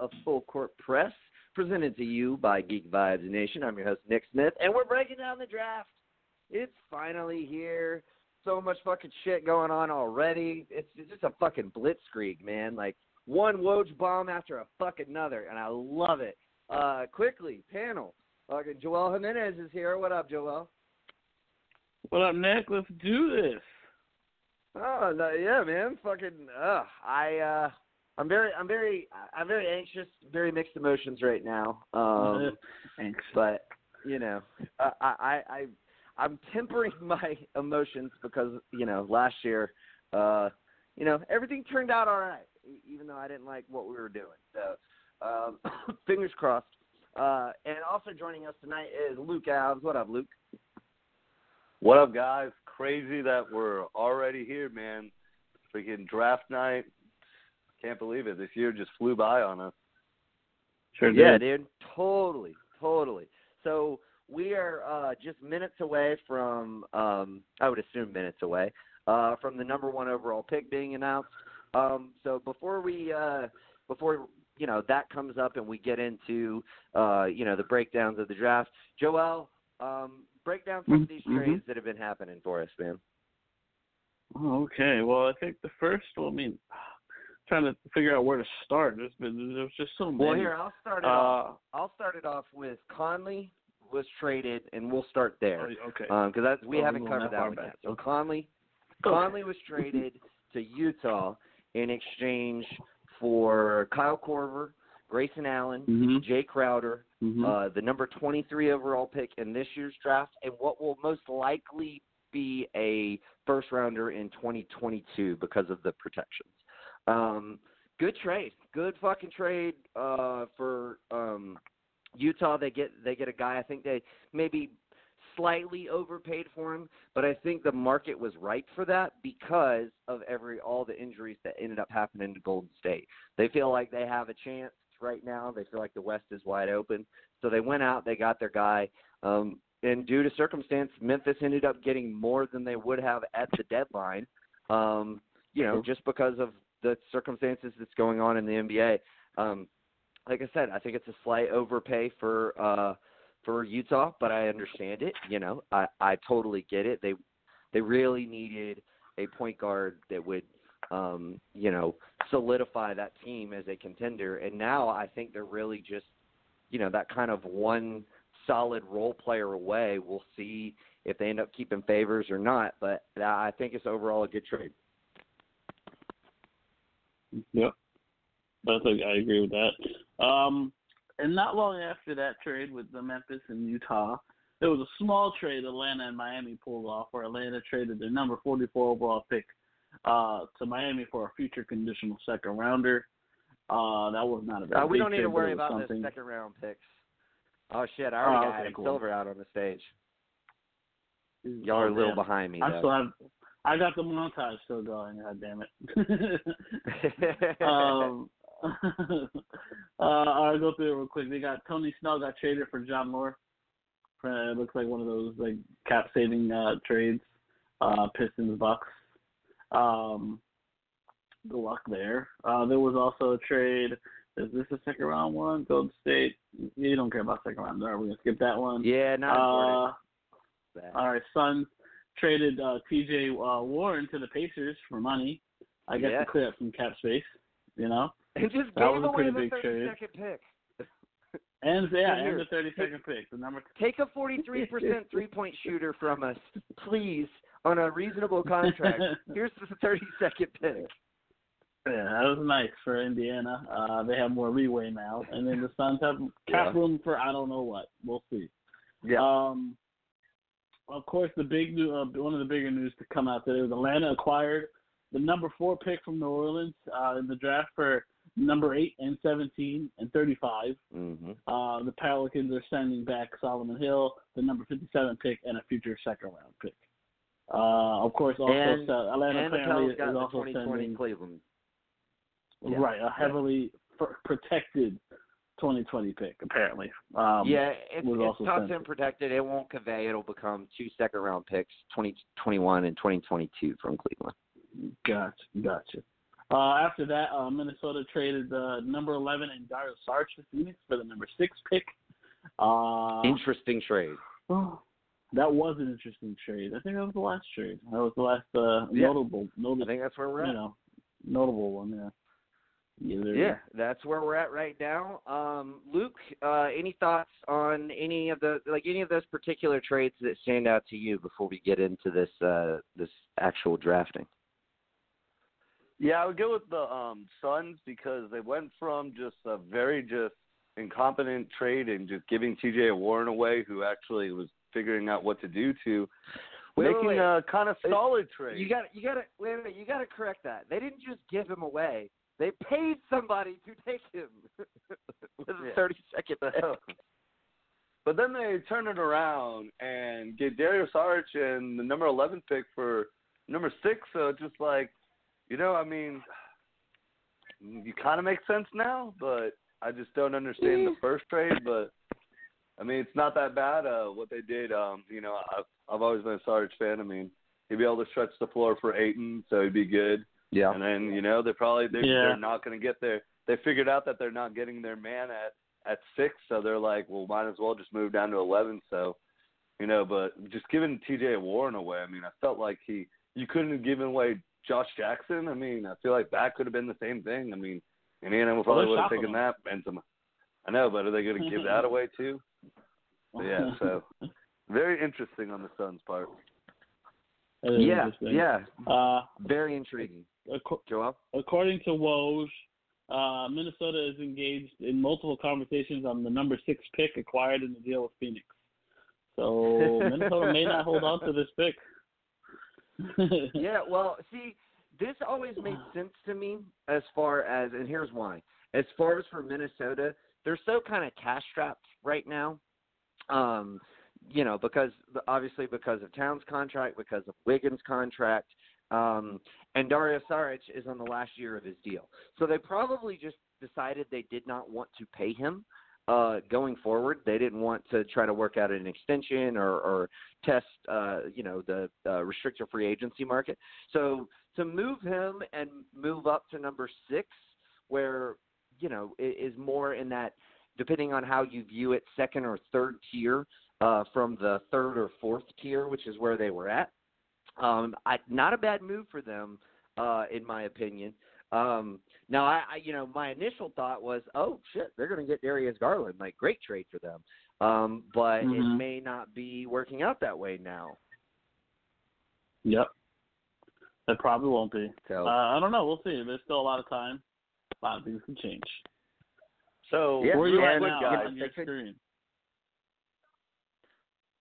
of Full Court Press, presented to you by Geek Vibes Nation. I'm your host, Nick Smith, and we're breaking down the draft. It's finally here. So much fucking shit going on already. It's just a fucking blitzkrieg, man. Like one Woj bomb after a fucking another, and I love it. Uh, quickly, panel. Okay, Joel Jimenez is here. What up, Joel? What up, Nick? Let's do this. Oh no, yeah, man. Fucking, uh, I, uh, I'm very, I'm very, I'm very anxious, very mixed emotions right now. Um, Thanks. but you know, I, I, I, I'm tempering my emotions because you know last year, uh, you know, everything turned out all right, even though I didn't like what we were doing. So, um, fingers crossed. Uh, and also joining us tonight is Luke Alves. What up, Luke? What up, guys? Crazy that we're already here, man. Freaking draft night. Can't believe it. This year just flew by on us. Sure Yeah, did. dude. Totally, totally. So we are uh, just minutes away from, um, I would assume minutes away, uh, from the number one overall pick being announced. Um, so before we, uh, before you know that comes up and we get into, uh, you know, the breakdowns of the draft, Joel, um, break down some of these Mhm. trades that have been happening for us, man. Oh, okay. Well, I think the first. Well, I mean, trying to figure out where to start. There's been there's just so many. Well, here I'll start it Uh, off. I'll start it off with Conley was traded, and we'll start there. oh, okay. because that's we Oh, haven't we're covered that one back. yet. So. Conley, Okay. Conley was traded to Utah in exchange for Kyle Korver, Grayson Allen, Mhm. Jae Crowder, Mhm. uh, the number 23 overall pick in this year's draft, and what will most likely be a first rounder in 2022 because of the protections. Um, good trade, good fucking trade uh, for um, Utah. They get they get a guy. I think they maybe slightly overpaid for him, but I think the market was right for that because of every all the injuries that ended up happening to Golden State. They feel like they have a chance right now. They feel like the West is wide open, so they went out. They got their guy. Um, and due to circumstance, Memphis ended up getting more than they would have at the deadline. Um, you know, just because of the circumstances that's going on in the NBA. Um, like I said, I think it's a slight overpay for uh, for Utah, but I understand it. You know, I I totally get it. They they really needed a point guard that would um, you know solidify that team as a contender, and now I think they're really just you know that kind of one solid role player away. We'll see if they end up keeping favors or not, but I think it's overall a good trade. Yep. I think I agree with that. Um, and not long after that trade with the Memphis and Utah, there was a small trade Atlanta and Miami pulled off, where Atlanta traded their number 44 overall pick uh, to Miami for a future conditional second rounder. Uh, that was not a very Uh, we don't need trade, to worry about something. the second round picks. Oh shit! I already Oh, got okay, cool. Silver out on the stage. Y'all are a Oh, little behind me I though. still have, I got the montage still going. God damn it. um, uh, I'll go through it real quick. They got Tony Snell got traded for John Moore. Uh, it looks like one of those like cap saving uh, trades. Uh, Pistons Bucks. Um, good luck there. Uh, there was also a trade. Is this a second round one? Golden State. You don't care about second round. All right, we're gonna skip that one. yeah, not important. Uh, all right, Suns traded uh, T.J. Uh, Warren to the Pacers for money. I guess Yeah. to clear up some cap space. You know. and just that gave was a away pretty the big thirty trade. second pick. And yeah, and the thirty second pick, the number. Take a forty three percent three point shooter from us, please, on a reasonable contract. Here's the thirty second pick. Yeah, that was nice for Indiana. Uh, they have more leeway now, and then the Suns have cap Yeah. room for I don't know what. We'll see. Yeah. Um, of course, the big new, uh, one of the bigger news to come out today was Atlanta acquired the number four pick from New Orleans uh, in the draft for number eight and seventeen and thirty-five. mm-hmm. Uh, the Pelicans are sending back Solomon Hill, the number fifty-seven pick, and a future second-round pick. Uh, of course, also And- uh, Atlanta And the apparently Pels got is also sending Cleveland. Yeah. right a heavily f- protected 2020 pick. Apparently, um, yeah, it's, was it's also top sent. ten protected. It won't convey. It'll become two second round picks, twenty twenty one and twenty twenty two from Cleveland. Gotcha, gotcha. Uh, after that, uh, Minnesota traded the number 11 and Dario Saric to Phoenix for the number six pick. Uh, Interesting trade. oh, that was an interesting trade. I think that was the last trade. That was the last uh, Yeah. notable, I think that's where we're you at. know, notable one. Yeah. Either, Yeah, that's where we're at right now. Um, Luke, uh, any thoughts on any of the like any of those particular trades that stand out to you before we get into this uh, this actual drafting? Yeah, I would go with the um Suns because they went from just a very just incompetent trade and just giving TJ Warren away, who actually was figuring out what to do, to Wait, wait, making wait. a kind of It- solid trade. You got you got to wait a minute. You got to correct that. They didn't just give him away. They paid somebody to take him with a Yeah. thirty second pick. but then they turn it around and get Dario Saric and the number eleven pick for number six. So it's just like, you know, I mean, you kind of make sense now, but I just don't understand the first trade. But I mean, it's not that bad. Uh, what they did, um, you know, I've I've always been a Saric fan. I mean, he'd be able to stretch the floor for Ayton, so he'd be good. Yeah. And then you know they're probably they, Yeah. they're not going to get there. They figured out that they're not getting their man at at six, so they're like, well, might as well just move down to eleven. So, you know, but just giving T.J. Warren away, I mean, I felt like he you couldn't have given away Josh Jackson. I mean, I feel like that could have been the same thing. I mean, Indiana Well, probably they're would have taken him. that and some. I know, but are they going to give that away too? So, yeah, so very interesting on the Suns' part. Yeah, yeah, Uh, very intriguing. Ac- according to Woj, uh, Minnesota is engaged in multiple conversations on the number six pick acquired in the deal with Phoenix. So Minnesota may not hold on to this pick. yeah, well, see, this always made sense to me as far as, and here's why. As far as for Minnesota, they're so kind of cash strapped right now. Um, you know, because obviously because of Towns' contract, because of Wiggins' contract, um, and Dario Saric is on the last year of his deal. So they probably just decided they did not want to pay him uh, going forward. They didn't want to try to work out an extension or, or test, uh, you know, the uh, restricted free agency market. So to move him and move up to number six, where you know is more in that, depending on how you view it, second or third tier uh, from the third or fourth tier, which is where they were at. Um, I, not a bad move for them, uh, in my opinion. Um, now, I, I, you know, my initial thought was, oh shit, they're going to get Darius Garland, like great trade for them. Um, but it Mhm. may not be working out that way now. yep. it probably won't be. So Uh, I don't know. We'll see. There's still a lot of time. A lot of things can change. So Yeah, Where are you real at quick, now guys. on your could- screen?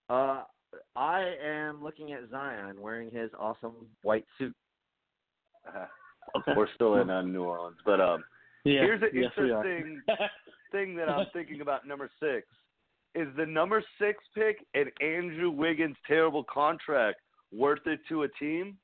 Uh, I am looking at Zion wearing his awesome white suit. Uh, We're still in uh, New Orleans, but um, Yeah. here's an yes, interesting thing that I'm thinking about number six is the number six pick and Andrew Wiggins' terrible contract worth it to a team?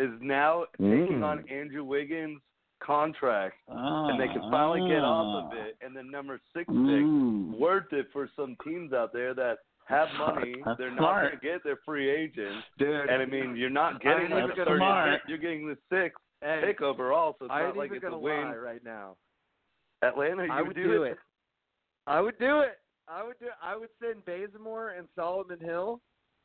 Is now taking Mm. on Andrew Wiggins' contract, Ah, and they can finally get off of ah. it. And the number six pick Mm. worth it for some teams out there that have money. That's They're not going to get their free agents. Dude, And I mean, you're not getting I the ain't 30 You're getting the sixth hey, pick overall, so it's I not like it's a win. right now. Atlanta, you I would would do it. I would do it. I would do. I would send Bazemore and Solomon Hill,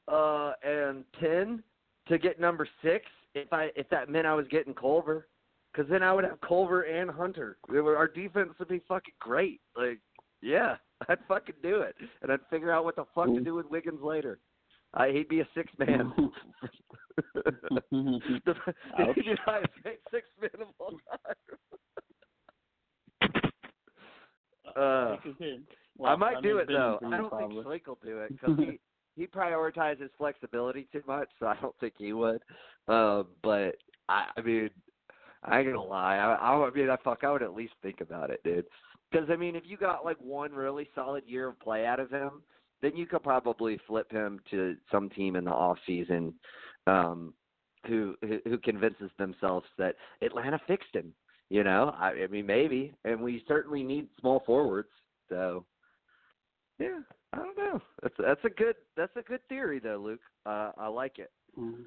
uh, and ten to get number six. If I if that meant I was getting Culver, because then I would have Culver and Hunter. It would- Our defense would be fucking great. Like, yeah, I'd fucking do it, and I'd figure out what the fuck to do with Wiggins later. Uh, he'd be a six man. the, he'd be the highest paid six man of all time. Uh, is him. I might mean, do it though. I don't probably. think Schlenk will do it because he he prioritizes flexibility too much, so I don't think he would. Uh, but I, I mean, I ain't gonna lie. I, I, I mean, I fuck, I would at least think about it, dude. Because I mean, if you got like one really solid year of play out of him, then you could probably flip him to some team in the off season, um, who who who convinces themselves that Atlanta fixed him. You know, I, I mean, maybe, and we certainly need small forwards. So, yeah, I don't know. That's that's a good that's a good theory though, Luke. Uh, I like it. Mhm.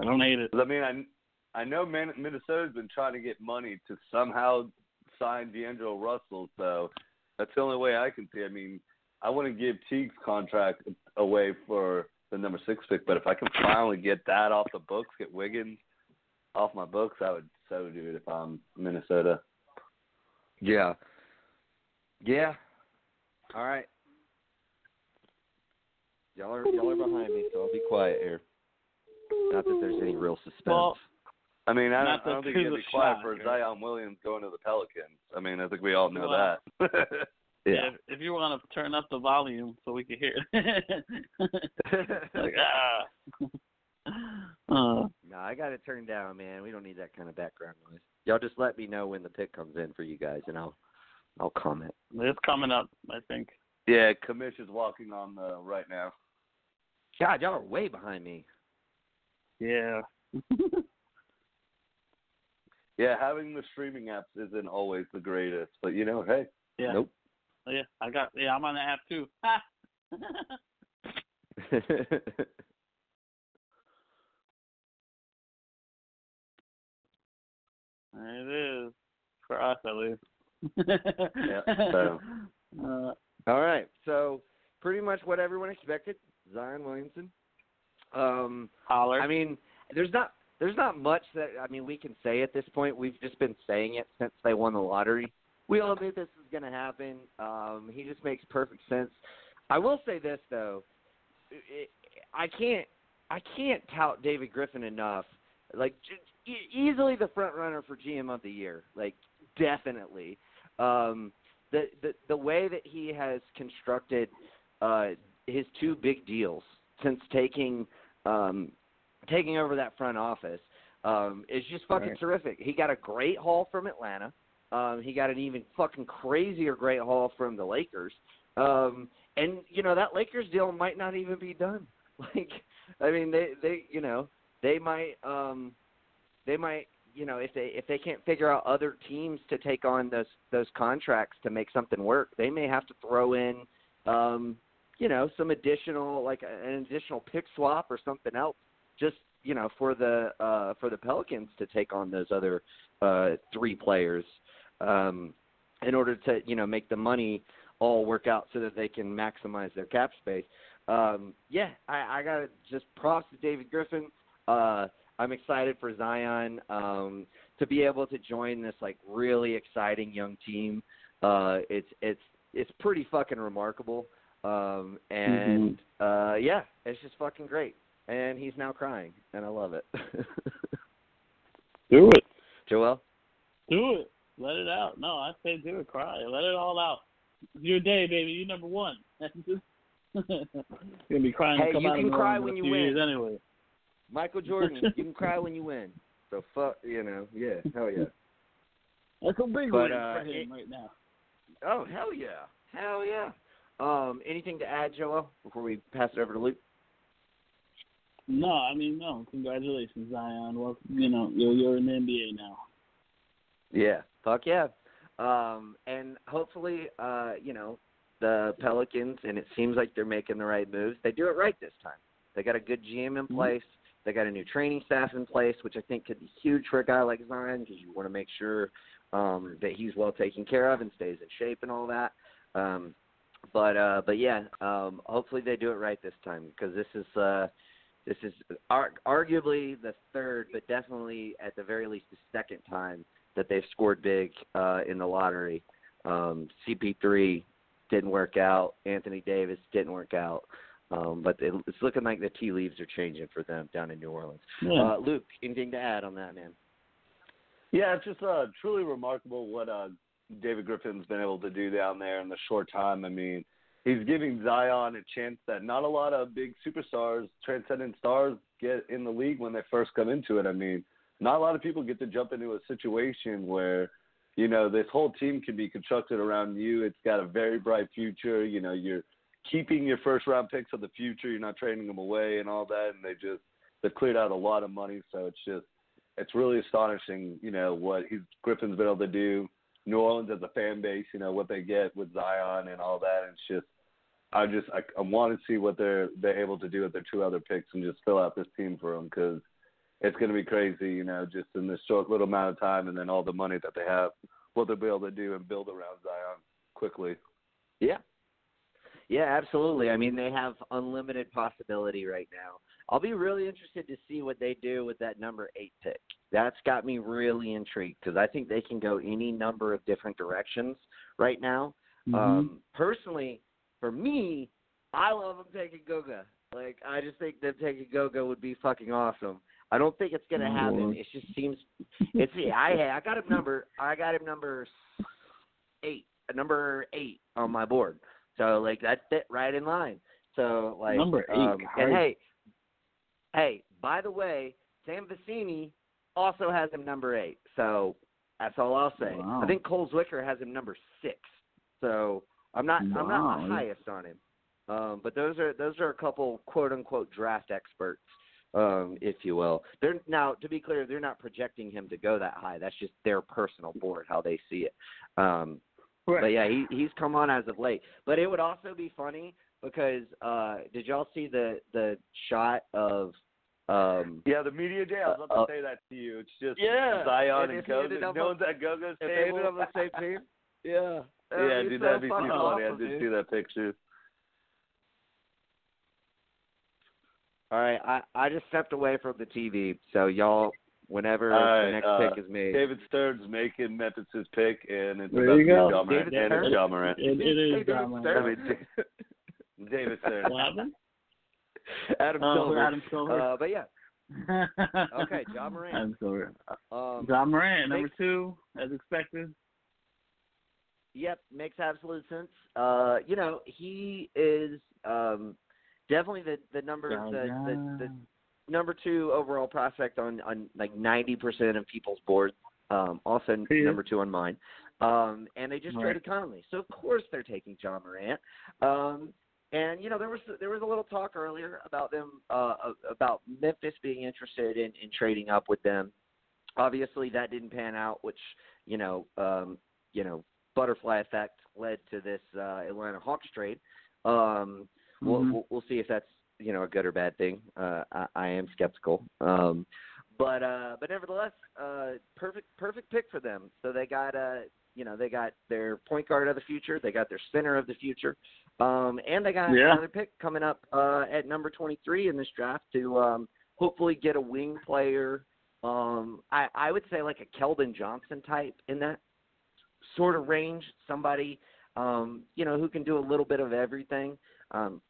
I don't hate it. I mean, I I know Minnesota's been trying to get money to somehow sign D'Angelo Russell, so that's the only way I can see. I mean, I wouldn't give Teague's contract away for the number six pick, but if I can finally get that off the books, get Wiggins off my books, I would so do it if I'm Minnesota. Yeah. Yeah. All right. Y'all are y'all are behind me, so I'll be quiet here. Not that there's any real suspense. Well, I mean, I don't, I don't think you there's can be quiet shock, for right? Zion Williams going to the Pelicans. I mean, I think we all know Well, that. yeah. If, if you want to turn up the volume so we can hear it. like, ah. uh, no, I got it turned down, man. We don't need that kind of background noise. Y'all just let me know when the pick comes in for you guys, and I'll I'll comment. it's coming up, I think. yeah, Kamish is walking on the right now. God, y'all are way behind me. Yeah. Yeah, having the streaming apps isn't always the greatest, but you know, hey, yeah. Nope. Yeah, I got. Yeah, I'm on the app too. Ha! it is for us at least. Yeah, so. Uh, All right, so pretty much what everyone expected. Zion Williamson. Um, holler. I mean, there's not there's not much that I mean we can say at this point. We've just been saying it since they won the lottery. We all knew this was going to happen. Um, he just makes perfect sense. I will say this though, it, I can't I can't tout David Griffin enough. Like easily the front runner for GM of the year. Like definitely. Um, the the the way that he has constructed uh, his two big deals since taking um, taking over that front office um, is just fucking Right. terrific. He got a great haul from Atlanta. Um, he got an even fucking crazier great haul from the Lakers. Um, and you know that Lakers deal might not even be done. Like, I mean, they they you know they might um, they might you know if they if they can't figure out other teams to take on those those contracts to make something work, they may have to throw in um, you know some additional like an additional pick swap or something else just you know for the uh for the Pelicans to take on those other uh three players um in order to you know make the money all work out so that they can maximize their cap space. Um yeah, I I got to just props to David Griffin. Uh I'm excited for Zion um to be able to join this like really exciting young team. Uh it's it's it's pretty fucking remarkable. Um and uh yeah, it's just fucking great and he's now crying, and I love it. do it. Joel, Do it. Let it out. No, I say do it. Cry. Let it all out. It's your day, baby. You number one. You're gonna be crying. Hey, to come you out can cry when you win. anyway. Michael Jordan, you can cry when you win. So fuck, you know, yeah, hell yeah. That's a big But, win uh, for him it- right now. Oh hell yeah, hell yeah. Um, anything to add, Joel, before we pass it over to Luke? No, I mean no. Congratulations, Zion. Well, you know you're you're in the NBA now. Yeah, fuck yeah. Um, and hopefully, uh, you know, the Pelicans, and it seems like they're making the right moves. They do it right this time. They got a good GM in Mhm. place. They got a new training staff in place, which I think could be huge for a guy like Zion because you want to make sure um, that he's well taken care of and stays in shape and all that. Um, but uh, but yeah, um, hopefully they do it right this time because this is uh, this is ar- arguably the third, but definitely at the very least the second time that they've scored big uh, in the lottery. Um, CP3 didn't work out. Anthony Davis didn't work out. Um, but it, it's looking like the tea leaves are changing for them down in New Orleans. Yeah. Uh, Luke, anything to add on that, man? Yeah, it's just uh, truly remarkable what uh, David Griffin's been able to do down there in the short time. I mean, he's giving Zion a chance that not a lot of big superstars, transcendent stars, get in the league when they first come into it. I mean, not a lot of people get to jump into a situation where, you know, this whole team can be constructed around you. It's got a very bright future. You know, you're keeping your first round picks of the future. You're not trading them away and all that. And they just they've cleared out a lot of money. So it's just it's really astonishing, you know, what he's Griffin's been able to do. New Orleans as a fan base, you know, what they get with Zion and all that. And it's just I just I, I want to see what they're they're able to do with their two other picks and just fill out this team for them because it's going to be crazy, you know, just in this short little amount of time, and then all the money that they have, what they'll be able to do and build around Zion quickly. Yeah. Yeah, absolutely. I mean, they have unlimited possibility right now. I'll be really interested to see what they do with that number eight pick. That's got me really intrigued because I think they can go any number of different directions right now. Mhm. Um, personally, for me, I love them taking Goga. Like, I just think them taking Goga would be fucking awesome. I don't think it's gonna happen. It just seems. It's yeah. I I got him number. I got him number eight. Number eight on my board. So like that fit right in line. So like Number eight, Um, and hey, hey. By the way, Sam Vecenie also has him number eight. So that's all I'll say. Wow. I think Cole Zwicker has him number six. So I'm not I'm not the highest on him. Um, but those are those are a couple quote unquote draft experts, um, if you will. They're now to be clear, they're not projecting him to go that high. That's just their personal board, how they see it. Um, Correct. but yeah, he he's come on as of late. But it would also be funny because uh did y'all see the the shot of um Yeah, the media day. I was about to Uh, uh, say that to you. It's just Yeah, Zion and and, if he ended Goga. No one's at Goga's if they table. ended up on the same team? Yeah. That would yeah, be dude, that'd be too fucking funny. I did see that picture. All right, I I just stepped away from the TV, so y'all whenever All the next uh, pick is made. David Stern's making Memphis's pick, and it's There about to be. Ja Morant. David And it's Ja Morant. It, it Hey, David John Stern. I Morant. mean, David Stern. What happened? Adam Oh, Silver. Adam Silver. Uh, but yeah, okay, Ja Morant. Adam Silver. Um, Ja Morant, number two, as expected. Yep, makes absolute sense. Uh, you know, he is um, definitely the the number the, the the number two overall prospect on on like ninety percent of people's boards. Um, also is. number two on mine. Um, and they just Right. traded Conley, so of course they're taking Ja Morant. Um, and you know there was there was a little talk earlier about them uh, about Memphis being interested in, in trading up with them. Obviously that didn't pan out, which you know um, you know butterfly effect led to this uh, Atlanta Hawks trade. Um, we'll, Mhm. we'll we'll see if that's you know a good or bad thing. Uh, I, I am skeptical, um, but uh, but nevertheless, uh, perfect perfect pick for them. So they got uh, you know they got their point guard of the future, they got their center of the future, um, and they got Yeah. another pick coming up uh, at number 23 in this draft to um, hopefully get a wing player. Um, I I would say like a Keldon Johnson type in that sort of range, somebody um, you know who can do a little bit of everything. Um,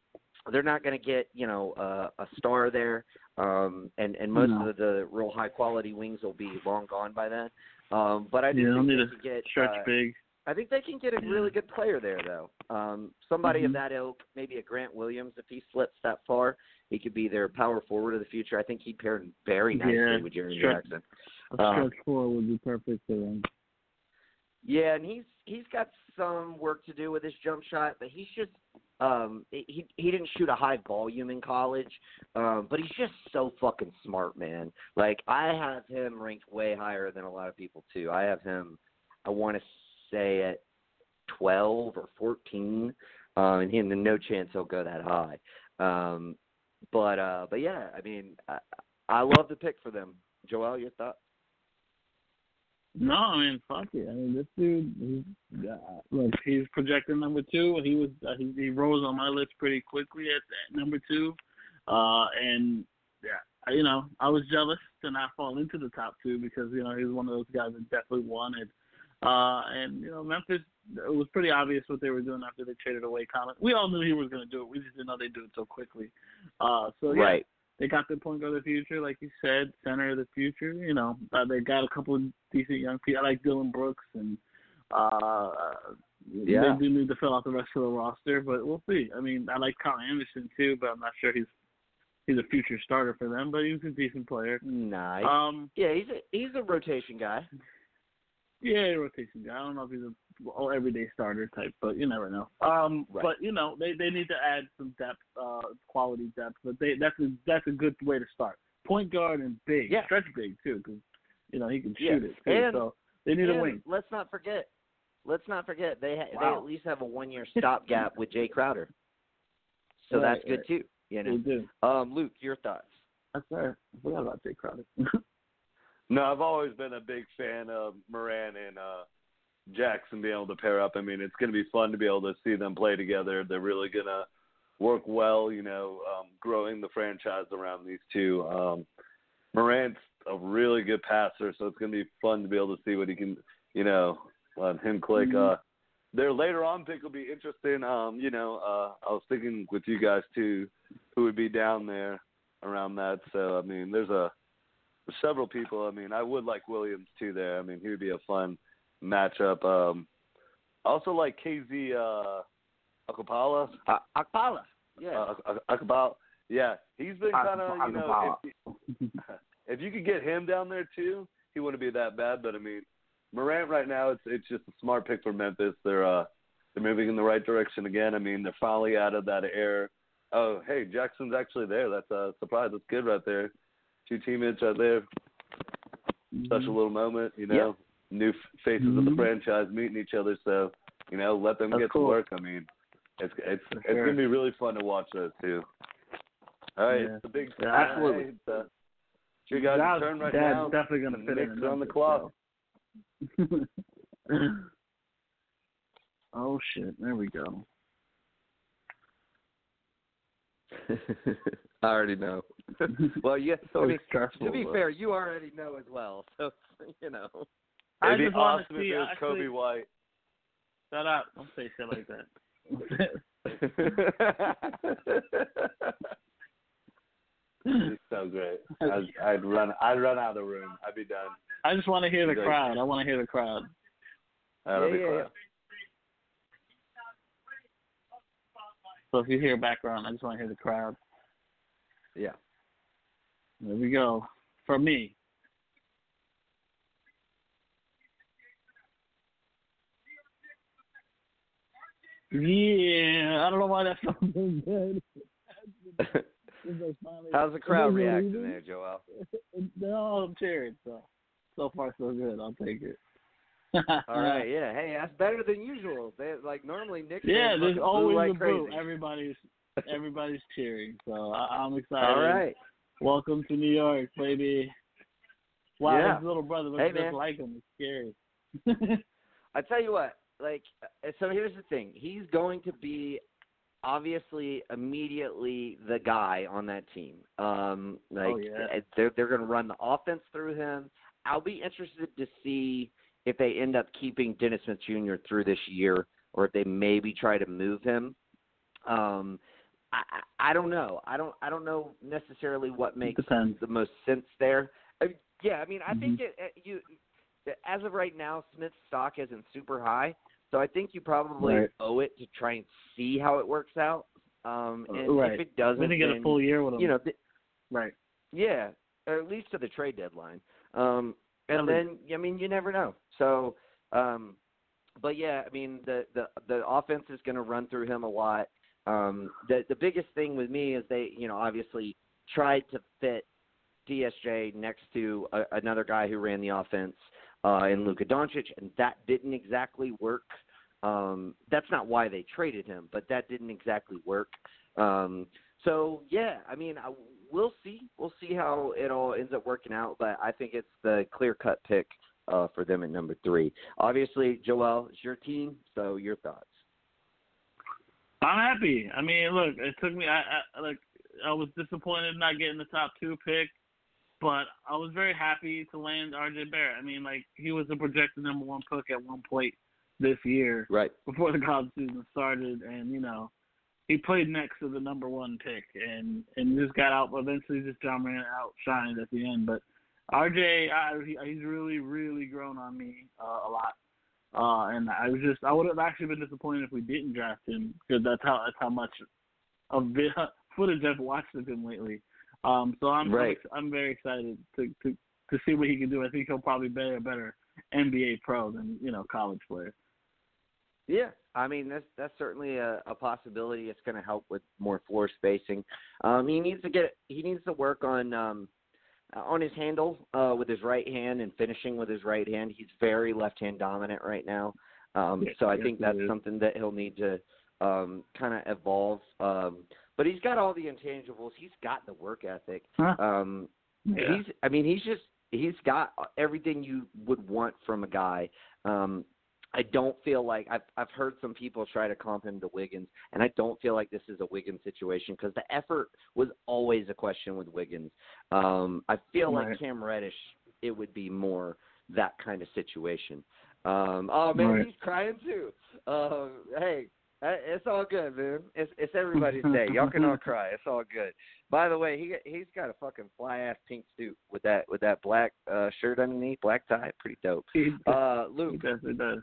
they're not going to get you know uh, a star there, um, and and most No. of the real high quality wings will be long gone by then. Um, but I do Yeah, think need they could get Stretch uh, big. I think they can get a really good player there, though. Um, somebody of Mhm. that ilk, maybe a Grant Williams, if he slips that far, he could be their power forward of the future. I think he paired very nicely Yeah, with Jeremy stretch- Jackson. A Um, stretch four would be perfect for them. Yeah, and he's he's got some work to do with his jump shot, but he's just um he he didn't shoot a high volume in college, um, but he's just so fucking smart, man. Like I have him ranked way higher than a lot of people too. I have him I want to say at 12 or 14, um, and he and no chance he'll go that high. Um, but uh, but yeah, I mean, I, I love the pick for them. Joel, your thoughts? No, I mean, fuck it. I mean, this dude, he's, uh, look, he's projected number two. He was, uh, he, he rose on my list pretty quickly at, at number two. Uh, and yeah, you know, I was jealous to not fall into the top two because you know he was one of those guys that definitely wanted. Uh, and you know, Memphis, it was pretty obvious what they were doing after they traded away Conley. We all knew he was going to do it. We just didn't know they'd do it so quickly. Uh, so yeah, Right. They got their point guard of the future, like you said, center of the future. You know, uh, they got a couple of decent young people. I like Dillon Brooks, and uh, Yeah. they do need to fill out the rest of the roster, but we'll see. I mean, I like Kyle Anderson too, but I'm not sure he's he's a future starter for them. But he's a decent player. Nice. Um, Yeah, he's a he's a rotation guy. yeah, rotation guy. I don't know if he's a all everyday starter type, but you never know. Um, Right. but you know, they they need to add some depth, uh, quality depth. But they that's a that's a good way to start. Point guard and big, Yeah. stretch big too, because you know he can Yeah. shoot it too. And- so they need a wing. Let's not forget. Let's not forget they ha- they at least have a one year stopgap with Jae Crowder. So Right, that's good right. too. You They know. do. Um, Luke, your thoughts? That's fair. I forgot about Jae Crowder. No, I've always been a big fan of Moran and uh Jackson being able to pair up. I mean, it's going to be fun to be able to see them play together. They're really going to work well, you know, um, growing the franchise around these two. Um, Morant's a really good passer, so it's going to be fun to be able to see what he can, you know, let him click. Mm-hmm. Uh, their later on pick will be interesting. Um, you know, uh, I was thinking with you guys too, who would be down there around that. So I mean, there's a several people. I mean, I would like Williams too. There, I mean, he would be a fun matchup. Um, also like KZ uh, Akapala. Uh, Okpala. Yeah. Uh, Akapala. Yeah, he's been kind of you know. Akapala. If, if you could get him down there too, he wouldn't be that bad. But I mean, Morant right now, it's it's just a smart pick for Memphis. They're uh they're moving in the right direction again. I mean, they're finally out of that air. Oh, hey, Jackson's actually there. That's a surprise. That's good right there. Two teammates right there. Such a little moment, you know. New f- faces of the Mhm. franchise meeting each other. So, you know, let them That's get cool. to work. I mean, it's it's For it's sure. gonna be really fun to watch those two. All right, Yeah. it's the big Yeah, absolutely. Hey, it's, uh, it's your guys' Dad's, turn right Dad's now. definitely gonna fit Knicks in. on the Memphis, clock. so. oh shit! There we go. I already know. well, yeah. So I mean, stressful. to be fair, you already know as well. So you know. I It'd be just want awesome to see. if it was actually, Coby White. Shut up! Don't say shit like that. it's so great. I'd, I'd run. I'd run out of the room. I'd be done. I just want to hear the Like- crowd. I want to hear the crowd. That'll Yeah, be yeah, yeah. So if you hear background, I just want to hear the crowd. Yeah. There we go. For me. Yeah, I don't know why that's so good. How's the crowd reacting leaving? there, Joel? They're all cheering, so so far so good. I'll take it. All right, yeah. Hey, that's better than usual. They like normally Nick. Yeah, there's always like a crazy. boo. Everybody's everybody's cheering, so I, I'm excited. All right. Welcome to New York, baby. Wow, Yeah. his little brother looks Hey, just man. like him. It's scary. I tell you what, like, uh, so here's the thing. He's going to be obviously immediately the guy on that team. Um, like, Oh, yeah. uh, they're they're going to run the offense through him. I'll be interested to see if they end up keeping Dennis Smith Jr. through this year, or if they maybe try to move him. Um, I I I don't know. I don't I don't know necessarily what makes the most sense there. Yeah, I mean, I Mhm. think it, it, you as of right now, Smith's stock isn't super high, so I think you probably Right. owe it to try and see how it works out. Um, and right. if it doesn't, we didn't get a full year with him. you know, th- right. yeah, or at least to the trade deadline. Um, and Yeah, then, I mean, you never know. So, um, but yeah, I mean, the the the offense is going to run through him a lot. Um, the the biggest thing with me is they, you know, obviously tried to fit DSJ next to a, another guy who ran the offense uh, in Luka Doncic, and that didn't exactly work. Um, that's not why they traded him, but that didn't exactly work. Um, so yeah, I mean, I, we'll see. We'll see how it all ends up working out, but I think it's the clear cut pick uh, for them at number three. Obviously, Joel, it's your team, so your thoughts. I'm happy. I mean, look, it took me. I, I like. I was disappointed not getting the top two pick, but I was very happy to land RJ Barrett. I mean, like he was the projected number one pick at one point this year Right. before the college season started, and you know, he played next to the number one pick, and and just got out. Eventually, just Ja Morant outshined at the end. But RJ, I, he, he's really, really grown on me uh, a lot. Uh, and I was just, I would have actually been disappointed if we didn't draft him because that's how that's how much of vi- footage I've watched of him lately. Um, so I'm Right. I'm, very excited to, to to see what he can do. I think he'll probably be a better NBA pro than you know college player. Yeah, I mean that's that's certainly a, a possibility. It's going to help with more floor spacing. Um, he needs to get he needs to work on um, on his handle uh, with his right hand and finishing with his right hand. He's very left hand dominant right now. Um, so I think that's something that he'll need to um, kind of evolve. Um, but he's got all the intangibles. He's got the work ethic. Huh? Um, Yeah. he's I mean he's just he's got everything you would want from a guy. Um I don't feel like I've I've heard some people try to comp him to Wiggins, and I don't feel like this is a Wiggins situation because the effort was always a question with Wiggins. Um, I feel Right. like Cam Reddish, it would be more that kind of situation. Um, oh man, Right. he's crying too. Um, hey, uh, it's all good, man. It's it's everybody's day. Y'all can all cry. It's all good. By the way, he he's got a fucking fly ass pink suit with that with that black uh shirt underneath, black tie, pretty dope. He, Uh, he Luke, definitely does.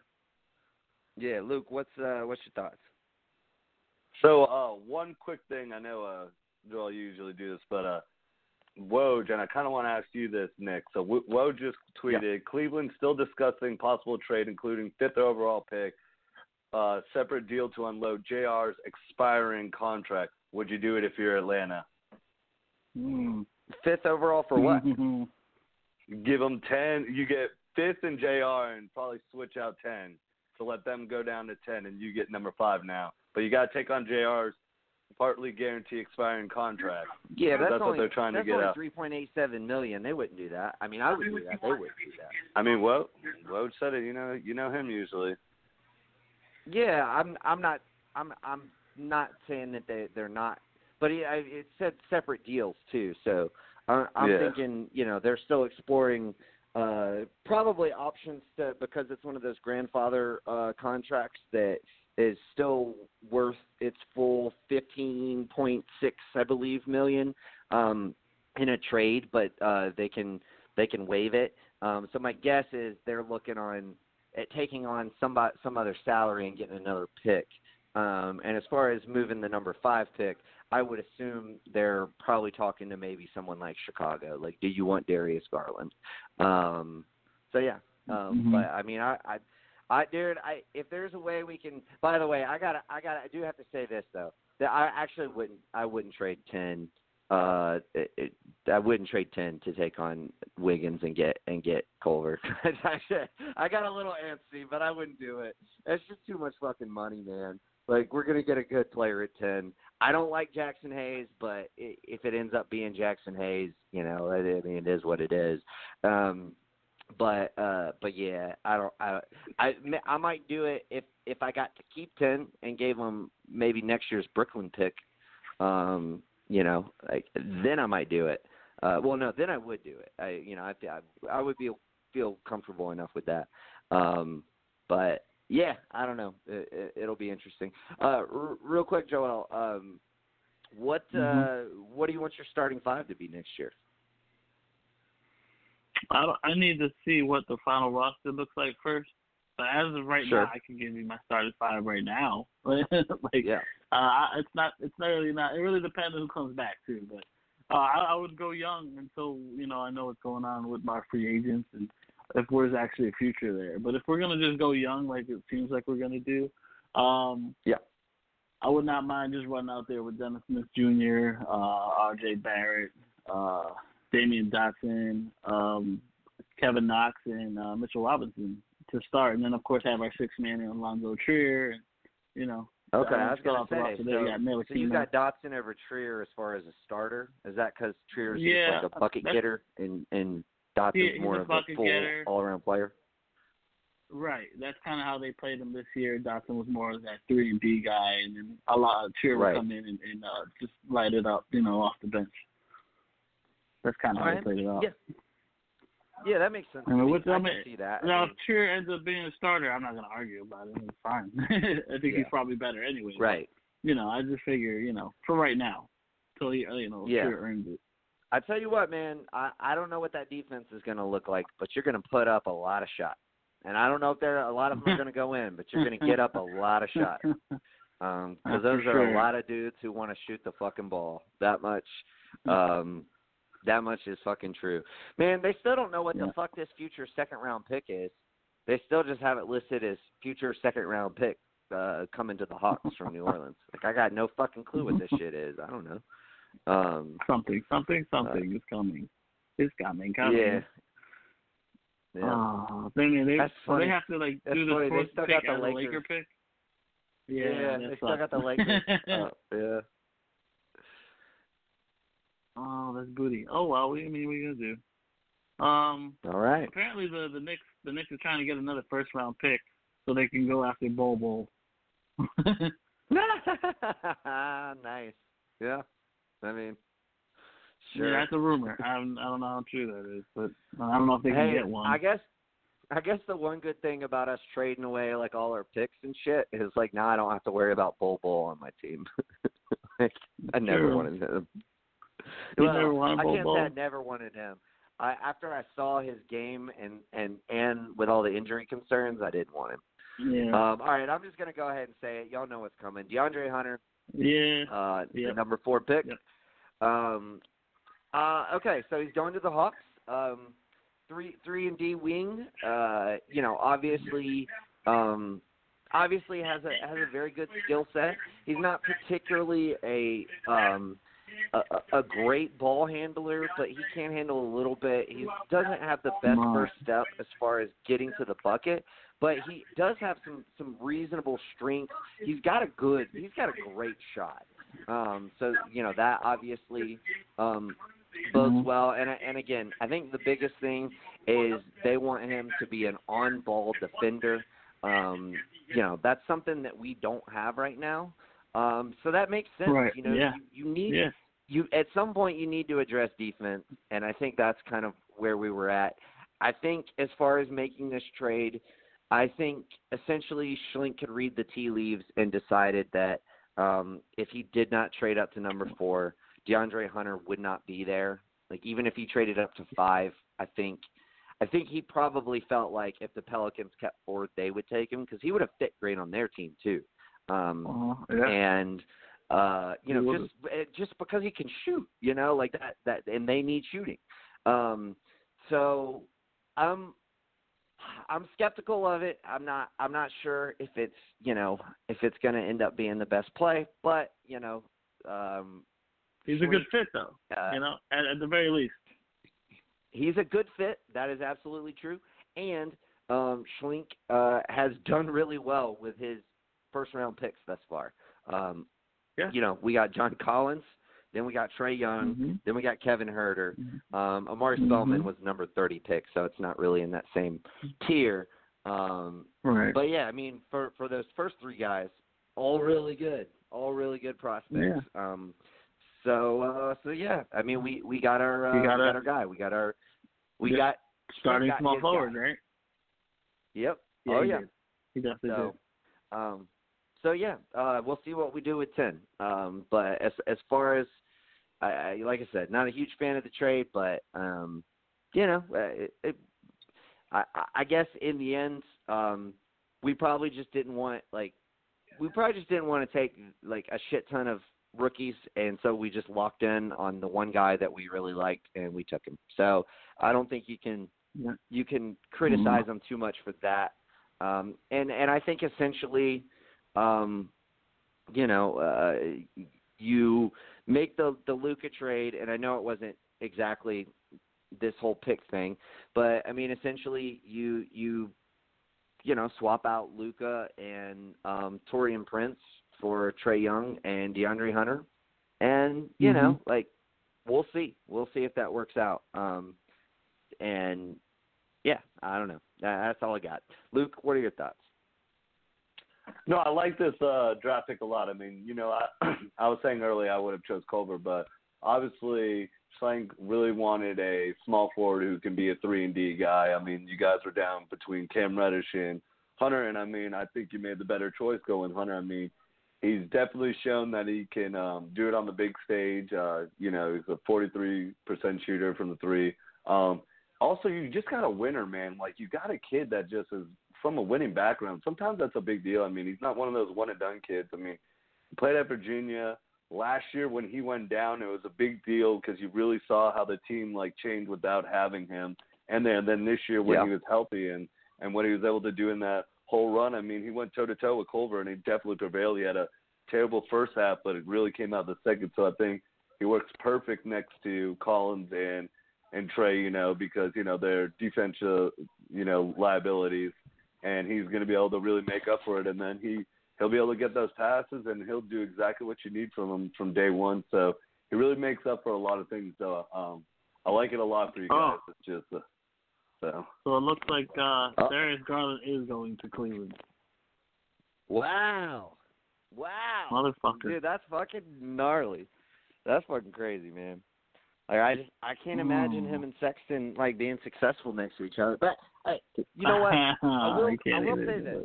yeah, Luke, what's uh what's your thoughts? So, uh, one quick thing. I know, uh, Joel, you usually do this, but uh, Woj, and I kind of want to ask you this, Nick. So, W- Woj just tweeted Cleveland still discussing possible trade, including fifth overall pick, uh, separate deal to unload JR's expiring contract. Would you do it if you're Atlanta? Mm. Fifth overall for what? Give them ten. You get fifth and JR, and probably switch out ten to let them go down to ten, and you get number five now. But you got to take on JR's partly guarantee expiring contract. Yeah, that's, That's what they're trying to that's get only out. three point eight seven million. They wouldn't do that. I mean, I would do that. They wouldn't do that. I mean, Woj, Woj said it. You know, you know him usually. Yeah, I'm I'm not I'm I'm not saying that they they're not, but it, I- it said separate deals too. So I, I'm Yeah. thinking you know they're still exploring uh probably options to because it's one of those grandfather uh contracts that is still worth its full 15.6 I believe million um in a trade but uh they can they can waive it um so my guess is they're looking on at taking on some some other salary and getting another pick um and as far as moving the number 5 pick I would assume they're probably talking to maybe someone like Chicago like do you want Darius Garland um so yeah um Mhm. but I mean I I I dude, I if there's a way we can. By the way, I got to I got to I do have to say this though. That I actually wouldn't I wouldn't trade ten. Uh, it, it, I wouldn't trade ten to take on Wiggins and get and get Culver. I got a little antsy, but I wouldn't do it. It's just too much fucking money, man. Like we're gonna get a good player at ten. I don't like Jaxson Hayes, but if it ends up being Jaxson Hayes, you know, I, mean, it is what it is. Um, but uh but yeah i don't i i i might do it if if i got to keep 10 and gave them maybe next year's brooklyn pick um you know like then i might do it uh well no then i would do it i you know i i, I would be feel comfortable enough with that um but yeah i don't know it, it, it'll be interesting uh r- real quick joel um what uh Mhm. what do you want your starting five to be next year I I need to see what the final roster looks like first. But as of right Sure. now, I can give you my starting five right now. like, yeah uh, it's not, it's not really not. It really depends on who comes back too. But uh, I, I would go young until you know I know what's going on with my free agents and if there's actually a future there. But if we're gonna just go young, like it seems like we're gonna do, um, Yeah. I would not mind just running out there with Dennis Smith Jr., uh, R.J. Barrett, uh, Damyean Dotson, um, Kevin Knox, and uh, Mitchell Robinson to start, and then of course have our six man in Allonzo Trier, and you know. Okay, uh, I was gonna say. So, there. We got so you got Dotson over Trier as far as a starter. Is that because Trier's Yeah, just like a bucket getter and and Dotson's He- more a of a bucket full all around player? Right. That's kind of how they played him this year. Dotson was more of that three and D guy, and then a lot of Trier would come in and, and uh, just light it up, you know, off the bench. That's kind of how Alright. they played it off. Yeah. Yeah, that makes sense. I mean, I I mean, see that. I Now, mean, if Trier ends up being a starter, I'm not going to argue about it. It's fine. I think Yeah. he's probably better anyway. but, right. You know, I just figure, you know, for right now, till he, you know, Yeah. Earns it. I tell you what, man. I I don't know what that defense is going to look like, but you're going to put up a lot of shots. And I don't know if there a lot of them are going to go in, but you're going to get up a lot of shots. Um, because those for are a lot of dudes who want to shoot the fucking ball. That much, um, that much is fucking true. Man, they still don't know what the fuck this future second round pick is. They still just have it listed as future second round pick uh, coming to the Hawks from New Orleans. Like I got no fucking clue what this shit is. I don't know. Um, something, something, something is coming. It's coming, coming. yeah. Yeah. Oh, they they That's so they have to like That's do the funny. They fourth still pick got the Lakers. Laker pick. Yeah, that they still got the Lakers. uh, yeah. That's booty. Oh well, we, I mean, what are you gonna do? Um, All right. apparently the the Knicks the Knicks are trying to get another first round pick so they can go after Bol Bol. nice. Yeah. I mean, sure. Yeah, that's a rumor. I don't, I don't know how true that is, but I don't know if they can hey, get one. I guess I guess the one good thing about us trading away like all our picks and shit is like now I don't have to worry about Bol Bol on my team. like, I never True. wanted him. Well, never wanted I can't Bol? say I never wanted him. I after I saw his game and and and with all the injury concerns, I didn't want him. yeah, Um, all right, I'm just gonna go ahead and say it. Y'all know what's coming. DeAndre Hunter, yeah. uh, Yep. the number four pick. Yep. Um, uh, okay, so he's going to the Hawks. Um, three three and D wing. Uh, you know, obviously, um, obviously has a has a very good skill set. He's not particularly a um, a, a great ball handler, but he can't handle a little bit. He doesn't have the best first step as far as getting to the bucket, but he does have some some reasonable strength. He's got a good, he's got a great shot. Um, so you know that obviously um, bodes Mhm. well. And and again, I think the biggest thing is they want him to be an on-ball defender. Um, you know that's something that we don't have right now. Um, so that makes sense. Right, You know, yeah. you, you need Yeah. You at some point you need to address defense, and I think that's kind of where we were at. I think as far as making this trade, I think essentially Schlenk could read the tea leaves and decided that um, if he did not trade up to number four, DeAndre Hunter would not be there. Like even if he traded up to five, I think I think he probably felt like if the Pelicans kept forward, they would take him because he would have fit great on their team too. Um, Uh, yeah. and uh you know just eh, just because he can shoot you know like that that and they need shooting um so i'm i'm skeptical of it i'm not i'm not sure if it's you know if it's going to end up being the best play but you know um He's a good fit though. uh, you know, at, at the very least. he's a good fit. That is absolutely true. And um, Schlenk uh, has done really well with his first round picks thus far. Um, Yeah. You know, we got John Collins, then we got Trae Young, Mhm. then we got Kevin Huerter. Mhm. Um, Omari Mhm. Spellman was number 30 pick, so it's not really in that same tier. Um, Right. but yeah, I mean, for for those first three guys, all really good, all really good prospects. Um, so uh, so yeah, I mean, we we got our uh, You we got got our guy, we got our we Yeah. got Starting got small forward, guy. right? yep. Yeah, oh he yeah. did. He definitely So, um, so yeah, uh, we'll see what we do with ten. Um, but as as far as I, I like I said, not a huge fan of the trade, but um, you know, uh, it, it, I I guess in the end, um, we probably just didn't want like we probably just didn't want to take like a shit ton of rookies, and so we just locked in on the one guy that we really liked, and we took him. So I don't think you can you can criticize them too much for that. Um, and and I think essentially, um, you know, uh, you make the the Luka trade, and I know it wasn't exactly this whole pick thing, but I mean essentially you you you know swap out Luka and um, Taurean Prince for Trae Young and DeAndre Hunter, and you Mhm. know like we'll see we'll see if that works out. Um, and yeah, I don't know. That's all I got. Luke, what are your thoughts? No, I like this uh, draft pick a lot. I mean, you know, I I was saying earlier I would have chose Culver, but obviously Schlenk really wanted a small forward who can be a three and D guy. I mean, you guys were down between Cam Reddish and Hunter, and I mean, I think you made the better choice going Hunter. I mean, he's definitely shown that he can um, do it on the big stage. Uh, you know, he's a 43% shooter from the three. Um, also, you just got a winner, man. Like you got a kid that just is from a winning background. Sometimes that's a big deal. I mean, he's not one of those one and done kids. I mean, he played at Virginia last year when he went down. It was a big deal because you really saw how the team like changed without having him. And then then this year when Yeah. he was healthy and and what he was able to do in that whole run. I mean, he went toe to toe with Culver and he definitely prevailed. He had a terrible first half, but it really came out the second. So I think he works perfect next to Collins and and Trae, you know, because you know they're defensive, you know, liabilities, and he's going to be able to really make up for it. And then he he'll be able to get those passes, and he'll do exactly what you need from him from day one. So he really makes up for a lot of things. So um, I like it a lot for you guys. Oh. It's just uh, so. So it looks like uh, Oh. Darius Garland is going to Cleveland. Wow. Wow. Motherfucker. Dude, that's fucking gnarly. That's fucking crazy, man. Like I just I can't imagine Mm. him and Sexton like being successful next to each other. But I, you know what? I will, I will say this.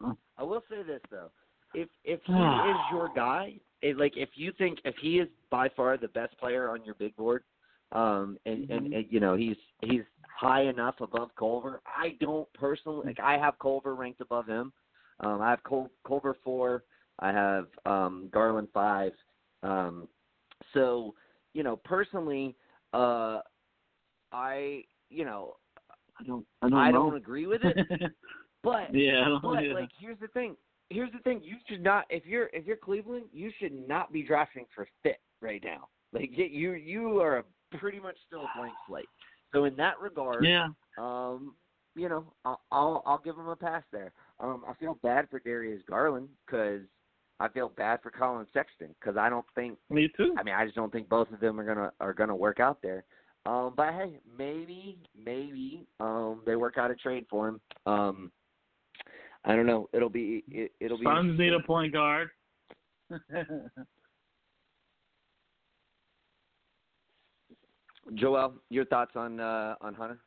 but- I will say this though. If if he is your guy, it, like if you think if he is by far the best player on your big board, um, and, and, Mhm. and you know he's he's high enough above Culver. I don't personally like. I have Culver ranked above him. Um, I have Col- Culver four. I have um, Garland five. Um, so you know personally, uh, I you know I don't. I don't. I don't agree with it, but yeah. But yeah. like, here's the thing. Here's the thing. You should not. If you're if you're Cleveland, you should not be drafting for fit right now. Like you you are pretty much still a blank slate. So in that regard, yeah. um, you know, I'll I'll, I'll give him a pass there. Um, I feel bad for Darius Garland because I feel bad for Collin Sexton because I don't think. Me too. I mean, I just don't think both of them are gonna are gonna work out there. Um, but hey, maybe maybe um they work out a trade for him. Um, I don't know. It'll be it, it'll be. Suns need a point guard. Joel, your thoughts on uh on Hunter?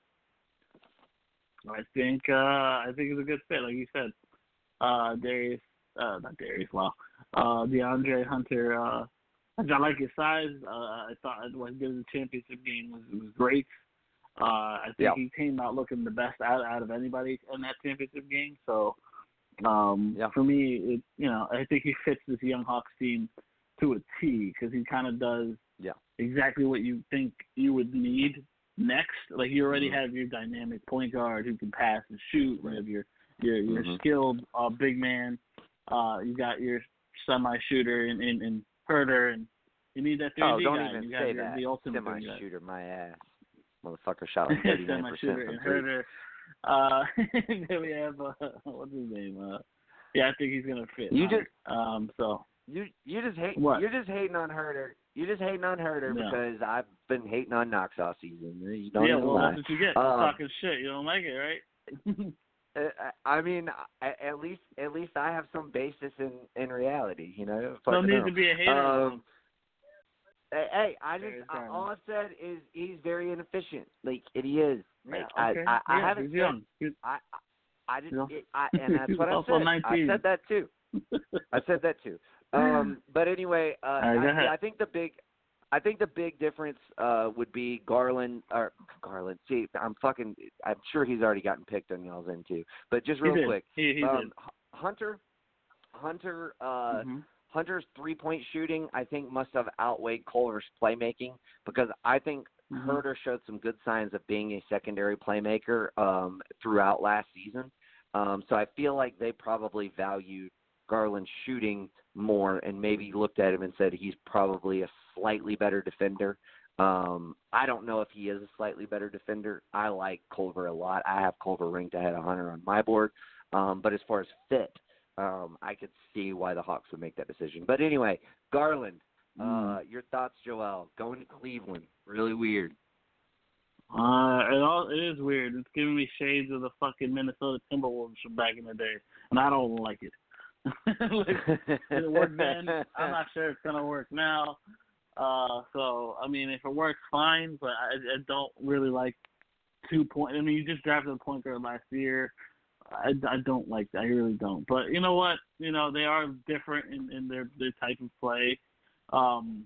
I think uh I think it's a good fit, like you said. Uh Darius uh not Darius, wow. Uh DeAndre Hunter, uh I like his size. Uh I thought what he did in the championship game was was great. Uh I think Yeah. he came out looking the best out out of anybody in that championship game. So um Yeah. for me it you know, I think he fits this young Hawks team to a T because he kind of does Yeah. exactly what you think you would need next. Like you already Mhm. have your dynamic point guard who can pass and shoot. You have your your your Mhm. skilled uh, big man. Uh, you got your semi shooter in, in in Huerter, and you need that 3D Oh, don't guy. even you say that. the ultimate Semi shooter, my ass. Motherfucker shot like thirty nine semi percent shooter from and. Huerter. Uh, then we have uh, what's his name? Uh, yeah, I think he's gonna fit. You just- um so You you just hate What? you're just hating on Huerter. You're just hating on Huerter Yeah. because I've been hating on Knox all season. You don't yeah, well lie. that's what you get. Um, talking shit. You don't like it, right? Uh, I mean, at least at least I have some basis in in reality. You know. no Fucking need to be a hater. Um, hey, hey, I just I, all I've said is he's very inefficient. Like and he is. Like, yeah, okay. I I, I yeah, haven't he's said young. He's- I I I just Yeah. it, I and that's what I said. 19. I said that too. I said that too. Um, but anyway, uh, right, I. I think the big, I think the big difference uh, would be Garland or Garland. See, I'm fucking. I'm sure he's already gotten picked on y'all's end too. But just real he quick, He, he um, Hunter, Hunter, uh, Mhm. Hunter's three point shooting, I think, must have outweighed Culver's playmaking because I think Mhm. Huerter showed some good signs of being a secondary playmaker um, throughout last season. Um, so I feel like they probably valued Garland shooting more and maybe looked at him and said he's probably a slightly better defender. Um, I don't know if he is a slightly better defender. I like Culver a lot. I have Culver ranked ahead of Hunter on my board. Um, but as far as fit, um, I could see why the Hawks would make that decision. But anyway, Garland, uh, your thoughts, Joel? Going to Cleveland, really weird. Uh, it all it is weird. It's giving me shades of the fucking Minnesota Timberwolves from back in the day, and I don't like it. like, it work then? I'm not sure it's gonna work now. Uh, so I mean, if it works, fine. But I, I don't really like two point. I mean, you just drafted a point guard last year. I, I don't like that. I really don't. But you know what? You know they are different in, in their their type of play. Um,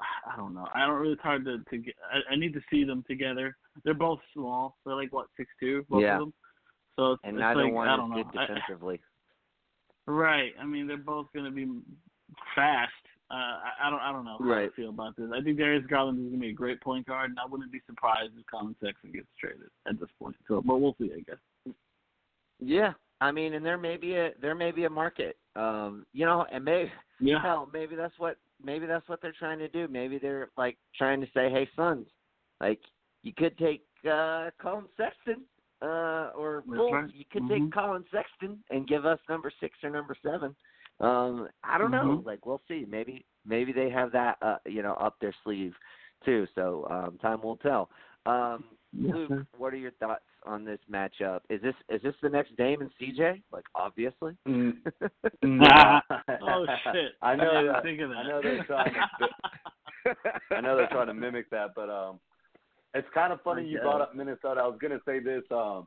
I don't know. I don't really. It's hard to to get. I, I need to see them together. They're both small. They're like what six two, both Yeah. of them. So it's, and it's neither like, one I is don't know. good I- defensively. Right. I mean, they're both going to be fast. Uh, I, I don't. I don't know how Right. I feel about this. I think Darius Garland is going to be a great point guard, and I wouldn't be surprised if Collin Sexton gets traded at this point. So, but we'll see. I guess. Yeah, I mean, and there may be a there may be a market. Um, you know, and maybe Yeah. hell, maybe that's what maybe that's what they're trying to do. Maybe they're like trying to say, "Hey, Suns, like you could take uh Collin Sexton, uh, or That's Bulls, right. you could Mhm. take Collin Sexton and give us number six or number seven, Um, I don't know. Mhm. Like we'll see. Maybe maybe they have that uh, you know up their sleeve too. So um, time will tell. Um, Yes, Luke, sir. what are your thoughts on this matchup? Is this is this the next Dame and CJ? Like obviously. Mm, Nah. nah. oh shit! I know. I didn't that- think of that. I know they're trying to. I know they're trying to mimic that, but um, it's kind of funny you brought up Minnesota. I was gonna say this. Um,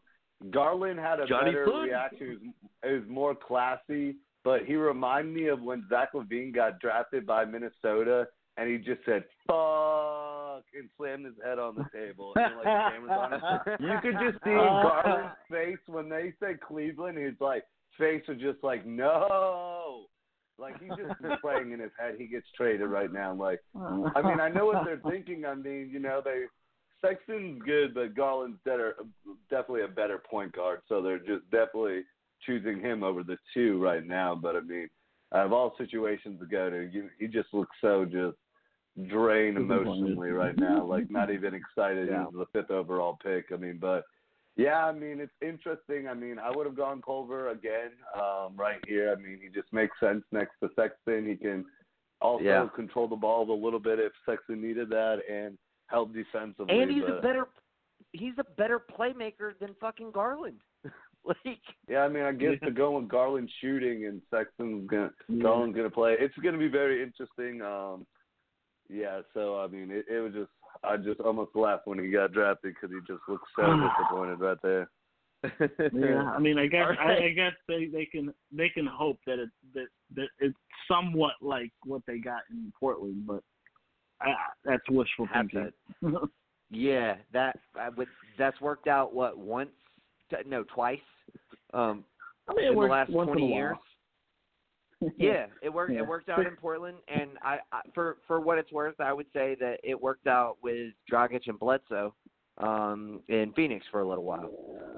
Garland had a Johnny better reaction. It was, it was more classy, but he reminded me of when Zach LaVine got drafted by Minnesota, and he just said "fuck" and slammed his head on the table, and like the cameras on him. You could just see Garland's face when they said Cleveland. His like face was just like no. Like he's just playing in his head. He gets traded right now. Like I mean, I know what they're thinking. I mean, you know, they Sexton's good, but Garland's better, definitely a better point guard. So they're just definitely choosing him over the two right now. But I mean, out of all situations to go to, you, he just looks so just drained emotionally right now. Like not even excited. Yeah. He's the fifth overall pick. I mean, but yeah, I mean, it's interesting. I mean, I would have gone Culver again um, right here. I mean, he just makes sense next to Sexton. He can also Yeah. control the ball a little bit if Sexton needed that and help defensively. And he's but, a better he's a better playmaker than fucking Garland. like Yeah, I mean, I guess to go with Garland shooting and Sexton's gonna Yeah. Garland's gonna play. It's gonna be very interesting. Um, yeah, so I mean, it, it was just I just almost laughed when he got drafted because he just looked so disappointed right there. Yeah, I mean, I guess All I, I guess they they can they can hope that it that that it's somewhat like what they got in Portland, but I, that's wishful thinking. Yeah, that I would that's worked out what once t- no, twice. Um I mean, it in the last 20 years. Yeah, it worked. Yeah. It worked out in Portland, and I, I for for what it's worth, I would say that it worked out with Dragic and Bledsoe, um, in Phoenix for a little while.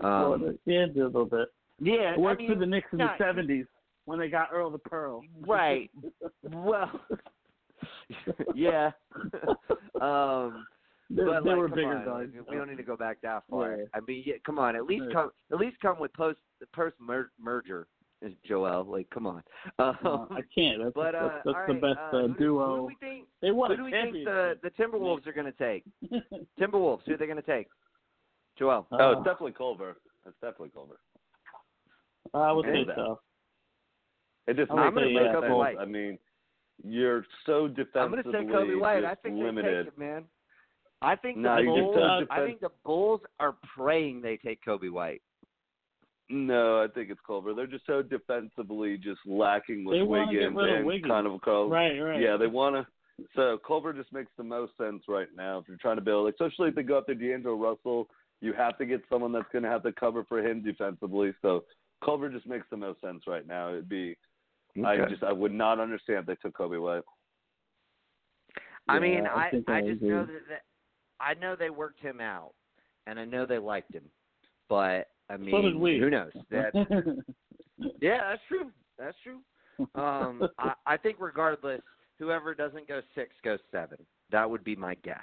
Well, Um, yeah, it a little bit. yeah, It worked I for the Knicks in not- the '70s when they got Earl the Pearl. right. Well, yeah. um, they, but they like, were bigger on, guys. like, we don't need to go back that far. Yeah. I mean, yeah, come on. At least Yeah. come. At least come with post post merger, Joel. Like, come on. Um, Uh, I can't. That's, But uh, that's, that's all the right, best uh, uh, who, duo. Who do we think? they won Who do we think the the Timberwolves are going to take? Timberwolves. Who are they going to take? Joel. oh, Uh, it's definitely Culver. It's definitely Culver. I would Okay. say so. It just I'm makes gonna no say, sense. I mean, you're so I'm defensively going to say Coby White. I think limited. they take it, man. I think No, the you just Bulls. don't I think the Bulls are praying they take Coby White. No, I think it's Culver. They're just so defensively just lacking with They wanna get Wiggins rid of and Wiggins. kind of Cole. Right, right. Yeah, they want to. So Culver just makes the most sense right now if you're trying to build, especially if they go after D'Angelo Russell. You have to get someone that's going to have to cover for him defensively. So Culver just makes the most sense right now. It'd be. I just I would not understand if they took Coby White. I Yeah, mean, I I I I just agree. know that, that I know they worked him out, and I know they liked him, but I mean, So did we. who knows? That yeah, that's true. That's true. Um, I, I think regardless, whoever doesn't go six goes seven. That would be my guess,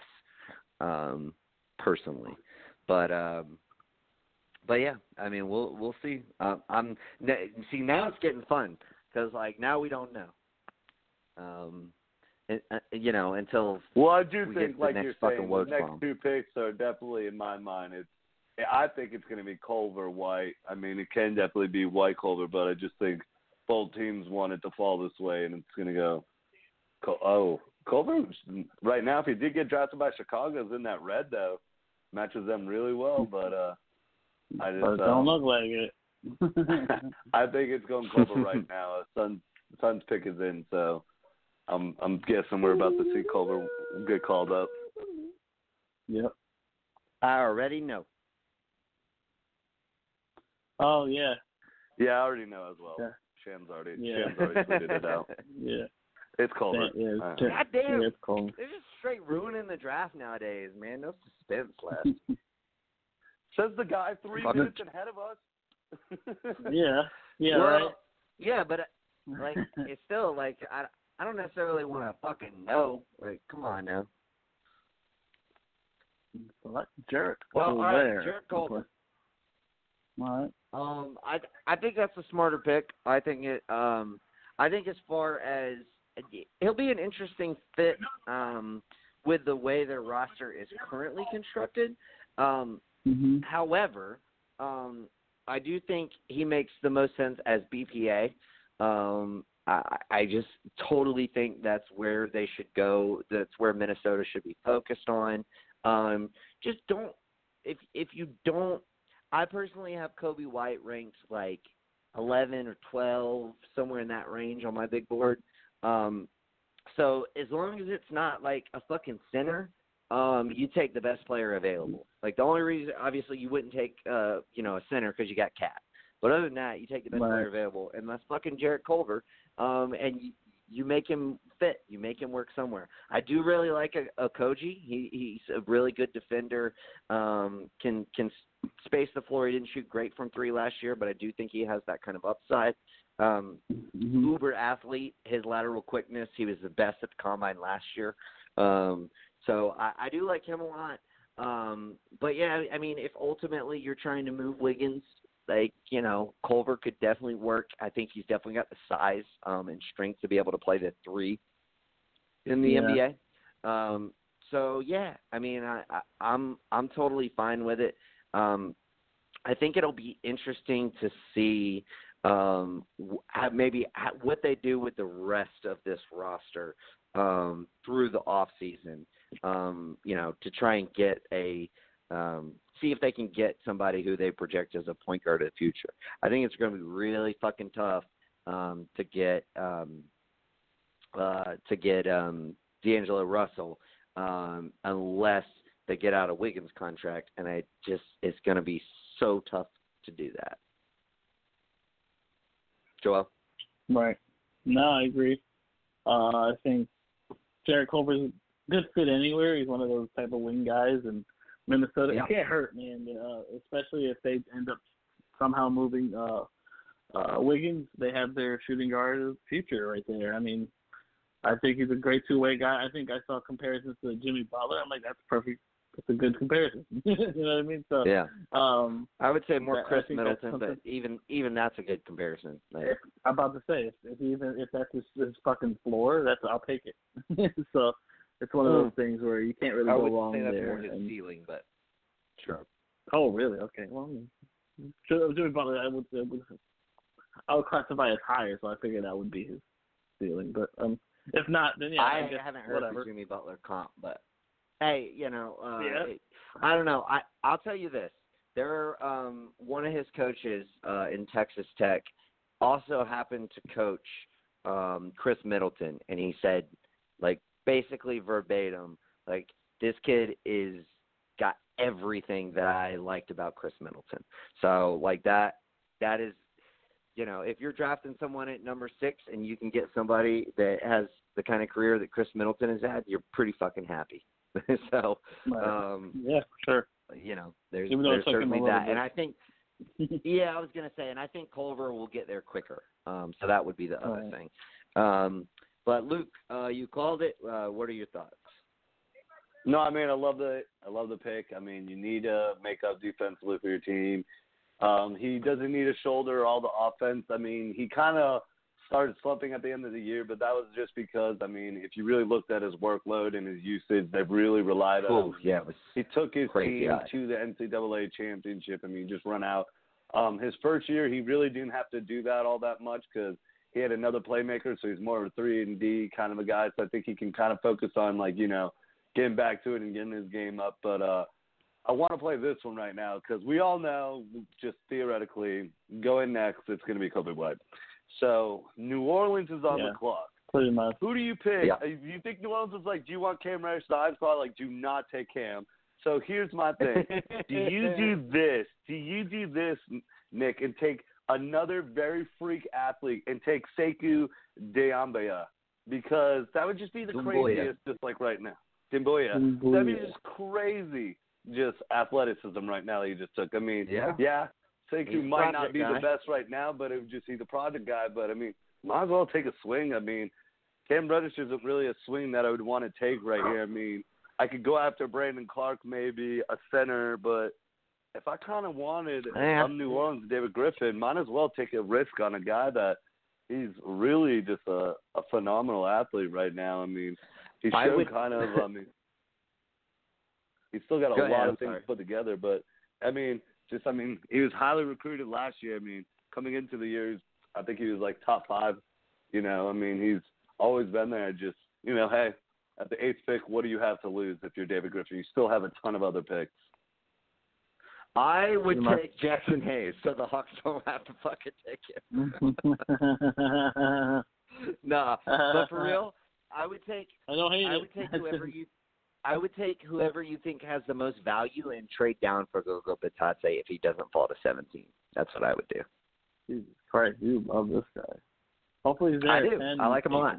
um, personally. But um, but yeah, I mean, we'll we'll see. Um, I'm n- see now it's getting fun because like now we don't know. Um, and, uh, you know until Well, I do We think, like you're saying, the next bomb. two picks are definitely in my mind. It's I think it's going to be Culver White. I mean, it can definitely be White Culver, but I just think both teams want it to fall this way, and it's going to go. Oh, Culver right now, if he did get drafted by Chicago, is in that red though, matches them really well. But uh, I just but it uh, don't look like it. I think it's going Culver right now. Suns Suns pick is in, so I'm I'm guessing we're about to see Culver get called up. yep. I already know. Oh yeah, Yeah, I already know as well. Yeah. Shams already Yeah. Shams already tweeted it out. yeah. It's Culver. That- yeah, Uh, it's- God damn. Yeah, it's cold. They're just straight ruining the draft nowadays, man. No suspense left. Says the guy three minutes ahead of us. Yeah. Yeah. well, right. yeah, but like it's still like I I don't necessarily want to fucking know. Like, come on now. What? jerk Well, Culver all right, there. Jarrett Culver. All right. Um, I I think that's a smarter pick. I think it. Um, I think as far as he'll be an interesting fit um, with the way their roster is currently constructed. Um, Mm-hmm. However, um, I do think he makes the most sense as BPA. Um, I, I just totally think that's where they should go. That's where Minnesota should be focused on. Um, just don't if if you don't. I personally have Coby White ranked like 11 or 12, somewhere in that range on my big board. Um, so as long as it's not like a fucking center, um, you take the best player available. Like the only reason, obviously, you wouldn't take uh, you know, a center because you got Cat. But other than that, you take the best Right. player available, and that's fucking Jarrett Culver. Um, and you, you make him fit. You make him work somewhere. I do really like a, a Okogie. He he's a really good defender. Um, can can space the floor. He didn't shoot great from three last year, but I do think he has that kind of upside. Um, Mm-hmm. uber athlete. His lateral quickness. He was the best at the combine last year. Um, so I, I do like him a lot. Um, but yeah, I mean, if ultimately you're trying to move Wiggins, like you know, Culver could definitely work. I think he's definitely got the size um, and strength to be able to play the three in the Yeah. NBA. Um, so yeah, I mean, I, I, I'm I'm totally fine with it. Um, I think it'll be interesting to see um, how, maybe how, what they do with the rest of this roster um, through the off season. Um, you know, to try and get a um, see if they can get somebody who they project as a point guard of the future. I think it's going to be really fucking tough um, to get um, uh, to get um, D'Angelo Russell um, unless they get out of Wiggins' contract, and I just it's going to be so tough to do that. Joel, Right. No, I agree. Uh, I think Jarrett Culver's good fit anywhere. He's one of those type of wing guys, and Minnesota Yeah. it can't hurt, man. Uh, especially if they end up somehow moving uh, uh, Wiggins, they have their shooting guard of the future right there. I mean, I think he's a great two way guy. I think I saw comparisons to Jimmy Butler. I'm like, that's perfect. That's a good comparison. you know what I mean? So, yeah, um, I would say more That- Khris Middleton, but even even that's a good comparison. Like, I'm about to say if, if even if that's his, his fucking floor, that's I'll take it. so it's one of those things where you can't really I go would wrong say that's there. more his and- ceiling, but sure. oh, really? Okay. Well, Jimmy Jimmy Butler, I would, I would I would classify as higher, so I figured that would be his ceiling. But um, if not, then yeah, I, I guess haven't heard whatever. the Jimmy Butler comp, but hey, you know, uh, Yeah. it- I don't know. I I'll tell you this: there, um, one of his coaches uh, in Texas Tech also happened to coach um, Khris Middleton, and he said, like, basically verbatim, like, this kid is got everything that I liked about Khris Middleton. So, like that, that is you know, if you're drafting someone at number six and you can get somebody that has the kind of career that Khris Middleton has had, you're pretty fucking happy. so, um, yeah, sure. you know, there's there's it took him a certainly that, bit. and I think, yeah, I was gonna say, and I think Culver will get there quicker. Um, so that would be the other Right. thing. Um, but Luke, uh, you called it. Uh, what are your thoughts? No, I mean I love the I love the pick. I mean you need to make up defensively for your team. Um, he doesn't need a shoulder all the offense. I mean he kind of started slumping at the end of the year, but that was just because I mean if you really looked at his workload and his usage, they've really relied on. Oh, yeah, He took his team high. to the NCAA championship. I mean, just run out. Um, his first year, he really didn't have to do that all that much because he had another playmaker, so he's more of a three and D kind of a guy. So I think he can kind of focus on like you know getting back to it and getting his game up. But uh, I want to play this one right now because we all know, just theoretically, going next, it's going to be Coby White. So New Orleans is on Yeah. the clock. Pretty much. Who do you pick? Yeah. Uh, You think New Orleans is like, do you want Cam Reddish? The I'd probably like, do not take Cam. So here's my thing. do you do this? Do you do this, Nick, and take another very freak athlete and take Sekou Doumbouya? Because that would just be the craziest, just like right now. Dimboya. Doumbouya. That'd be just crazy, just athleticism right now that you just took. I mean, Yeah. yeah, Sekou might not be guy. the best right now, but it would just be the project guy. But I mean, might as well take a swing. I mean, Cam Reddish isn't really a swing that I would want to take right here. I mean, I could go after Brandon Clarke, maybe a center, but if I kind of wanted, Yeah. I'm New Orleans, David Griffin, might as well take a risk on a guy that he's really just a a phenomenal athlete right now. I mean, he I showed would- kind of. I mean, he's still got a Go lot ahead, of things sorry. put together, but I mean, just I mean, he was highly recruited last year. I mean, coming into the year, I think he was like top five. You know, I mean, he's always been there. Just you know, hey, at the eighth pick, what do you have to lose if you're David Griffin? You still have a ton of other picks. I would You must- take Jaxson Hayes, so the Hawks don't have to fucking take him. nah, but for real, I would take I don't hate I it. would take whoever you. I would take whoever you think has the most value and trade down for Goga Bitadze if he doesn't fall to 17. That's what I would do. Jesus Christ, you love this guy. Hopefully he's there. I do. I like him a lot.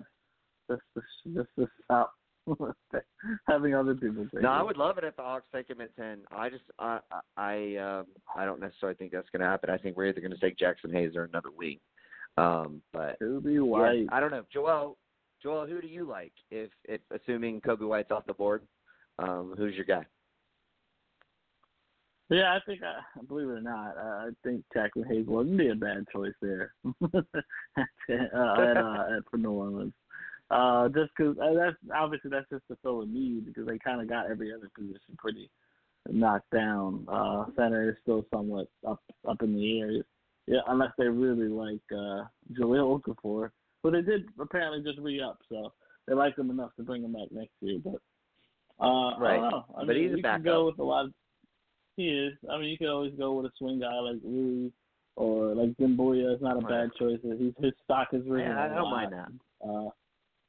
Just, just, just to stop having other people take No, I would love it if the Hawks take him at 10. I just I I um I don't necessarily think that's going to happen. I think we're either going to take Jaxson Hayes or another wing. Um, but Coby yeah, White. I don't know, Joel. Joel, who do you like? If if assuming Coby White's off the board, um, who's your guy? Yeah, I think, I believe it or not, I I think Jaxson Hayes wouldn't be a bad choice there at, uh, at, uh, at for New Orleans. Uh, just because uh, that's obviously that's just to fill a need because they kind of got every other position pretty knocked down. Uh, center is still somewhat up up in the air, yeah, unless they really like uh, Jahlil Okafor, who they did apparently just re up, so they like him enough to bring him back next year. But uh, I Right. don't know. I But mean, he's a backup. go with a lot. Of, he is. I mean, you can always go with a swing guy like Rui or like Zimboya. It's not a Right. bad choice. His his stock is risen. Yeah, I don't mind that. Uh,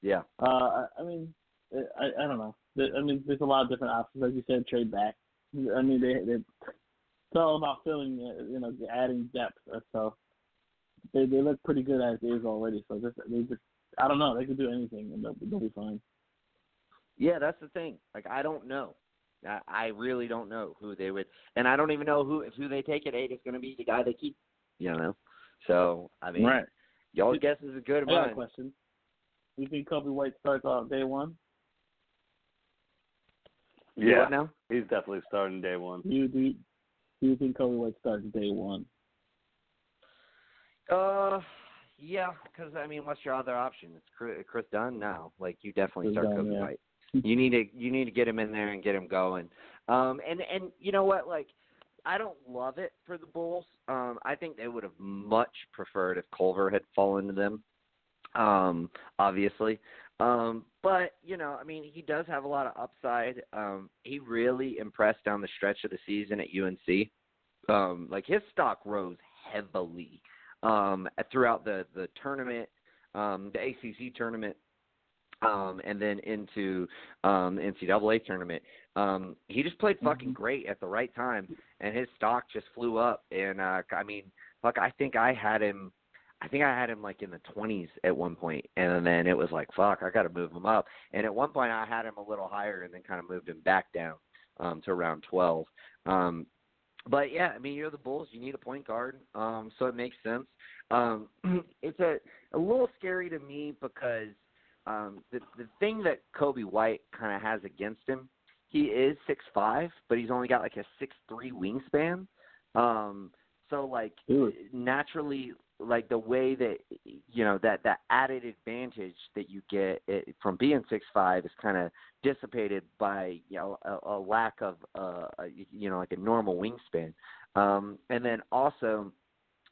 Yeah. uh, I I mean, I I don't know. I mean, there's a lot of different options. Like you said, trade back. I mean, they they it's all about filling, uh, you know, adding depth. Uh, So they they look pretty good as is already. So just they just I don't know. They could do anything and they'll, they'll be fine. Yeah, that's the thing. Like I don't know. I, I really don't know who they would, and I don't even know who if who they take at eight is going to be the guy they keep. You know. So I mean, right. y'all's guess is as good as I got a mine. question. You think Coby White starts off day one? Yeah, what now? he's definitely starting day one. Do you do you, do you think Coby White starts day one? Uh, yeah, because I mean, what's your other option? It's Kris, Kris Dunn now. Like you definitely Kris start Dunn, Coby yeah. White. You need to you need to get him in there and get him going. Um, and and you know what? Like, I don't love it for the Bulls. Um, I think they would have much preferred if Culver had fallen to them. Um, obviously. Um, but you know, I mean, he does have a lot of upside. Um, he really impressed down the stretch of the season at UNC. Um, like his stock rose heavily um, throughout the the tournament, um, the ACC tournament, um, and then into um, the NCAA tournament. Um, he just played fucking great at the right time, and his stock just flew up. And uh, I mean, fuck, I think I had him. I think I had him like in the 20s at one point, and then it was like, fuck, I got to move him up. And at one point, I had him a little higher, and then kind of moved him back down um, to around 12. Um, but yeah, I mean, you're the Bulls. You need a point guard, um, so it makes sense. Um, it's a a little scary to me because um, the the thing that Coby White kind of has against him, he is six five, but he's only got like a six three wingspan. Um, so like Dude. naturally, like the way that you know that that added advantage that you get it, from being six five is kind of dissipated by you know a, a lack of uh a, you know like a normal wingspan. Um and then also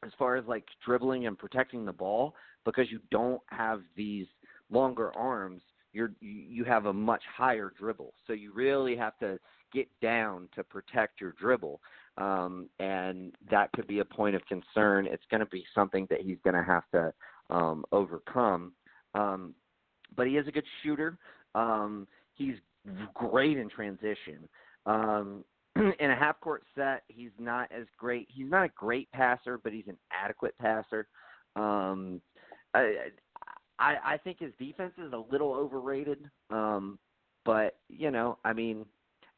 as far as like dribbling and protecting the ball because you don't have these longer arms you're you you have a much higher dribble. So you really have to get down to protect your dribble um and that could be a point of concern it's going to be something that he's going to have to um overcome um but he is a good shooter um he's great in transition. Um, in a half court set, he's not as great. He's not a great passer, but he's an adequate passer. Um, I, I I think his defense is a little overrated. Um, but you know, I mean,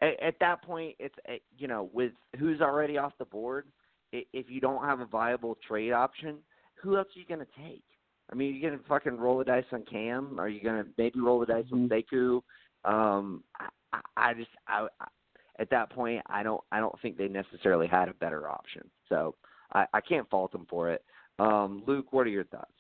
at, at that point, it's uh, you know, with who's already off the board, if you don't have a viable trade option, who else are you going to take? I mean, you're going to fucking roll the dice on Cam? Are you going to maybe roll the dice on Sekou? Um, I, I I just I, I at that point I don't I don't think they necessarily had a better option. So I, I can't fault them for it. Um, Luke, what are your thoughts?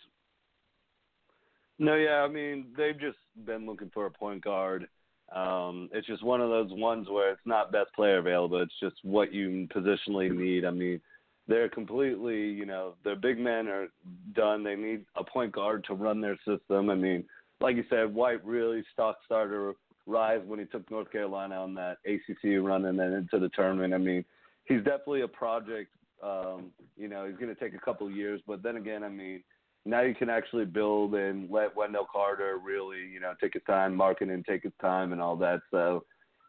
No, yeah, I mean they've just been looking for a point guard. Um, it's just one of those ones where it's not best player available. It's just what you positionally need. I mean, they're completely, you know, their big men are done. They need a point guard to run their system. I mean, like you said, White really stock starter rise when he took North Carolina on that ACC run and then into the tournament. I mean, he's definitely a project. Um, you know, he's going to take a couple years, but then again, I mean, now you can actually build and let Wendell Carter really, you know, take his time, market and take his time and all that. So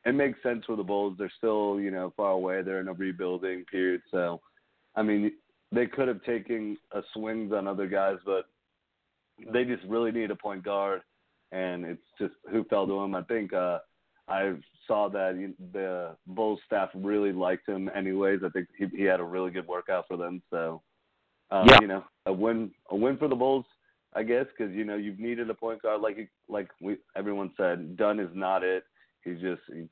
it makes sense for the Bulls. They're still, you know, far away. They're in a rebuilding period. So, I mean, they could have taken a swings on other guys, but they just really need a point guard, and it's just who fell to him. I think uh, I saw that the Bulls staff really liked him, anyways. I think he, he had a really good workout for them. So, um, yeah. you know, a win, a win for the Bulls, I guess, because you know you've needed a point guard, like like we everyone said. Dunn is not it. He's just he's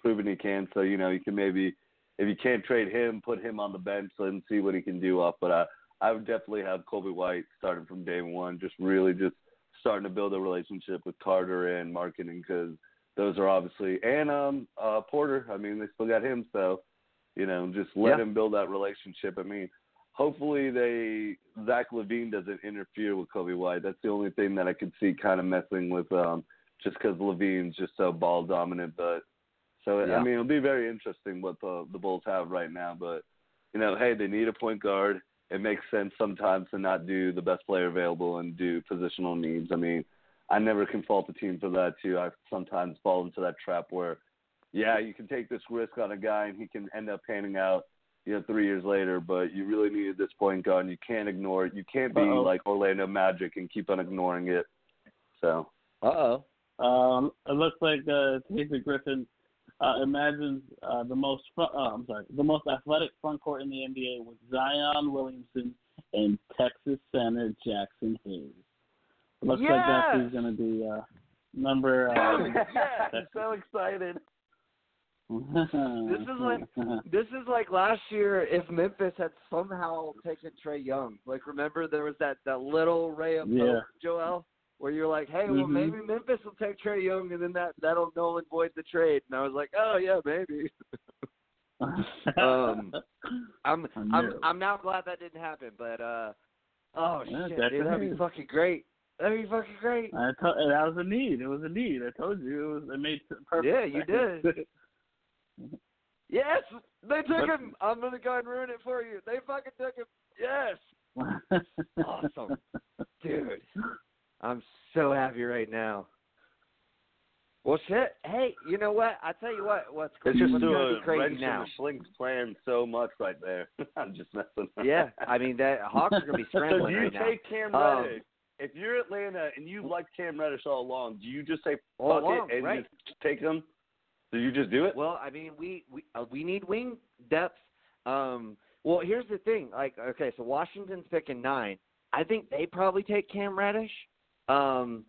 proven he can. So you know you can maybe if you can't trade him, put him on the bench and see what he can do up. But I I would definitely have Coby White starting from day one, just really just starting to build a relationship with Carter and Markkanen because those are obviously and um uh Porter. I mean they still got him, so you know just let yeah. him build that relationship. I mean hopefully they Zach LaVine doesn't interfere with Coby White. That's the only thing that I could see kind of messing with um just because LaVine's just so ball dominant. But so yeah. I mean it'll be very interesting what the the Bulls have right now. But you know hey they need a point guard. It makes sense sometimes to not do the best player available and do positional needs. I mean I never can fault the team for that too. I sometimes fall into that trap where, yeah, you can take this risk on a guy and he can end up panning out, you know, three years later. But you really needed this point guard. You can't ignore it. You can't be Uh-oh. like Orlando Magic and keep on ignoring it. So. Uh oh. Um, it looks like uh, Taylor Griffin uh, imagines uh, the most front, uh, I'm sorry, the most athletic front court in the NBA with Zion Williamson and Texas center Jaxson Hayes. Looks yes! like that's who's going to be uh, number. Uh, yes, I'm so excited. This is like this is like last year if Memphis had somehow taken Trae Young. Like remember there was that that little ray of Yeah. hope, Joel, where you're like, hey, well Mhm. maybe Memphis will take Trae Young and then that that'll null and void the trade. And I was like, oh yeah, maybe. um, I'm I'm. I'm now glad that didn't happen, but uh, oh Yeah, shit, dude, that'd be fucking great. That'd be fucking great. I to- that was a need. It was a need. I told you it was. It made perfect. Yeah, you sense. Yes, they took But- him. I'm gonna go and ruin it for you. They fucking took him. Yes, Awesome. dude. I'm so happy right now. Well, shit. Hey, you know what? I tell you what. What's It's just what's to gonna be a crazy wrench now? Schlenk's plan so much right there. I'm just messing. Yeah, I mean that Hawks are gonna be So scrambling do you right now. take Cam Um, Reddish? if you're Atlanta and you liked Cam Reddish all along, do you just say fuck along, it and right. just take him? Do you just do it? Well, I mean, we we uh, we need wing depth. Um, well, here's the thing. Like, okay, so Washington's picking nine. I think they probably take Cam Reddish. Um,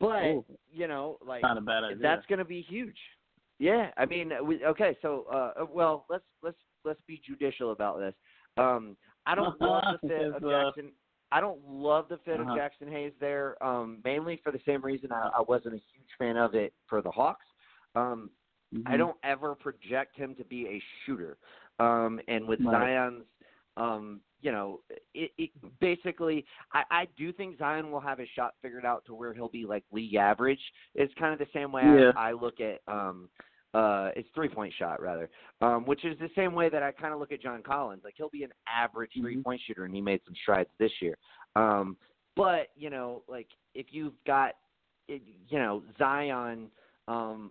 but Ooh. you know, like Not a bad idea. that's going to be huge. Yeah, I mean, we, okay, so uh, well, let's let's let's be judicial about this. Um, I don't love the fit of uh, Jaxson. I don't love the fit Uh-huh. of Jaxson Hayes there, um, mainly for the same reason I, I wasn't a huge fan of it for the Hawks. Um, I Mhm. don't ever project him to be a shooter. Um, and with Right. Zion's, um, you know, it, it basically, I, I do think Zion will have his shot figured out to where he'll be like league average. It's kind of the same way Yeah. I, I look at um, uh, it's three point shot rather, um, which is the same way that I kind of look at John Collins. Like he'll be an average Mhm. three point shooter, and he made some strides this year. Um, but you know, like if you've got, you know, Zion. Um,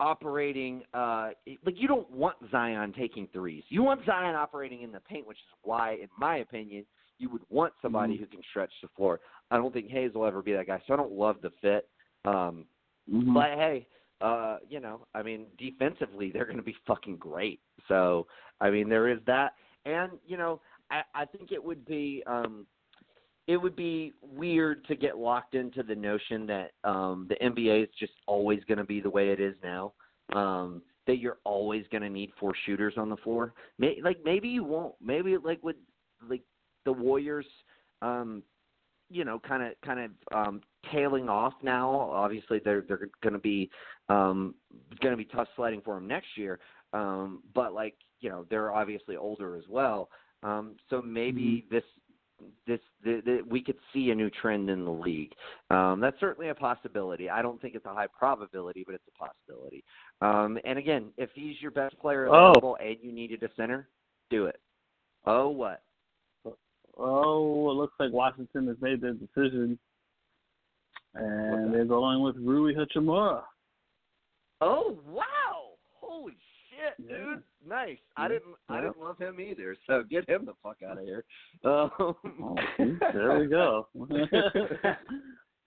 operating uh like you don't want Zion taking threes. You want Zion operating in the paint, which is why in my opinion you would want somebody Mhm. who can stretch the floor. I don't think Hayes will ever be that guy. So I don't love the fit. Um Mhm. but hey, uh, you know, I mean, defensively they're going to be fucking great. So, I mean, there is that, and you know, I, I think it would be, um, it would be weird to get locked into the notion that um, the NBA is just always going to be the way it is now. Um, that you're always going to need four shooters on the floor. May, like maybe you won't. Maybe like with like the Warriors. Um, you know, kind of kind of um, tailing off now. Obviously, they're they're going to be um, going to be tough sledding for them next year. Um, but like you know, they're obviously older as well. Um, so maybe Mm-hmm. this this the, the, we could see a new trend in the league. Um, that's certainly a possibility. I don't think it's a high probability, but it's a possibility. Um, and again, if he's your best player Oh. available and you needed a center, do it. Oh, what? Oh, it looks like Washington has made their decision, and they're going with Rui Hachimura. Oh wow! Shit, Yeah. dude! Nice. I didn't. I didn't love him either. So get him the fuck out of here. Um, Oh, there we go.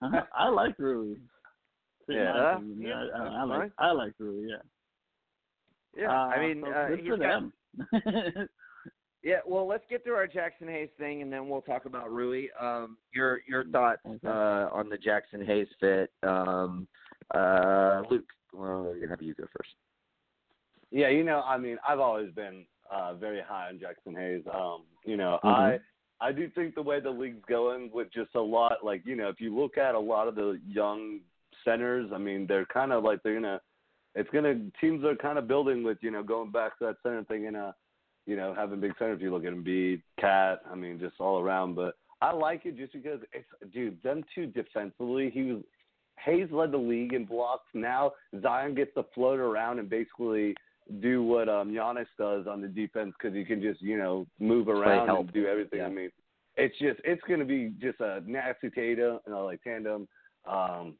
I, I like Rui. Yeah? Yeah, I, I, I like fine. I like Rui. Yeah. yeah. Uh, I mean, so uh, good for got- them. Yeah. Well, let's get through our Jaxson Hayes thing, and then we'll talk about Rui. Um, your your thoughts uh, on the Jaxson Hayes fit, um, uh, Luke. Well, have you go first. Yeah, you know, I mean, I've always been uh very high on Jaxson Hayes. Um, you know, Mhm. I I do think the way the league's going with just a lot like, you know, if you look at a lot of the young centers, I mean, they're kind of like they're gonna it's gonna teams are kind of building with, you know, going back to that center thing and uh you know, having big centers if you look at Embiid, Cat, I mean, just all around. But I like it just because it's dude, them two defensively, he was Hayes led the league in blocks. Now Zion gets to float around and basically do what um Giannis does on the defense because he can just you know move around and do everything. Yeah. I mean, it's just it's going to be just a nasty tandem, you know, like tandem. Um,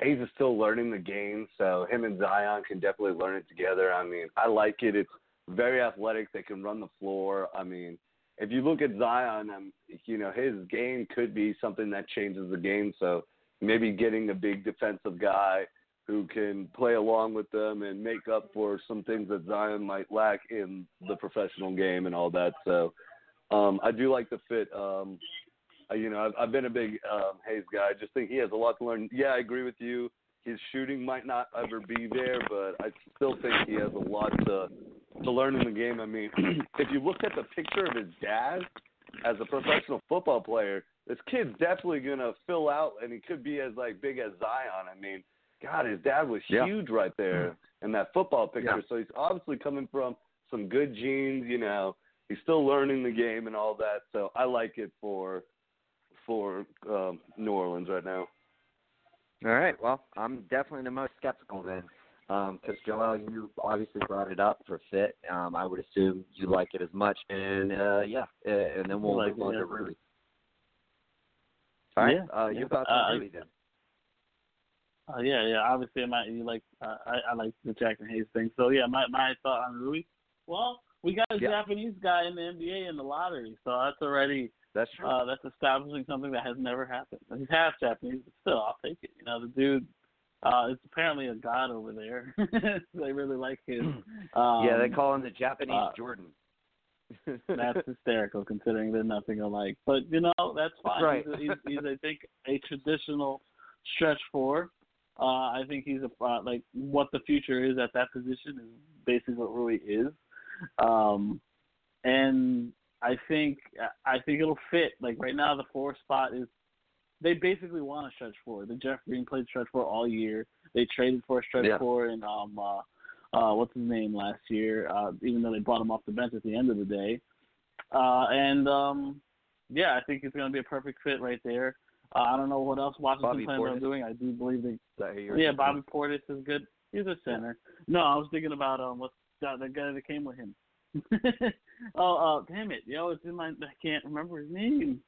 Hayes is still learning the game, so him and Zion can definitely learn it together. I mean, I like it. It's very athletic. They can run the floor. I mean, if you look at Zion, um, you know his game could be something that changes the game. So maybe getting a big defensive guy who can play along with them and make up for some things that Zion might lack in the professional game and all that. So um, I do like the fit. Um, you know, I've, I've been a big um, Hayes guy. I just think he has a lot to learn. Yeah, I agree with you. His shooting might not ever be there, but I still think he has a lot to to learn in the game. I mean, if you look at the picture of his dad as a professional football player, this kid's definitely gonna fill out, and he could be as like big as Zion. I mean, God, his dad was Yeah. huge right there in that football picture. Yeah. So he's obviously coming from some good genes. You know, he's still learning the game and all that. So I like it for for um, New Orleans right now. All right. Well, I'm definitely the most skeptical then, because Joel, you obviously brought it up for fit. Um, I would assume you like it as much, and uh, yeah, uh, and then we'll I like move on it, to yeah. Rudy. All right. Yeah, uh, yeah. Your thoughts Uh, on I- Rudy then? Uh, yeah, yeah. Obviously, I might you like uh, I I like the Jaxson Hayes thing. So yeah, my my thought on Rui. Well, we got a Yeah. Japanese guy in the NBA in the lottery, so that's already That's true. uh, that's establishing something that has never happened. He's half Japanese, but still, I'll take it. You know, the dude uh, is apparently a god over there. they really like him. Um, yeah, they call him the Japanese uh, Jordan. that's hysterical considering they're nothing alike. But you know, that's fine. Right. He's, he's, he's I think a traditional stretch four. Uh, I think he's a uh, like what the future is at that position is basically what Rui is. Um, and I think I think it'll fit. Like right now, the four spot is they basically want a stretch four. The Jeff Green played stretch four all year. They traded for a stretch Yeah. four in um uh, uh what's his name last year. Uh, even though they brought him off the bench at the end of the day. Uh, and um, yeah, I think it's going to be a perfect fit right there. Uh, I don't know what else Washington plans on doing. I do believe they yeah? Bobby Portis is good. He's a center. No, I was thinking about um what's that the guy that came with him. oh, uh, damn it, yo, it's in my. I can't remember his name.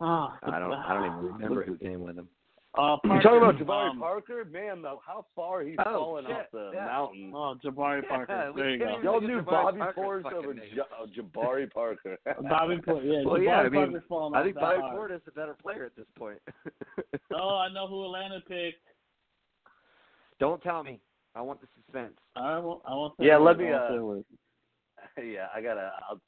Oh, I don't. I don't even remember who came with him. Uh, You Parker, talking about Jabari um, Parker? Man, the, how far he's Oh, fallen shit, off the yeah. mountain. Oh, Jabari Parker. Yeah, there you go. Y'all knew Jabari Bobby Portis over. J- uh, Jabari Parker. Bobby Portis. Yeah, Well, Jabari yeah, I mean, I think that Bobby hard. Portis is a better player at this point. Oh, I know who Atlanta picked. Don't tell me. I want the suspense. I won't. I won't say Yeah, let me, I won't say uh, yeah, I gotta. I'll,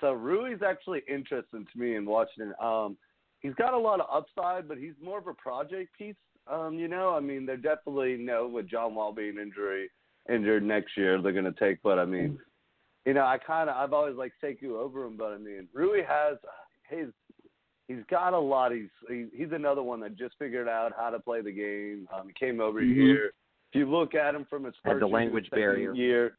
so Rui's actually interesting to me in Washington. Um, he's got a lot of upside, but he's more of a project piece. Um, you know, I mean, they're definitely know with John Wall being injury injured next year, they're gonna take. But I mean, you know, I kind of I've always liked Sekou over him, but I mean, Rui has his he's got a lot. He's he, he's another one that just figured out how to play the game. Um, he came over Mhm. here. If you look at him from his Had first the language barrier. year,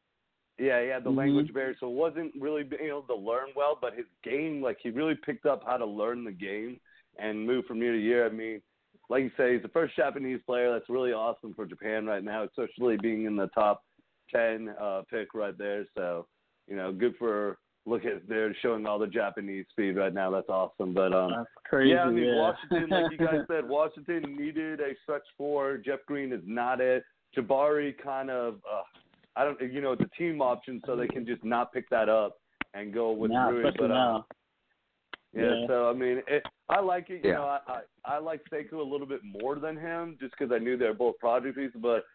yeah, he had the Mhm. language barrier, so wasn't really being able to learn well. But his game, like he really picked up how to learn the game and move from year to year. I mean, like you say, he's the first Japanese player. That's really awesome for Japan right now, especially being in the top ten uh, pick right there. So, you know, good for look at they're showing all the Japanese speed right now. That's awesome. But um, That's crazy. yeah, I mean yeah. Washington, like you guys said, Washington needed a stretch four. Jeff Green is not it. Jabari kind of, uh, I don't, you know, it's a team option, so they can just not pick that up and go with now, Rui. But uh. Yeah, Yeah. so I mean, it, I like it. You Yeah. know, I, I I like Sekou a little bit more than him, just because I knew they're both project pieces. But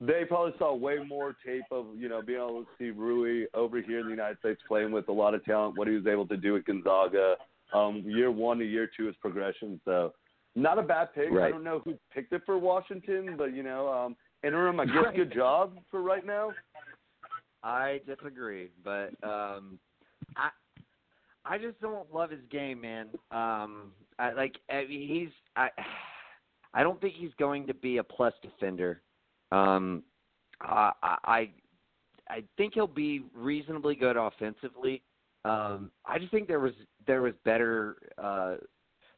they probably saw way more tape of you know being able to see Rui over here in the United States playing with a lot of talent, what he was able to do at Gonzaga. Um, year one to year two is progression, so not a bad pick. I don't know who picked it for Washington, but you know, um, interim, I guess, good job for right now. I disagree, but um, I I just don't love his game, man. Um, I like I mean, he's I I don't think he's going to be a plus defender. Um, I I I think he'll be reasonably good offensively. Um, I just think there was there was better, uh,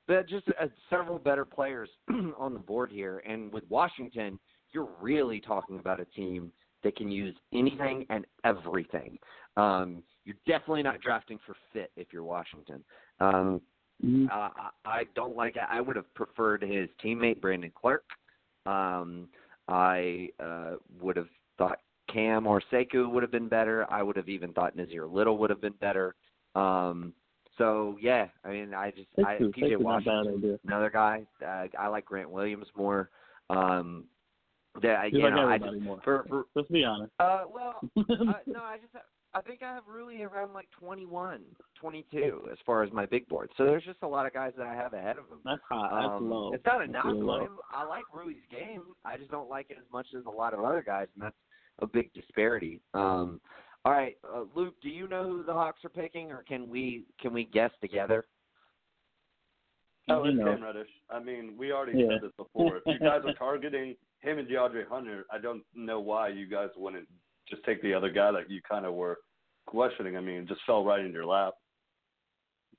but just uh, several better players on the board here. And with Washington, you're really talking about a team that can use anything and everything. Um, you're definitely not drafting for fit if you're Washington. Um, Mhm. uh, I I don't like it. I would have preferred his teammate Brandon Clarke. Um, I uh, would have thought Cam or Sekou would have been better. I would have even thought Nassir Little would have been better. Um, so yeah, I mean, I just I, PJ Sekou, not bad Washington, another guy. Uh, I like Grant Williams more. Um, yeah, You you like know, I just more. for for Let's be honest. uh, well, uh, no, I just I think I have Rui around like 21, 22 as far as my big board. So there's just a lot of guys that I have ahead of him. That's high. That's Um, low. It's not a knock really on him. I like Rui's game. I just don't like it as much as a lot of other guys, and that's a big disparity. Um, all right, uh, Luke, do you know who the Hawks are picking, or can we can we guess together? Oh, it's. Cam Reddish. I mean, we already Yeah. said this before. If you guys are targeting him and DeAndre Hunter, I don't know why you guys wouldn't just take the other guy that you kind of were questioning. I mean, it just fell right into your lap.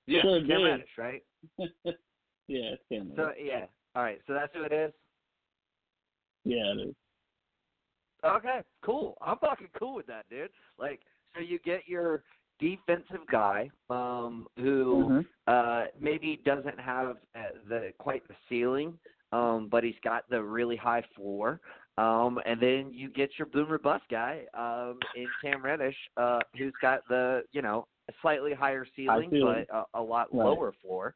Yeah, Sure Cam did. Reddish, right? yeah, it's Cam. So yeah, all right. So that's who it is. yeah, it is. Okay, cool. I'm fucking cool with that, dude. Like, so you get your defensive guy, um, who Mhm. uh maybe doesn't have uh, the quite the ceiling, um, but he's got the really high floor. Um, and then you get your boomer bust guy, um, in Cam Reddish, uh, who's got the, you know, slightly higher ceiling, ceiling. but a, a lot Right. lower floor.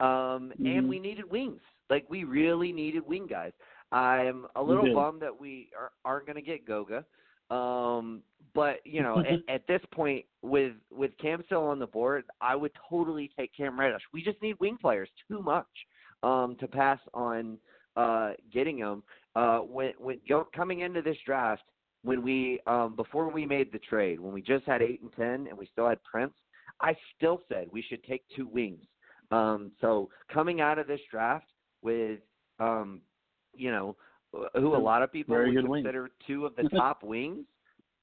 Um, Mhm. and we needed wings. Like we really needed wing guys. I'm a little bummed that we are, aren't going to get Goga. Um, but you know, at, at this point, with with Cam still on the board, I would totally take Cam Reddish. We just need wing players too much um, to pass on uh, getting them. Uh, when when go, coming into this draft, when we um, before we made the trade, when we just had eight and ten, and we still had Prince, I still said we should take two wings. Um, so coming out of this draft with um, you know, who a lot of people Very would consider two of the top wings.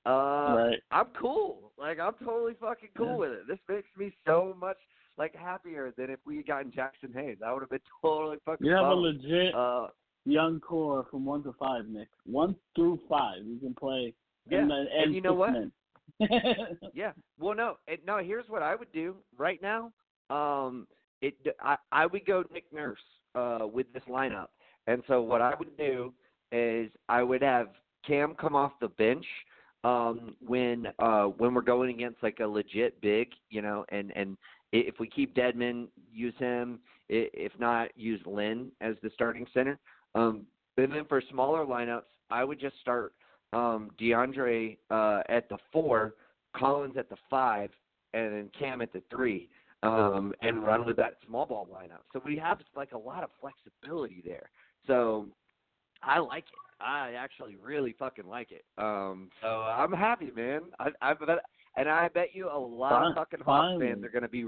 Uh, right. I'm cool. Like I'm totally fucking cool Yeah. with it. This makes me so much like happier than if we had gotten Jaxson Hayes. I would have been totally fucking. You have a legit Uh, young core from one to five, Nick. One through five, you can play. yeah, and, and, and you know what? Yeah. Well, no, and, no. Here's what I would do right now. Um, it I I would go Nick Nurse uh with this lineup, and so what I would do is I would have Cam come off the bench um when uh when we're going against like a legit big, you know, and and if we keep Dedmon, use him. If not, use Len as the starting center. Um, and then for smaller lineups, I would just start um, DeAndre uh, at the four, Collins at the five, and then Cam at the three, um, and run with that small ball lineup. So we have like a lot of flexibility there. So I like it. I actually really fucking like it. Um, so I'm happy, man. I, I bet, and I bet you a lot Fine- of fucking Hawks fans are going to be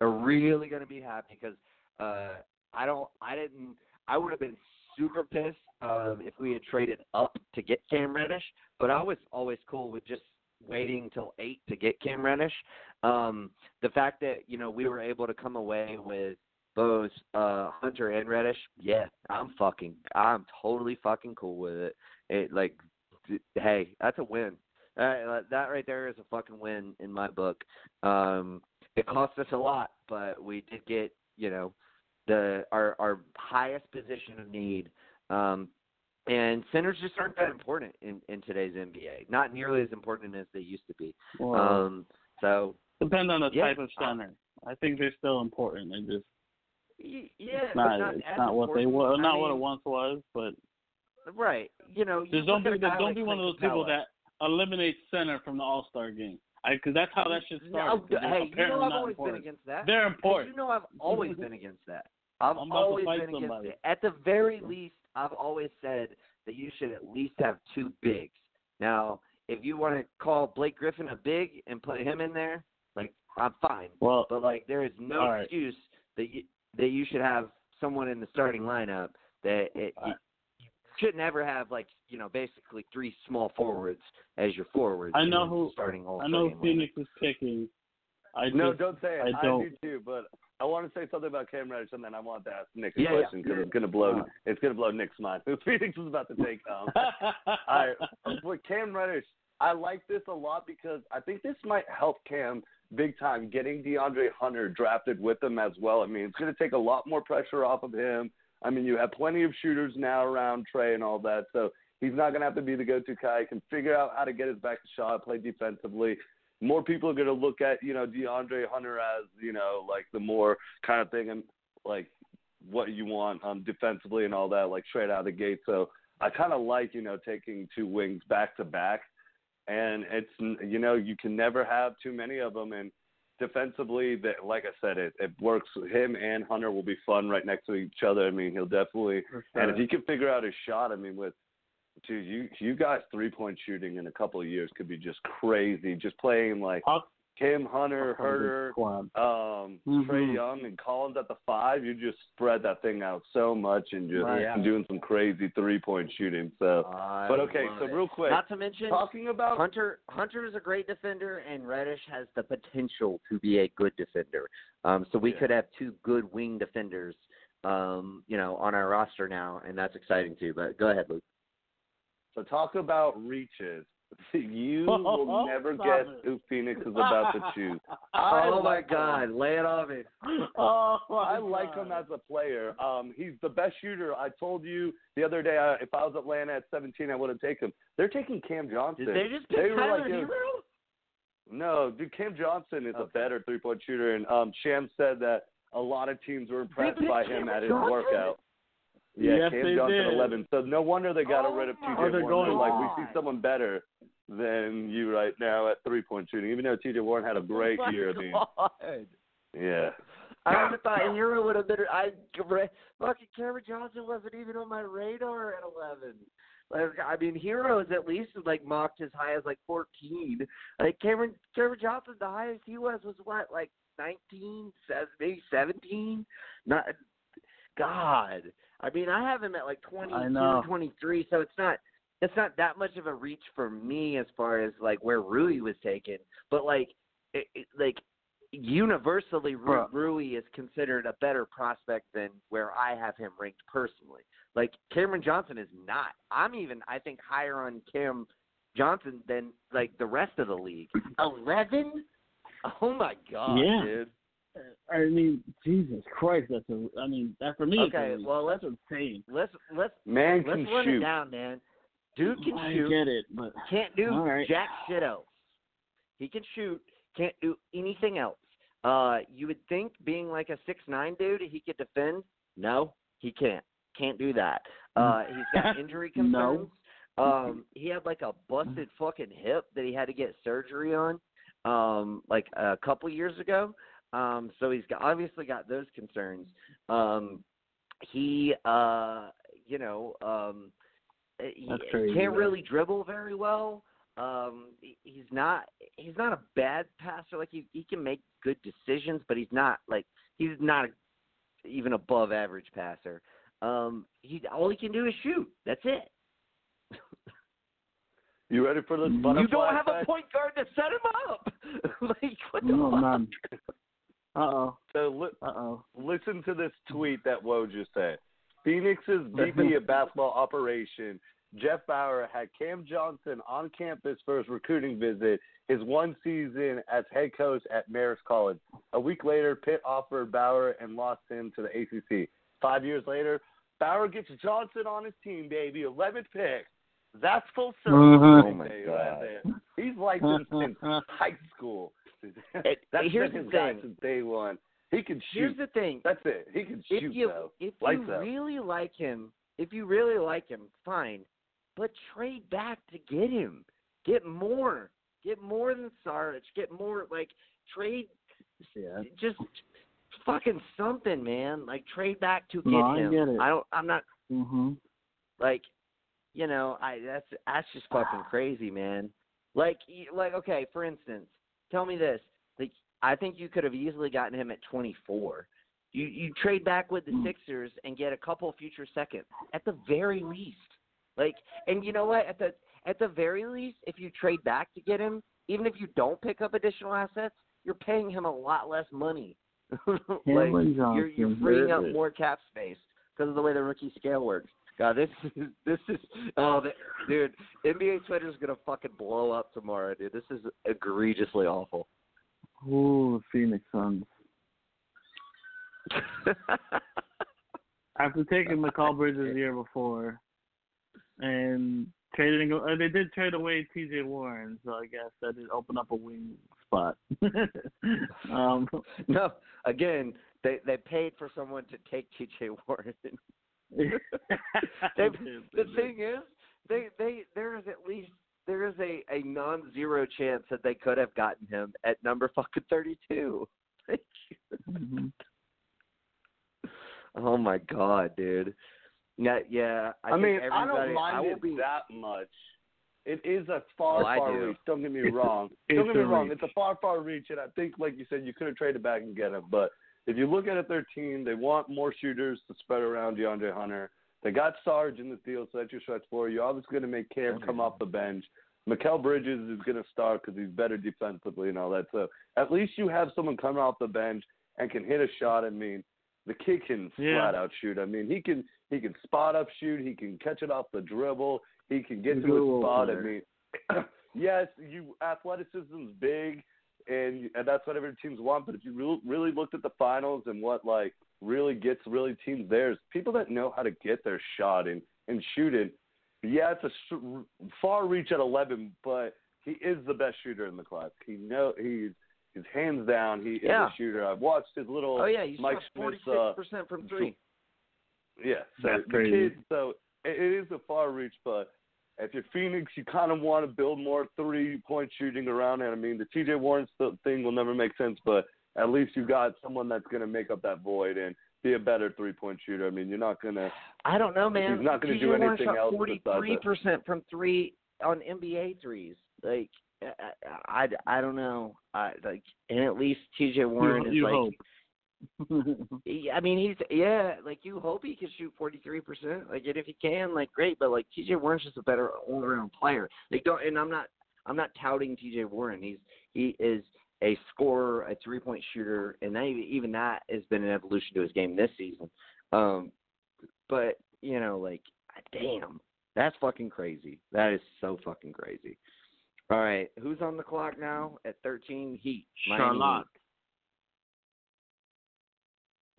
are really going to be happy because uh, I don't, I didn't, I would have been super pissed um, if we had traded up to get Cam Reddish, but I was always cool with just waiting till eight to get Cam Reddish. Um, the fact that you know we were able to come away with both uh, Hunter and Reddish, yeah, I'm fucking, I'm totally fucking cool with it. It like, d- hey, that's a win. Uh, that right there is a fucking win in my book. Um, it cost us a lot, but we did get you know the our our highest position of need. Um, and centers just aren't that important in in today's NBA. Not nearly as important as they used to be. Well, Um, so depend on the yeah, type of center. I think they're still important. They just yeah, it's not, not it's not what they were, not I what it once was. But Right. You know, you just don't be at a guy don't be one of those people that eliminates center from the All Star game. Because that's how that shit started. No, hey, you know I've always important. been against that. They're important. You know I've always been against that. I've always been against somebody. it. At the very least, I've always said that you should at least have two bigs. Now, if you want to call Blake Griffin a big and put him in there, like I'm fine. Well, But like there is no right. excuse that you that you should have someone in the starting lineup that it, right. You should never have like you know basically three small forwards as your forwards. I know in who- starting all I know Phoenix is picking. I No, just, don't say it. I I, don't- do too, but I want to say something about Cam Reddish, and then I want to ask Nick a Yeah, yeah. question because it's gonna blow. Uh. It's gonna blow Nick's mind. Who Phoenix is about to take. Um, All right, with Cam Reddish, I like this a lot because I think this might help Cam big time getting DeAndre Hunter drafted with him as well. I mean, it's going to take a lot more pressure off of him. I mean, you have plenty of shooters now around Trae and all that, so he's not going to have to be the go-to guy. He can figure out how to get his back to shot, play defensively. More people are going to look at you know DeAndre Hunter as you know like the more kind of thing and like what you want um defensively and all that like straight out of the gate. So I kind of like you know taking two wings back to back, and it's you know you can never have too many of them. And defensively, that like I said, it it works. Him and Hunter will be fun right next to each other. I mean, he'll definitely For and if he can figure out his shot, I mean, with dude, you you guys three point shooting in a couple of years could be just crazy. Just playing like Kim Hunter, are a good Huerter, squad. um, Mhm. Trae Young, and Collins at the five. You just spread that thing out so much and just Right. doing some crazy three point shooting. So, I but okay, so it. real quick, Not to mention, talking about Hunter Hunter is a great defender, and Reddish has the potential to be a good defender. Um, so we Yeah. could have two good wing defenders, um, you know, on our roster now, and that's exciting too. But go ahead, Luke. so talk about reaches. You will never Stop guess it. who Phoenix is about to choose. I oh my like him. God, lay it on me. oh my I like him as a player. Um, he's the best shooter. I told you the other day, uh, if I was Atlanta at 17, I would have taken him. They're taking Cam Johnson. Did they just pick They were Tyler like, Herro? No, dude, Cam Johnson is a better three point shooter, and um, Sham said that a lot of teams were impressed picked by him Cam at his Johnson? workout. Yeah, Yes, Cam Johnson did. 11. So no wonder they got Oh rid of TJ Oh, Warren. They're going like, we see someone better than you right now at three point shooting. Even though TJ Warren had a great oh my year. I mean, God. yeah. I would have thought Herro would have been. I fucking Cameron Johnson wasn't even on my radar at eleven. Like I mean, Herro is at least like mocked as high as like fourteen. Like Cameron Cameron Johnson, the highest he was was what like nineteen, seven, maybe seventeen. Not God. I mean, I have him at like twenty I twenty three. So it's not it's not that much of a reach for me as far as like where Rui was taken. But like it, it, like universally Ru- Rui is considered a better prospect than where I have him ranked personally. Like Cameron Johnson is not. I'm even I think higher on Cam Johnson than like the rest of the league. Eleven? Oh my god, Yeah. dude. I mean, Jesus Christ, that's a. I mean, that for me. is Okay, elite. well, that's insane. Let's let's Man let's can run shoot. it down, man. Dude can I shoot. get it, but Can't do All right. jack shit else. He can shoot. Can't do anything else. Uh, you would think being like a six nine dude, he could defend. No, he can't. Can't do that. Uh, he's got injury concerns. No. Um, he had like a busted fucking hip that he had to get surgery on, um, like a couple years ago. Um, so he's got, obviously got those concerns. Um, he, uh, you know, um, he, crazy, can't though. really dribble very well. Um, he's not he's not a bad passer. Like he he can make good decisions, but he's not like he's not even above average passer. Um, he all he can do is shoot. That's it. You ready for this You butterfly You don't have a point guard to set him up. like what the No, fuck? none. Uh oh. So li- Uh oh. listen to this tweet that Woj just said. Phoenix's VP of basketball operation, Jeff Bower, had Cam Johnson on campus for his recruiting visit, his one season as head coach at Marist College. A week later, Pitt offered Bower and lost him to the ACC. Five years later, Bower gets Johnson on his team, baby. 11th pick. That's full circle. Mhm. Oh, my God. He's like this since high school. It- That's here's been the his guy thing. since day one. He can shoot. Here's the thing. That's it. He can shoot if you though. if Lights you out. really like him, if you really like him, fine. But trade back to get him. Get more. Get more than Sarge. Get more like trade Yeah. just fucking something, man. Like trade back to get No, I him. get it. I don't I'm not Mhm. like you know, I that's that's just fucking crazy, man. Like like okay, for instance, tell me this. Like I think you could have easily gotten him at 24. You you trade back with the Mm. Sixers and get a couple future seconds at the very least. Like and you know what? At the at the very least, if you trade back to get him, even if you don't pick up additional assets, you're paying him a lot less money. like you're you're freeing up more cap space because of the way the rookie scale works. God, this is this is oh, the, dude, NBA Twitter's gonna fucking blow up tomorrow, dude. This is egregiously awful. Ooh, Phoenix Suns. After taking Mikal Bridges the year before, and trading, uh, they did trade away T.J. Warren, so I guess that did open up a wing spot. um, no, again, they they paid for someone to take T.J. Warren. they the thing is, they they there is at least there is a a non-zero chance that they could have gotten him at number fucking thirty-two. Mhm. oh my god, dude. Yeah, yeah. I, I, think mean, I don't mind I it be, that much. It is a far, Oh, far do. reach. Don't get me wrong. Don't get me wrong. reach. It's a far, far reach, and I think, like you said, you could have traded back and get him. But if you look at it, their team, they want more shooters to spread around DeAndre Hunter. They got Sarge in the deal, so that's your stretch four. You're obviously going to make Cam come off the bench. Mikal Bridges is going to start because he's better defensively and all that. So at least you have someone coming off the bench and can hit a shot. I mean, the kid can Yeah. flat out shoot. I mean, he can he can spot up shoot. He can catch it off the dribble. He can get He's to a spot. I mean, yes, you athleticism's big, and and that's what every teams want. But if you re- really looked at the finals and what like really gets really teams there is people that know how to get their shot and and shoot it. Yeah, it's a sh- far reach at 11, but he is the best shooter in the class. He know he's he's hands down. He Yeah. is a shooter. I've watched his little Oh yeah, you Mike shot forty Smith's, uh, percent from three. yeah, so That's crazy. kid. So it, it is a far reach, but if you're Phoenix, you kind of want to build more three point shooting around it. I mean, the T.J. Warren thing will never make sense, but at least you got someone that's going to make up that void and be a better three point shooter. I mean, you're not going to. I don't know, man. He's not gonna do Warren anything shot else Forty besides three percent from three on NBA threes. Like I, I, I don't know. I like, and at least T.J. Warren you, is you like. hope. I mean, he's yeah, like you hope he can shoot forty three percent. Like, and if he can, like great. But like T.J. Warren's just a better all around player. Like, don't. And I'm not. I'm not touting T.J. Warren. He's he is a scorer, a three point shooter, and that, even that has been an evolution to his game this season. Um, but you know, like, damn, that's fucking crazy. That is so fucking crazy. All right, who's on the clock now at 13? Heat. Charlotte. Heat.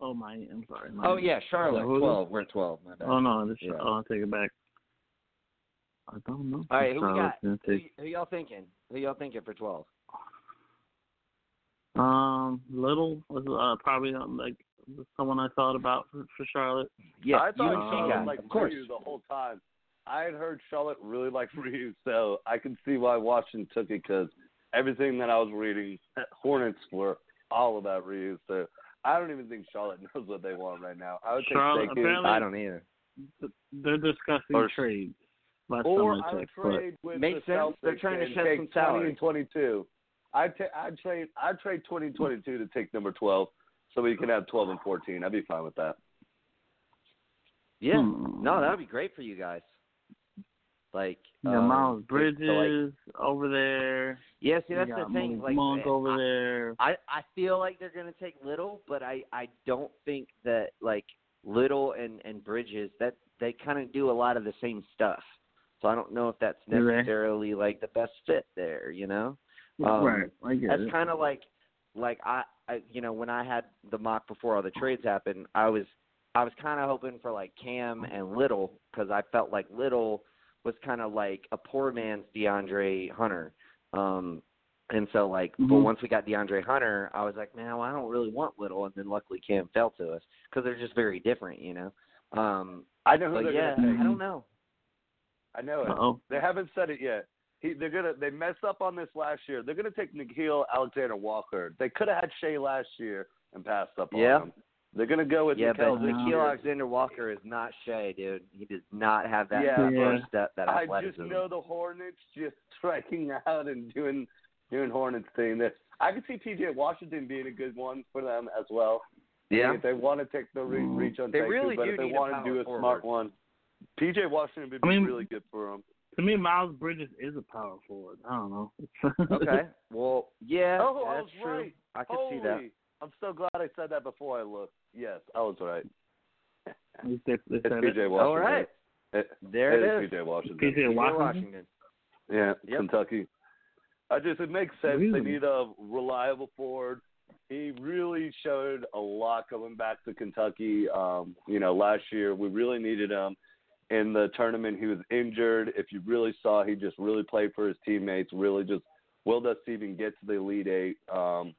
Oh my, I'm sorry. Oh yeah, Charlotte. Who's it? 12. We're at 12. My bad. Oh no, this. Yeah. Oh, I'll take it back. I don't know. All right, who we got? gonna Who, who y'all thinking? Who y'all thinking for 12? Um, little was uh, probably um, like someone I thought about for, for Charlotte. Yeah, I thought UNC Charlotte guy, liked of course. Rui the whole time. I had heard Charlotte really liked Rui, so I can see why Washington took it because everything that I was reading, Hornets were all about Rui. So I don't even think Charlotte knows what they want right now. I would Charlotte- think they can. apparently- I don't either. They're discussing Or- trades. last Or I I would. But trade with Makes the sense. Celtics They're trying to and shed take some 20 salary. and 22. I'd, ta- I'd trade I'd trade 20 and 22 to take number 12 so we can have 12 and 14. I'd be fine with that. Yeah. Hmm. No, that would be great for you guys. Like you got um, Miles so, Bridges like, over there. yeah, see You the thing. Like Monk over I, there. I I feel like they're gonna take Little, but I I don't think that like Little and and Bridges that they kind of do a lot of the same stuff. So I don't know if that's necessarily like the best fit there. You know. Um, right, I get that's kind of like like I, I you know when I had the mock before all the trades happened, I was I was kind of hoping for like Cam and Little because I felt like Little was kind of like a poor man's DeAndre Hunter. Um and so like but Mhm. once we got DeAndre Hunter, I was like, man, well, I don't really want Little and then luckily Cam fell to us cuz they're just very different, you know. Um I know who they're yeah, gonna take. I don't know. I know it. Uh-oh. They haven't said it yet. He, they're gonna they messed up on this last year. They're gonna take Nickeil Alexander Walker. They could have had Shea last year and passed up Yeah. on him. They're gonna go with Yeah, Nickeil but this Nickeil. Alexander Walker is not Shea, dude. He does not have that Yeah. first Yeah. step, that I athleticism. just know the Hornets just striking out and doing doing Hornets thing. That I could see PJ Washington being a good one for them as well. yeah. If they want to take the re- Mm. reach on They Sekou, really but do if they want to do a forward. smart one, PJ Washington would be I mean- really good for them. To me, Miles Bridges is a power forward. I don't know. Okay. Well, yeah, Oh, I that's was true. right. I can Holy, see that. I'm so glad I said that before I looked. Yes, I was right. At least they, they It's PJ it. Washington. All right. It, There it it is is. PJ Washington. PJ PJ Washington. Washington. Yeah, Yep. Kentucky. I just it makes sense. They need a reliable forward. He really showed a lot coming back to Kentucky. Um, you know, last year we really needed him in the tournament. He was injured. If you really saw, he just really played for his teammates. Really just willed us to even get to the Elite Eight. Um,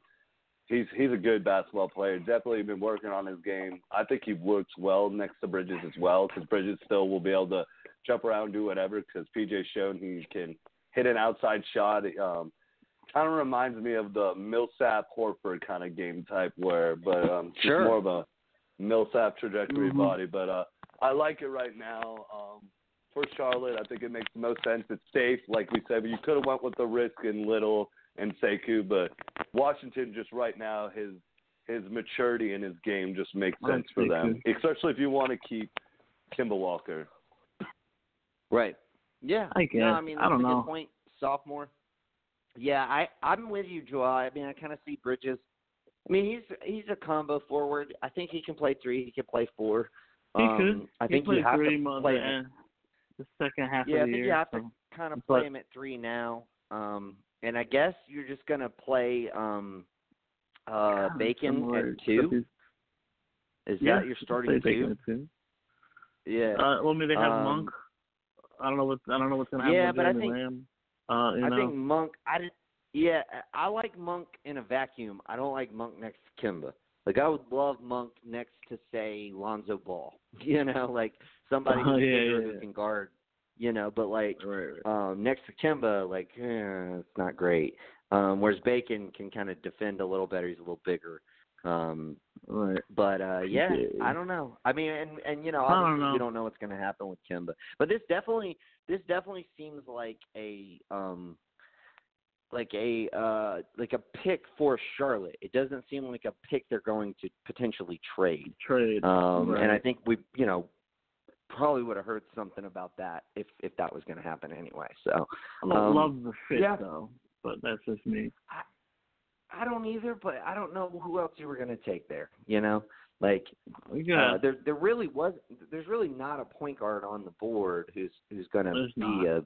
he's he's a good basketball player. Definitely been working on his game. I think he works well next to Bridges as well because Bridges still will be able to jump around do whatever because PJ's shown he can hit an outside shot. Um, kind of reminds me of the Millsap Horford kind of game type where, but um, Sure. more of a Millsap trajectory Mhm. body. But uh, I like it right now. Um, for Charlotte, I think it makes the most sense. It's safe, like we said. But you could have went with the risk in Little and Sekou, but Washington just right now his his maturity in his game just makes I like sense for them, especially if you want to keep Kemba Walker. Right. Yeah. I guess. No, I mean, I don't a know. Good point. Sophomore. Yeah, I I'm with you, Joel. I mean, I kind of see Bridges. I mean, he's he's a combo forward. I think he can play three. He can play four. He um, could. I he think played you have three to months play the, him. the second half Yeah, I of the think year. you have to kind of But- play him at three now. Um, and I guess you're just gonna play um, uh, God, Bacon somewhere- at two. Is Yeah, that your I'll starting play Bacon two? at two. Yeah. Uh, well, I mean, they have Um, Monk. I don't know what I don't know what's gonna happen Yeah, with but I think- Lamb. Uh, you I know, think Monk. I did, yeah, I like Monk in a vacuum. I don't like Monk next to Kemba. Like I would love Monk next to say Lonzo Ball. You know, like somebody Oh, yeah, yeah, who yeah. can guard. You know, but like right, right. um next to Kemba, like eh, it's not great. Um whereas Bacon can kind of defend a little better. He's a little bigger. Um right. but uh yeah, Yeah. I don't know. I mean and and you know, I don't obviously know. we don't know what's going to happen with Kemba. But this definitely this definitely seems like a um like a uh like a pick for Charlotte. It doesn't seem like a pick they're going to potentially trade. Trade. Um and I think we, you know, probably would have heard something about that if if that was going to happen anyway. So, I don't um, love the fit yeah. though, but that's just me. I don't either, but I don't know who else you were going to take there, you know? Like Yeah. Uh, there, there really was. There's really not a point guard on the board who's who's going to be not. a,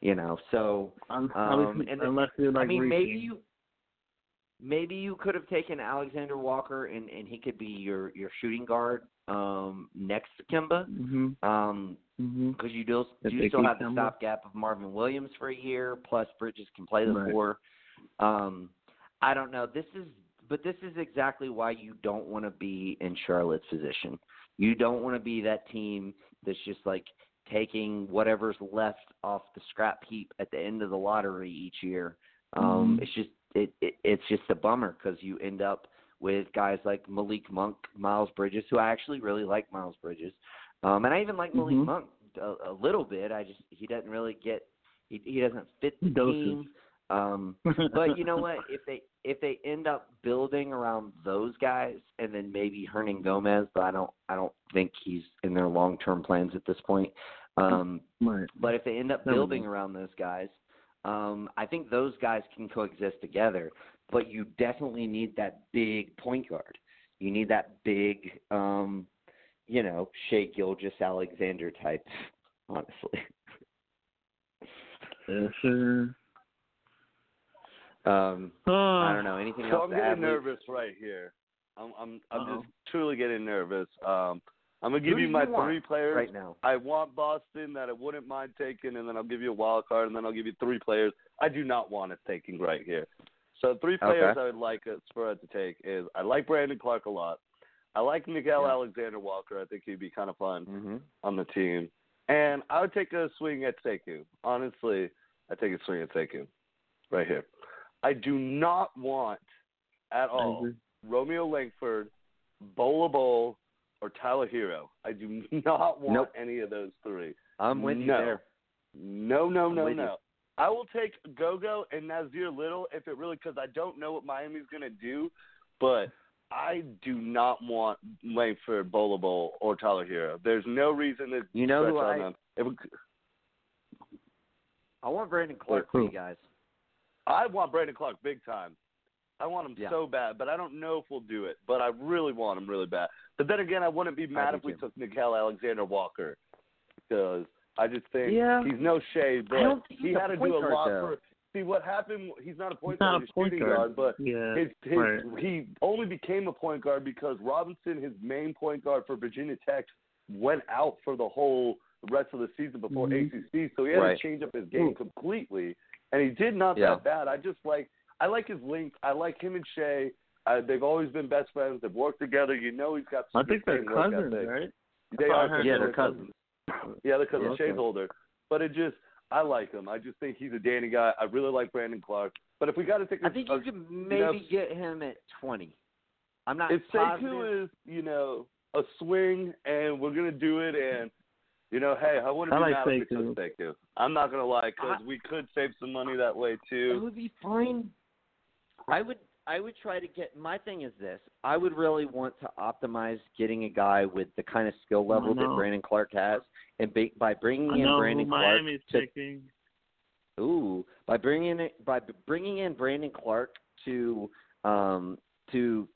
you know. So Un- um, unless, unless you're like I mean, maybe you, maybe you could have taken Alexander Walker and and he could be your your shooting guard um next to Kemba. Mhm. Um, Mhm. because you do If you still have the stopgap of Marvin Williams for a year, plus Bridges can play the Right. four. Um, I don't know. This is, but this is exactly why you don't want to be in Charlotte's position. You don't want to be that team that's just like taking whatever's left off the scrap heap at the end of the lottery each year. Um, Mhm. It's just it, it it's just a bummer because you end up with guys like Malik Monk, Miles Bridges, who I actually really like Miles Bridges. Um, and I even like Malik Mhm. Monk a, a little bit. I just he doesn't really get he he doesn't fit the Doses. team. Um, but you know what? If they if they end up building around those guys and then maybe Hernangomez, but I don't I don't think he's in their long term plans at this point. Um, Right. but if they end up building around those guys, um, I think those guys can coexist together. But you definitely need that big point guard. You need that big, um, you know, Shea Gilgeous Alexander type. Honestly, Yeah, sure. um, I don't know anything So else. I'm to getting add, nervous right here. I'm I'm I'm Uh-oh. just truly getting nervous. Um, I'm gonna give you my you three players. right now. I want Boston that I wouldn't mind taking, and then I'll give you a wild card, and then I'll give you three players I do not want it taking right here. So three players Okay. I would like Spurs to take is I like Brandon Clarke a lot. I like Miguel Yeah. Alexander Walker. I think he'd be kind of fun hmm on the team. And I would take a swing at Sekou. Honestly, I take a swing at Sekou right here. I do not want at all. Romeo Langford, Bol Bol, or Tyler Herro. I do not want Nope. any of those three. I'm with you No. there. No, no, I'm no, you. no. I will take Goga and Nazir Little if it really because I don't know what Miami's gonna do, but I do not want Langford, Bol Bol, or Tyler Herro. There's no reason to You know stretch who on I them. If it, I want Brandon Clarke for you guys. I want Brandon Clarke big time. I want him Yeah. so bad, but I don't know if we'll do it. But I really want him really bad. But then again, I wouldn't be mad if we too. took Miguel Alexander Walker because I just think Yeah. he's no shade, but he had to do a lot though. for. See what happened? He's not a point He's not guard, a he's a point shooting guard. guard, but yeah. his, his right. he only became a point guard because Robinson, his main point guard for Virginia Tech, went out for the whole rest of the season before Mhm. ACC, so he had Right. to change up his game completely, and he did not Yeah. that bad. I just like I like his length. I like him and Shea. Uh, they've always been best friends. They've worked together. You know he's got. Some I think they're cousins, ethic. right? They are. heard Yeah, they they're were cousins. Yeah, because Yeah, Shea's okay. older. But it just, I like him. I just think he's a Danny guy. I really like Brandon Clarke. But if we got to take, a, I think a, you could maybe know, get him at 20. I'm not if positive. Sekou is, you know, a swing and we're gonna do it, and you know, hey, I wouldn't I be like mad if we Sekou. took Sekou. I'm not gonna lie, because we could save some money that way It too. would be fine. I would I would try to get my thing is this. I would really want to optimize getting a guy with the kind of skill level that. Brandon Clarke has and ba- by bringing I in know Brandon who Clarke Miami's to picking. Ooh, by bringing it by bringing in Brandon Clarke to um to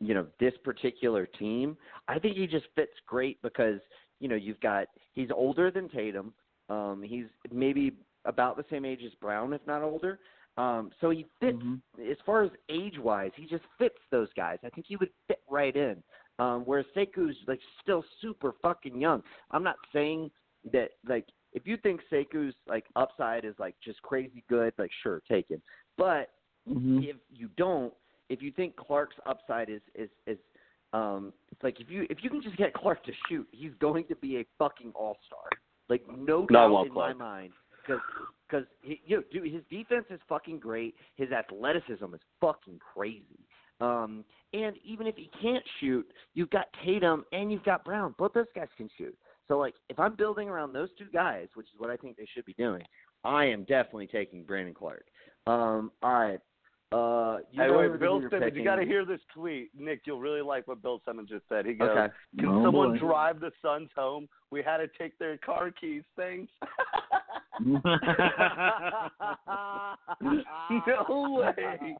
you know this particular team, I think he just fits great because you know you've got he's older than Tatum. Um, he's maybe about the same age as Brown, if not older. Um, so he fits Mhm. as far as age wise. He just fits those guys. I think he would fit right in. Um, whereas Sekou's like still super fucking young. I'm not saying that like if you think Sekou's like upside is like just crazy good, like sure, take him. But Mhm. if you don't, if you think Clarke's upside is is is um it's like if you if you can just get Clarke to shoot, he's going to be a fucking all star. Like no Not doubt well, in Clarke. my mind because because you know, dude, his defense is fucking great. His athleticism is fucking crazy. Um, and even if he can't shoot, you've got Tatum and you've got Brown. Both those guys can shoot. So like, if I'm building around those two guys, which is what I think they should be doing, I am definitely taking Brandon Clarke. Um, all right. Uh, you hey, wait, Bill you're Simmons, you got to hear this tweet, Nick. You'll really like what Bill Simmons just said. He goes, Okay. "Can Oh, someone boy. drive the Suns home? We had to take their car keys. Thanks." no way.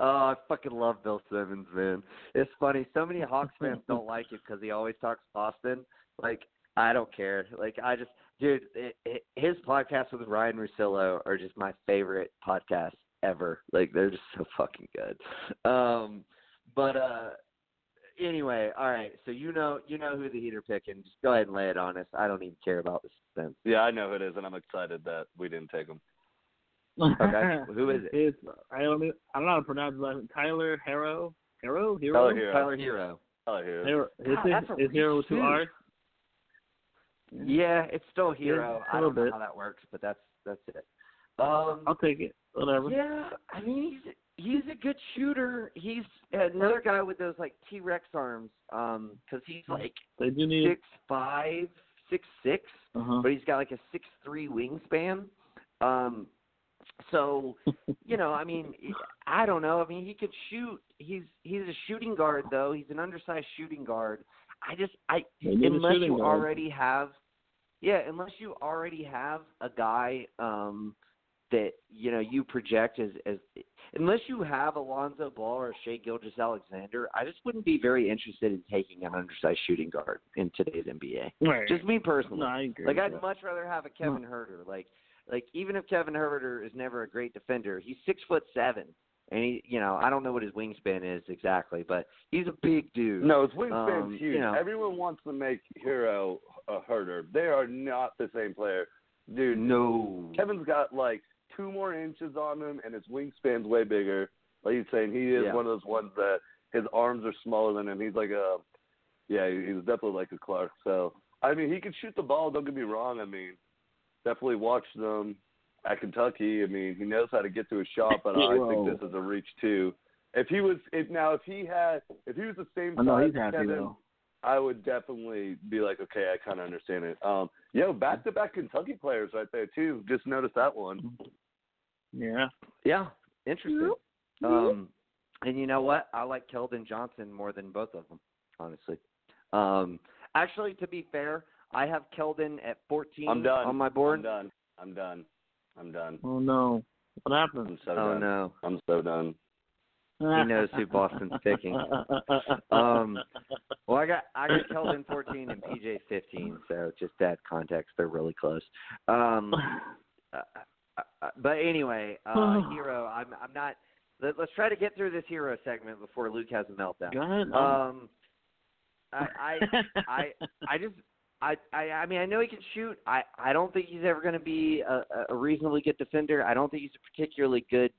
Oh, I fucking love Bill Simmons, man. It's funny. So many Hawks fans don't like it because he always talks Boston. Like, I don't care. Like, I just, dude, it, it, his podcasts with Ryen Russillo are just my favorite podcasts ever. Like, they're just so fucking good. Um, but uh, anyway, all right. So you know, you know who the heater are picking. Just go ahead and lay it on us. I don't even care about the suspense. Yeah, I know who it is, and I'm excited that we didn't take him. Okay, who is it? It's I don't I don't know how to pronounce his last name. Tyler Harrow. Harrow? Hero? Tyler Herro. Tyler Herro. Tyler Herro. Hero. Is, that's is Hero two huge- R's? Yeah, it's still Hero. a I little don't know bit. how that works, but that's that's it. Um, I'll take it. Whatever. yeah, I mean he's he's a good shooter. He's another guy with those like T Rex arms, um, because he's like They do need. six five, six six, Uh-huh. but he's got like a six three wingspan. Um, so you know, I mean, I don't know. I mean, he could shoot. He's he's a shooting guard though. He's an undersized shooting guard. I just I They need a unless you guard. already have, yeah, unless you already have a guy um that you know you project as as unless you have Alonzo Ball or Shai Gilgeous Alexander, I just wouldn't be very interested in taking an undersized shooting guard in today's NBA. Right. Just me personally. no, I agree like I'd that. much rather have a Kevin Huerter. Like like even if Kevin Huerter is never a great defender, he's six foot seven. And he you know, I don't know what his wingspan is exactly, but he's a big dude. No, his wingspan's Um, huge. you know. Everyone wants to make Herro a Huerter. They are not the same player, dude. No. Kevin's got like two more inches on him, and his wingspan's way bigger. Like he's saying, he is Yeah. one of those ones that his arms are smaller than him. He's like a, yeah, he's definitely like a Clarke. So I mean, he can shoot the ball. Don't get me wrong. I mean, definitely watch them at Kentucky. I mean, he knows how to get to a shot, but I think this is a reach too. If he was, if now if he had, if he was the same I know size he's happy Kevin, though. I would definitely be like, okay, I kind of understand it. Um, yo, back to back Kentucky players right there too. Just noticed that one. Yeah. Yeah. Interesting. Um and you know what? I like Keldon Johnson more than both of them, honestly. Um actually to be fair, I have Keldon at 14 I'm done on my board. I'm done. I'm done. I'm done. Oh no. What happened? I'm so Oh done. no. I'm so done. He knows who Boston's picking. Um, Well, I got I got Keldon 14 and PJ 15, so just that context, they're really close. Um, uh, uh, uh, but anyway, uh, Herro. I'm I'm not. Let, let's try to get through this Herro segment before Luke has a meltdown. Go ahead. Um, I I I I just. I, I I mean I know he can shoot. I I don't think he's ever going to be a, a reasonably good defender. I don't think he's a particularly good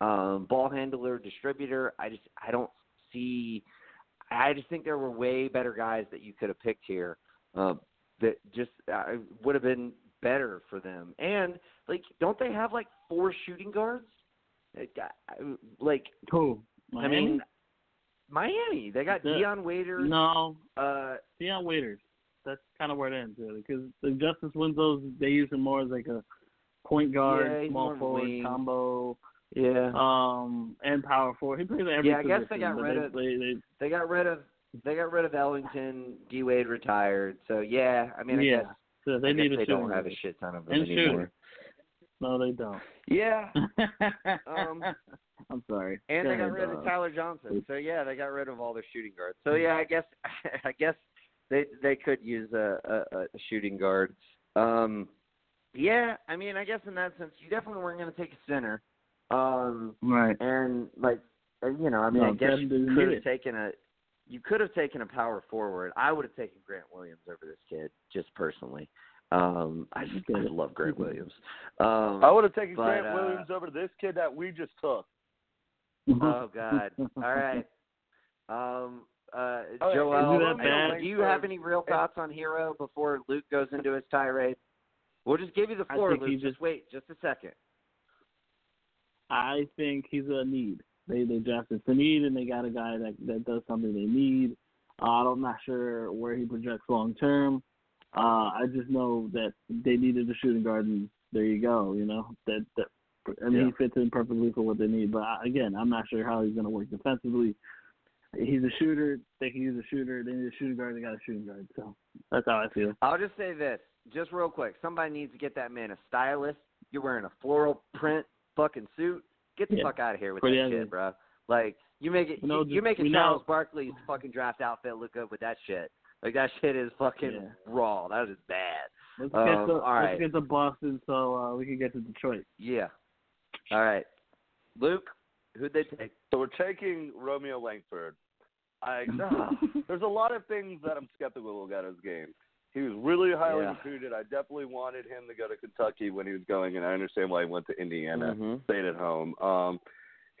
um, ball handler, distributor. I just I don't see. I just think there were way better guys that you could have picked here um, that just uh, would have been better for them. And like, don't they have like four shooting guards? Like, Like, Who? I mean, Miami. They got The- Dion Waiters. no. Uh, Dion Waiters. That's kind of where it ends, really, because the Justise Winslow's they use him more as like a point guard, Yeah, small forward wing. combo, yeah. um, and power forward. He plays every Yeah, I guess they got rid they, of- They, they, They got rid of they got rid of Ellington. D Wade retired. So yeah, I mean, I yeah, guess, so they I need guess a they shooting don't have a shit ton of them And anymore. shooter. No, they don't. Yeah, Um, I'm sorry. and Go they got ahead, rid of uh, Tyler Johnson. So yeah, they got rid of all their shooting guards. So yeah, I guess I guess they they could use a, a, a shooting guard. Um, yeah, I mean, I guess in that sense, you definitely weren't going to take a center. Um, Right. and like uh, you know, I mean, No, I guess you could have taken a you could have taken a power forward. I would have taken Grant Williams over this kid, just personally. Um, I just I love Grant Williams. Um, I would have taken But, Grant uh, Williams over this kid that we just took. oh God! All right. Um, uh, Oh, Joel, is it that do you have any real thoughts on Herro before Luke goes into his tirade? We'll just give you the floor, Luke. Just just- wait, just a second. I think he's a need. They they drafted for need, and they got a guy that that does something they need. Uh, I'm not sure where he projects long term. Uh, I just know that they needed a shooting guard, and there you go. You know that that, and Yeah. he fits in perfectly for what they need. But I, again, I'm not sure how he's going to work defensively. He's a shooter. They can use a shooter. They need a shooting guard. They got a shooting guard. So that's how I feel. I'll just say this, just real quick. Somebody needs to get that man a stylist. You're wearing a floral print fucking suit. Get the Yeah. fuck out of here with Pretty that shit, bro. Like you make it, You know, you, just- you're making know- Charles Barkley's fucking draft outfit look good with that shit. Like that shit is fucking Yeah. raw. That is bad. Let's Um, get to all right. let's get to Boston so uh, we can get to Detroit. Yeah. All right, Luke, who'd they take? So we're taking Romeo Langford. I there's a lot of things that I'm skeptical about his game. He was really highly Yeah. recruited. I definitely wanted him to go to Kentucky when he was going, and I understand why he went to Indiana, Mhm. stayed at home. Um,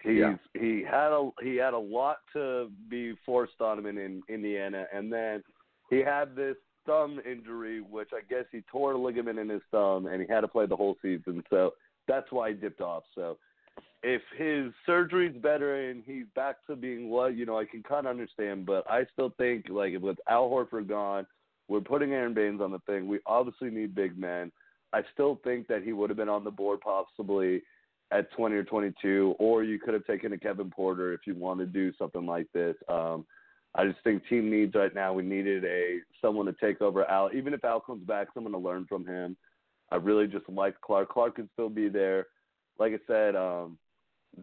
he's Yeah. he had a he had a lot to be forced on him in, in Indiana, and then he had this thumb injury, which I guess he tore a ligament in his thumb, and he had to play the whole season. So that's why he dipped off. So if his surgery's better and he's back to being what you know, I can kind of understand. But I still think like with Al Horford gone, we're putting Aron Baynes on the thing. We obviously need big men. I still think that he would have been on the board possibly at 20 or 22, or you could have taken a Kevin Porter if you want to do something like this. Um, I just think team needs right now. We needed a someone to take over Al. Even if Al comes back, someone to learn from him. I really just like Clarke. Clarke could still be there. Like I said, um,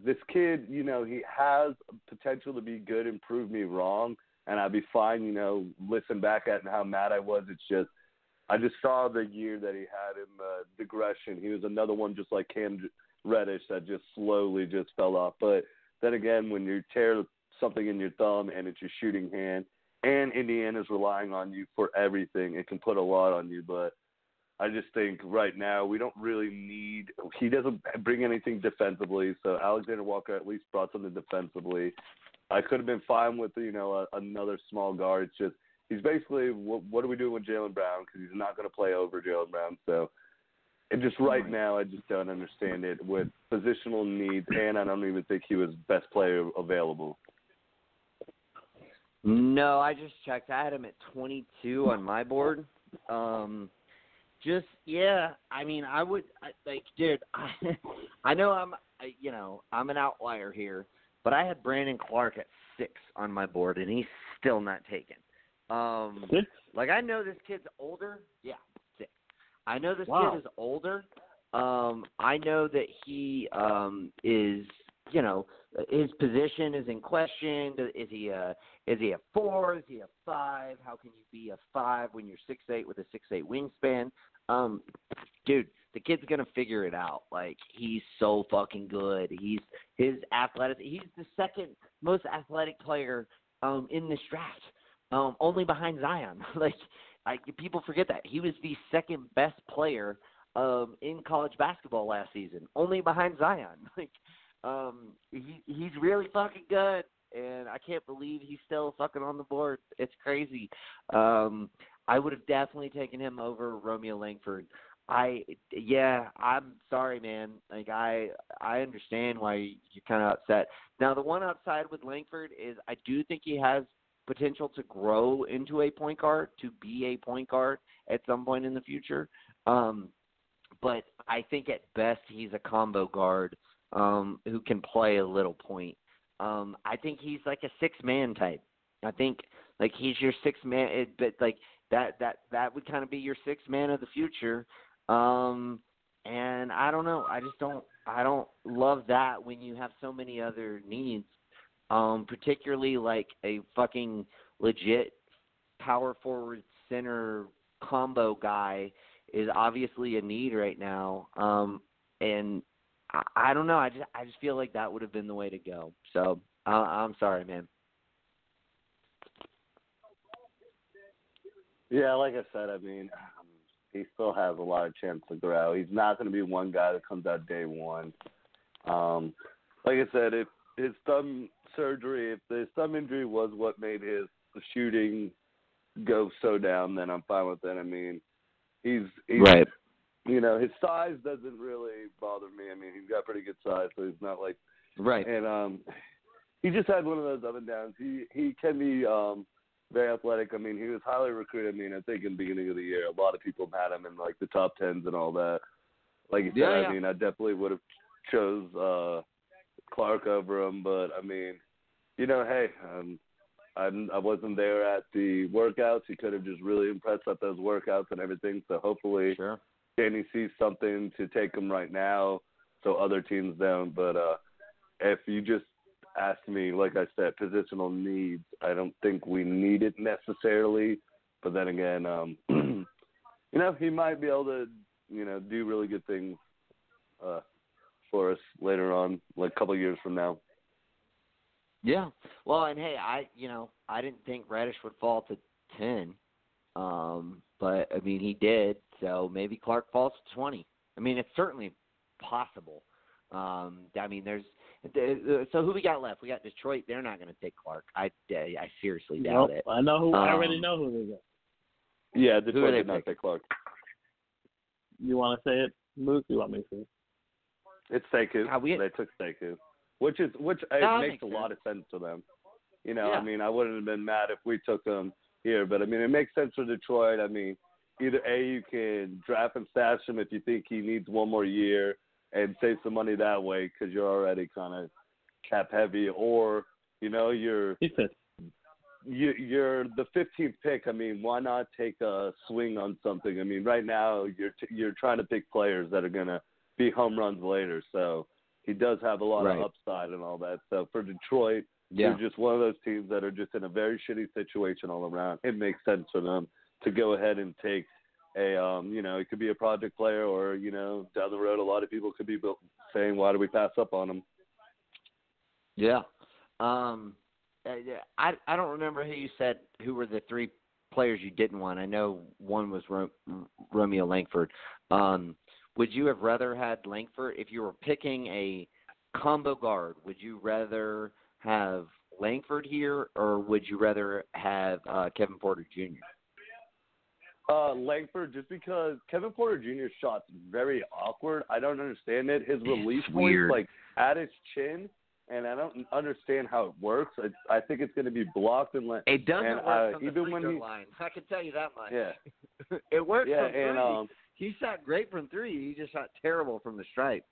this kid, you know, he has potential to be good and prove me wrong, and I'd be fine, you know, listen back at how mad I was. It's just I just saw the year that he had in the uh, digression. He was another one just like Cam Reddish that just slowly just fell off. But then again, when you tear something in your thumb and it's your shooting hand, and Indiana's relying on you for everything, it can put a lot on you. But I just think right now we don't really need. He doesn't bring anything defensively, so Alexander Walker at least brought something defensively. I could have been fine with you know a, another small guard. It's just he's basically what, what are we doing with Jaylen Brown because he's not going to play over Jaylen Brown. So and just right now, I just don't understand it with positional needs, and I don't even think he was best player available. No, I just checked. I had him at 22 on my board. Um, just yeah, I mean, I would I, like, dude. I, I know I'm, I, you know, I'm an outlier here, but I had Brandon Clarke at six on my board, and he's still not taken. Um, six? like I know this kid's older. Yeah, six. I know this wow. kid is older. Um, I know that he um is, you know, his position is in question. Is he a is he a four? Is he a five? How can you be a five when you're six eight with a six eight wingspan? Um, dude, the kid's gonna figure it out. Like he's so fucking good. He's his athletic. He's the second most athletic player um in this draft, um only behind Zion. like, I people forget that he was the second best player um in college basketball last season, only behind Zion. Like, um, he he's really fucking good. And I can't believe he's still fucking on the board. It's crazy. Um, I would have definitely taken him over Romeo Langford. I yeah, I'm sorry, man. Like I I understand why you're kind of upset. Now the one upside with Langford is I do think he has potential to grow into a point guard, to be a point guard at some point in the future. Um, but I think at best he's a combo guard um, who can play a little point. Um, I think he's like a six man type. I think like he's your six man, but like that that that would kind of be your six man of the future. Um, and I don't know. I just don't. I don't love that when you have so many other needs. Um, particularly like a fucking legit power forward center combo guy is obviously a need right now. Um, and I, I don't know. I just I just feel like that would have been the way to go. So uh, I'm sorry, man. Yeah, like I said, I mean, he still has a lot of chance to grow. He's not going to be one guy that comes out day one. Um, like I said, if his thumb surgery, if the thumb injury was what made his shooting go so down, then I'm fine with it. I mean, he's, he's right. You know, his size doesn't really bother me. I mean, he's got pretty good size, so he's not like right. And um, he just had one of those up and downs. He he can be um very athletic. I mean, he was highly recruited. I mean, I think in the beginning of the year, a lot of people had him in like the top tens and all that. Like you said, yeah. I mean, I definitely would have chose uh Clarke over him, but I mean, you know, hey, um, I'm, I wasn't there at the workouts. He could have just really impressed at those workouts and everything. So hopefully, sure. Danny sees something to take him right now, so other teams don't. But uh if you just ask me, like I said, positional needs, I don't think we need it necessarily. But then again, um, you know, he might be able to, you know, do really good things uh, for us later on, like a couple years from now. Yeah. Well, and hey, I, you know, I didn't think Reddish would fall to ten, um, but I mean he did. So maybe Clarke falls to twenty. I mean, it's certainly possible. Um, I mean, there's so who we got left? We got Detroit. They're not going to take Clarke. I, I seriously doubt nope, it. I know who. Um, I already know who they got. Yeah, Who Detroit are they did not picking? take Clarke. You want to say it, Luke? You want me to say it? It's Sekou. How we- They took Sekou, which is which No, it makes makes a lot of sense to them. You know, Yeah. I mean, I wouldn't have been mad if we took him here, but I mean, it makes sense for Detroit. I mean, either a you can draft and stash him if you think he needs one more year and save some money that way because you're already kind of cap heavy, or you know you're you, you're the 15th pick. I mean, why not take a swing on something? I mean, right now you're t- you're trying to pick players that are gonna be home runs later. So he does have a lot Right. of upside and all that. So for Detroit, Yeah. they're just one of those teams that are just in a very shitty situation all around. It makes sense for them to go ahead and take a um, you know, it could be a project player or you know, down the road, a lot of people could be saying, why do we pass up on him? Yeah. Um, uh, I I don't remember who you said who were the three players you didn't want. I know one was Ro- Romeo Langford. Um, would you have rather had Langford if you were picking a combo guard? Would you rather have Langford here, or would you rather have uh, Kevin Porter Jr.? Uh, Langford, just because Kevin Porter Jr.'s shot's very awkward. I don't understand it. His release point like at his chin, and I don't understand how it works. I, I think it's going to be blocked and let. It doesn't And, work uh, from the even free when he- line. I can tell you that much. Yeah, it works yeah, from and um, he shot great from three. He just shot terrible from the stripe.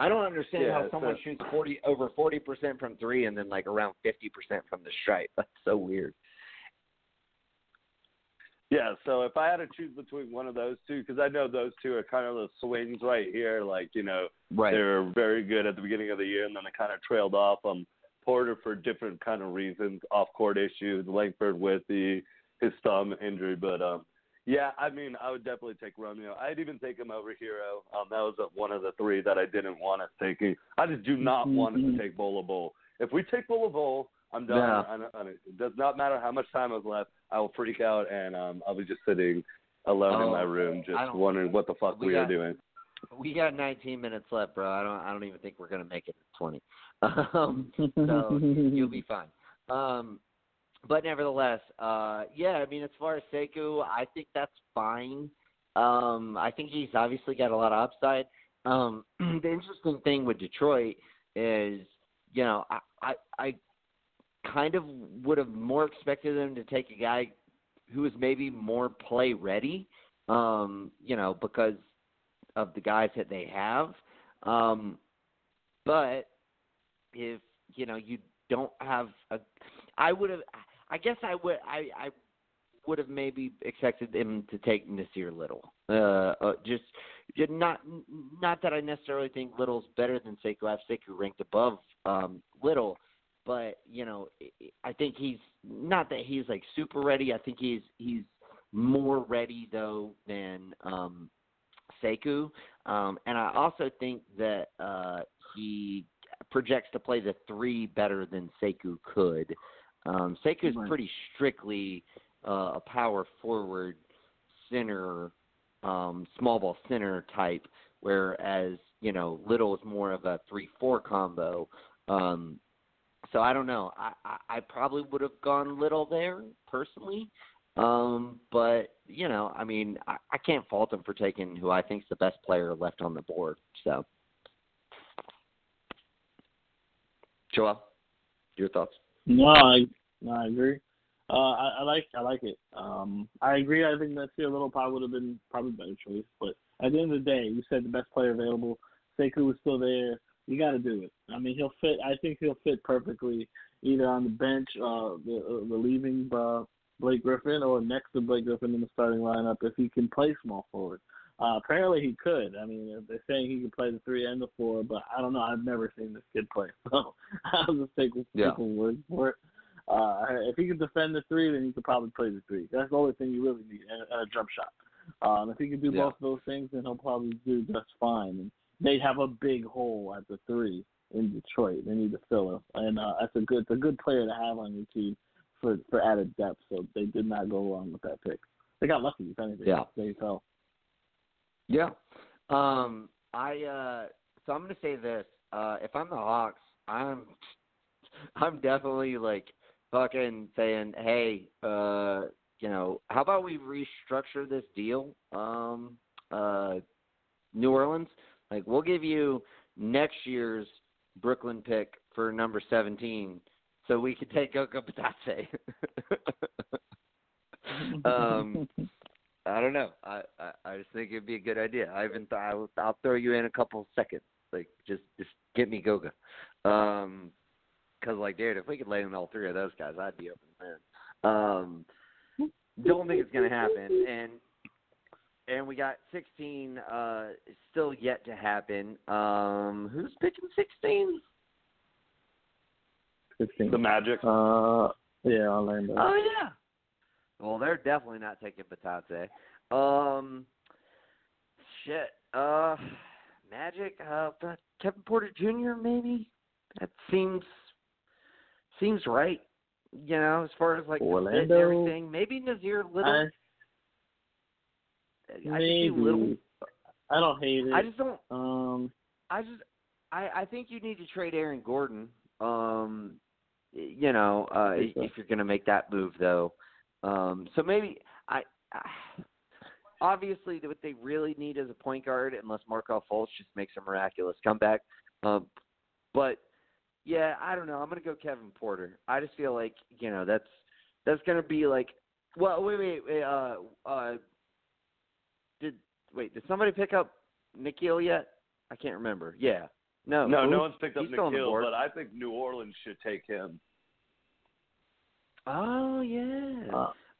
I don't understand Yeah, how someone so- shoots forty over forty percent from three and then like around fifty percent from the stripe. That's so weird. Yeah. So if I had to choose between one of those two, because I know those two are kind of the swings right here. Like you know, Right. they're very good at the beginning of the year, and then they kind of trailed off. Um, Porter for different kind of reasons, off court issues. Langford with the his thumb injury, but um, yeah, I mean, I would definitely take Romeo. I'd even take him over Herro. Um, that was one of the three that I didn't want us taking. I just do not want us to take Bol Bol. If we take Bol Bol, I'm done. Yeah. I don't- I it does not matter how much time is left. I will freak out, and um, I'll be just sitting alone in Oh, my room, just wondering what the fuck we we, are doing. We got 19 minutes left, bro. I don't. I don't even think we're gonna make it at 20. Um, so you'll be fine. Um, but nevertheless, uh, yeah. I mean, as far as Sekou, I think that's fine. Um, I think he's obviously got a lot of upside. Um, the interesting thing with Detroit is, you know, I, I, I kind of would have more expected them to take a guy who is maybe more play ready. Um, you know, because of the guys that they have. Um, but if you know you don't have a, I would have. I guess I would. I I would have maybe expected him to take Nassir Little. Uh, uh just, not not that I necessarily think Little's better than Sekou. Have Sekou ranked above um, Little, but you know I think he's not that he's like super ready. I think he's he's more ready though than um, Sekou. Um, and I also think that uh, he projects to play the three better than Sekou could. Um, Sekou's Right. pretty strictly uh, a power forward center, um, small ball center type, whereas you know Little is more of a three-four combo. Um, so I don't know. I, I, I probably would have gone Little there personally. Um, but you know, I mean, I, I can't fault him for taking who I think's the best player left on the board. So, Joel, your thoughts? No, I no, I agree. Uh, I, I like I like it. Um, I agree. I think that a Little probably would have been probably a better choice. But at the end of the day, you said the best player available. Sekou was still there. You got to do it. I mean, he'll fit. I think he'll fit perfectly either on the bench, uh, the, uh, relieving uh, Blake Griffin, or next to Blake Griffin in the starting lineup if he can play small forward. Uh, apparently he could. I mean, they're saying he can play the three and the four, but I don't know. I've never seen this kid play, so I'll just take Yeah. people's word for it. Uh, if he can defend the three, then he could probably play the three. That's the only thing you really need, and, and a jump shot. Um, if he can do Yeah. both of those things, then he'll probably do just fine. And they have a big hole at the three in Detroit. They need to fill it, and uh, that's a good, it's a good player to have on your team for for added depth. So they did not go wrong with that pick. They got lucky, if anything. Yeah. They fell. Yeah. Um, I uh, so I'm gonna say this. Uh, if I'm the Hawks, I'm I'm definitely like fucking saying, hey, uh, you know, how about we restructure this deal? Um, uh, New Orleans, like we'll give you next year's Brooklyn pick for number 17 so we could take Bitadze. um, I don't know. I, I I just think it'd be a good idea. I even th- I'll, I'll throw you in a couple seconds. Like just just get me Goga. Um, because like dude, if we could lay in all three of those guys, I'd be open man. Um, don't think it's gonna happen, and and we got 16 uh still yet to happen. Um, who's picking 16? 16. The Magic. Uh, yeah, Orlando. Oh yeah. Well, they're definitely not taking Bitadze. Um, shit. Uh, Magic. Uh, Kevin Porter Jr. Maybe. That seems seems right. You know, as far as like the fit and Orlando. everything. Maybe Nassir Little. I, I, maybe. Little. I don't hate it. I just don't. um, I just I I think you need to trade Aaron Gordon. Um you know, uh so. if you're going to make that move though. Um so maybe I, I obviously what they really need is a point guard unless Markelle Fultz just makes a miraculous comeback. Um but yeah, I don't know. I'm going to go Kevin Porter. I just feel like, you know, that's that's going to be like well, wait, wait, wait uh uh wait, did somebody pick up Nickeil yet? I can't remember. Yeah. No. no, who? no one's picked up He's on Nickeil, but I think New Orleans should take him. Oh yeah.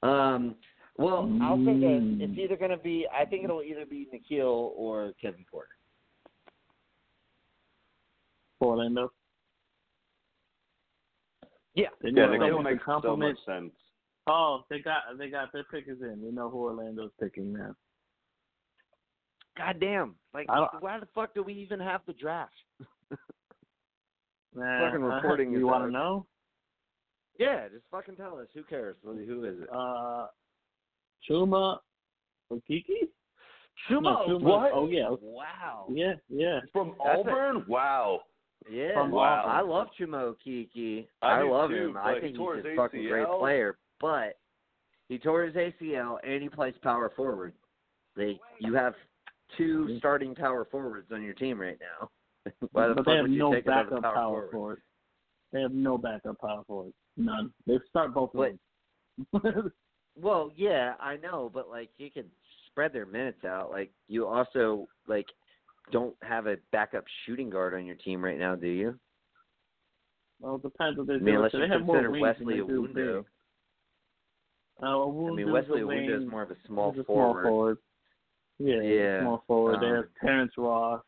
uh, Um. Well, I'll say this: Mm. it's either going to be. I think it'll either be Nickeil or Kevin Porter. Orlando. Yeah. They Yeah, know Nickeil Orlando makes so much sense. Oh, they got they got their pickers in. We know who Orlando's picking now. God damn! Like, why the fuck do we even have the draft? Nah, Fucking reporting You want to know? Yeah, just fucking tell us. Who cares? Who who is it? Uh, Chuma Okeke? Chuma. no, Chuma- What? oh, yeah. Wow. Yeah, yeah. From That's a- Auburn? Wow. Yeah. From Wow. I love Chuma Okeke. I I, do love too, him. I he think tore he's his a fucking great ACL. player. But he tore his ACL and he plays power forward. They you have two starting power forwards on your team right now. Why the but fuck they have would you no take backup power, power forward? forward. They have no backup power forward. None. They start both ways. Well, yeah, I know, but like you can spread their minutes out. Like you also like don't have a backup shooting guard on your team right now, do you? well, it depends what they're I mean, doing. unless So you they have more consider wings Wesley than they do Iwundu. Uh, I mean, Wesley Iwundu is more of a small He's a forward. Small forward. Yeah, Yeah, small forward. they um, have Terrence Ross.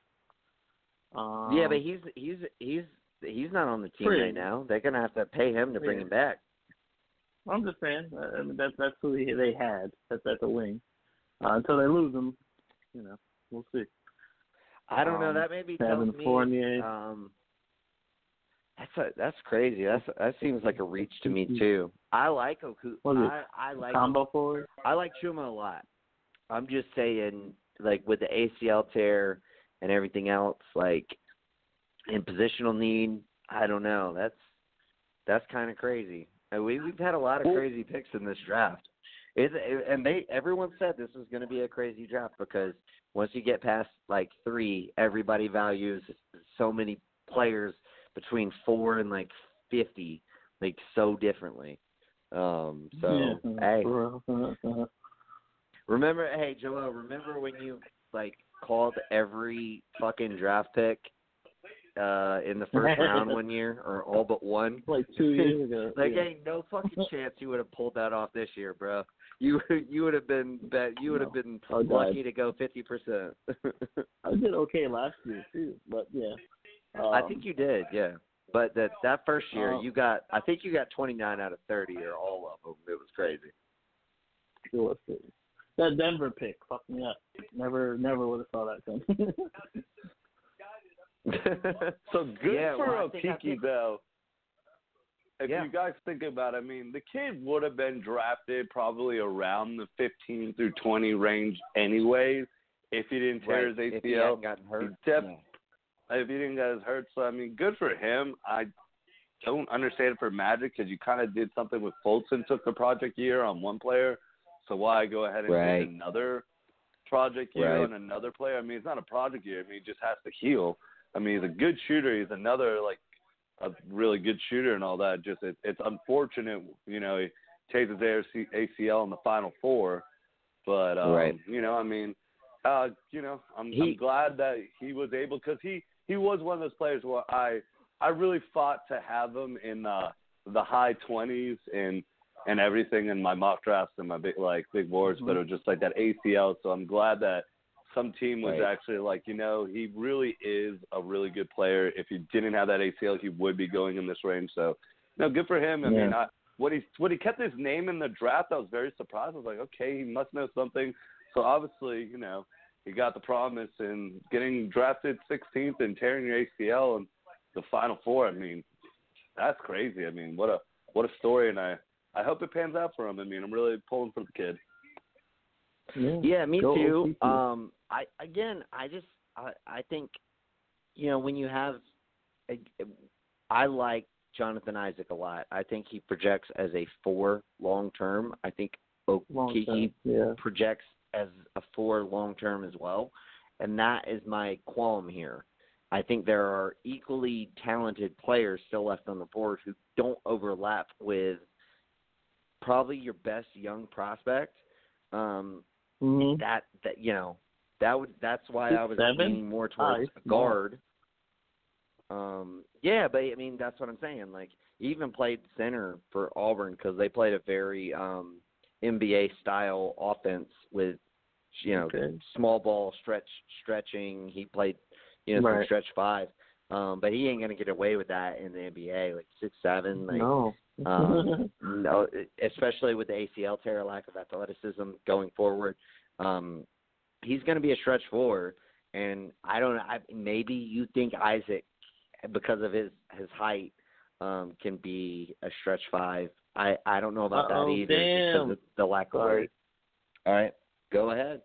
Um, yeah, but he's he's he's he's not on the team Free. right now. They're gonna have to pay him to bring Yeah. him back. I'm just saying. uh, I mean, that's that's who he, they had. That's that's a wing. Uh, until they lose him, you know, we'll see. I don't know. Um, That maybe Evan tells me. Fournier. Um, that's a, that's crazy. That's that seems like a reach to me Mhm. too. I like Oku. What is it? I I like Combo forward. I like Chuma a lot. I'm just saying, like with the ACL tear and everything else, like in positional need, I don't know. That's that's kind of crazy. We we've had a lot of crazy picks in this draft. It's and they everyone said this was going to be a crazy draft because once you get past like three, everybody values so many players between four and like fifty, like so differently. Um, so yeah. hey, Remember, hey Joel, remember when you like called every fucking draft pick uh in the first round one year, or all but one? like two years ago. Like, yeah. ain't no fucking chance you would have pulled that off this year, bro. You you would have been bet you would have No. been lucky to go fifty percent. I did okay last year too, but yeah. Um, I think you did, yeah. But that that first year, Um, you got I think you got twenty nine out of thirty, or all of them. It was crazy. it was good. That Denver pick fucked me up. Never, never would have saw that coming. So good Yeah, for well, I think- Okeke though. If Yeah. you guys think about it, I mean, the kid would have been drafted probably around the 15 through 20 range anyways if he didn't tear right. his If he ACL. hadn't gotten hurt, def- yeah. if he didn't get his hurt. So I mean, good for him. I don't understand it for Magic because you kind of did something with Fulton, took the project year on one player. So why go ahead and Right. get another project year Right. on another player? I mean, it's not a project year. I mean, he just has to heal. I mean, he's a good shooter. He's another like a really good shooter and all that. Just it, it's unfortunate, you know, he takes his ACL in the final four, but um, right. you know, I mean, uh, you know, I'm, He- I'm glad that he was able because he he was one of those players where I I really fought to have him in the the high twenties and and everything in my mock drafts and my big like big boards, but it was just like that ACL. So I'm glad that some team was Right. actually like, you know, he really is a really good player. If he didn't have that ACL, he would be going in this range. So, no, good for him. I mean, Yeah. I, what he what he kept his name in the draft, I was very surprised. I was like, okay, he must know something. So obviously, you know, he got the promise and getting drafted 16th and tearing your ACL and the Final Four. I mean, that's crazy. I mean, what a what a story, and I I hope it pans out for him. I mean, I'm really pulling for the kid. Yeah. Yeah, me Go too. OCC. Um, I again, I just, I, I think, you know, when you have, I like Jonathan Isaac a lot. I think he projects as a four long term. I think Long Okeke. Yeah. projects as a four long term as well, and that is my qualm here. I think there are equally talented players still left on the board who don't overlap with probably your best young prospect. Um, Mm-hmm. that that you know that would that's why Six, I was seven? leaning more Ah, towards a guard. Um, yeah, but I mean that's what I'm saying. Like he even played center for Auburn because they played a very um NBA style offense with you know Okay. small ball stretch stretching. He played you know some stretch five. Um, but he ain't gonna get away with that in the NBA. Like six seven, like no. um, no, especially with the ACL tear, lack of athleticism going forward. Um, he's going to be a stretch four, and I don't know. I, maybe you think Isaac, because of his his height, um, can be a stretch five. I I don't know about Uh-oh, that either damn. because of the lack of Sorry. weight. All right, go ahead.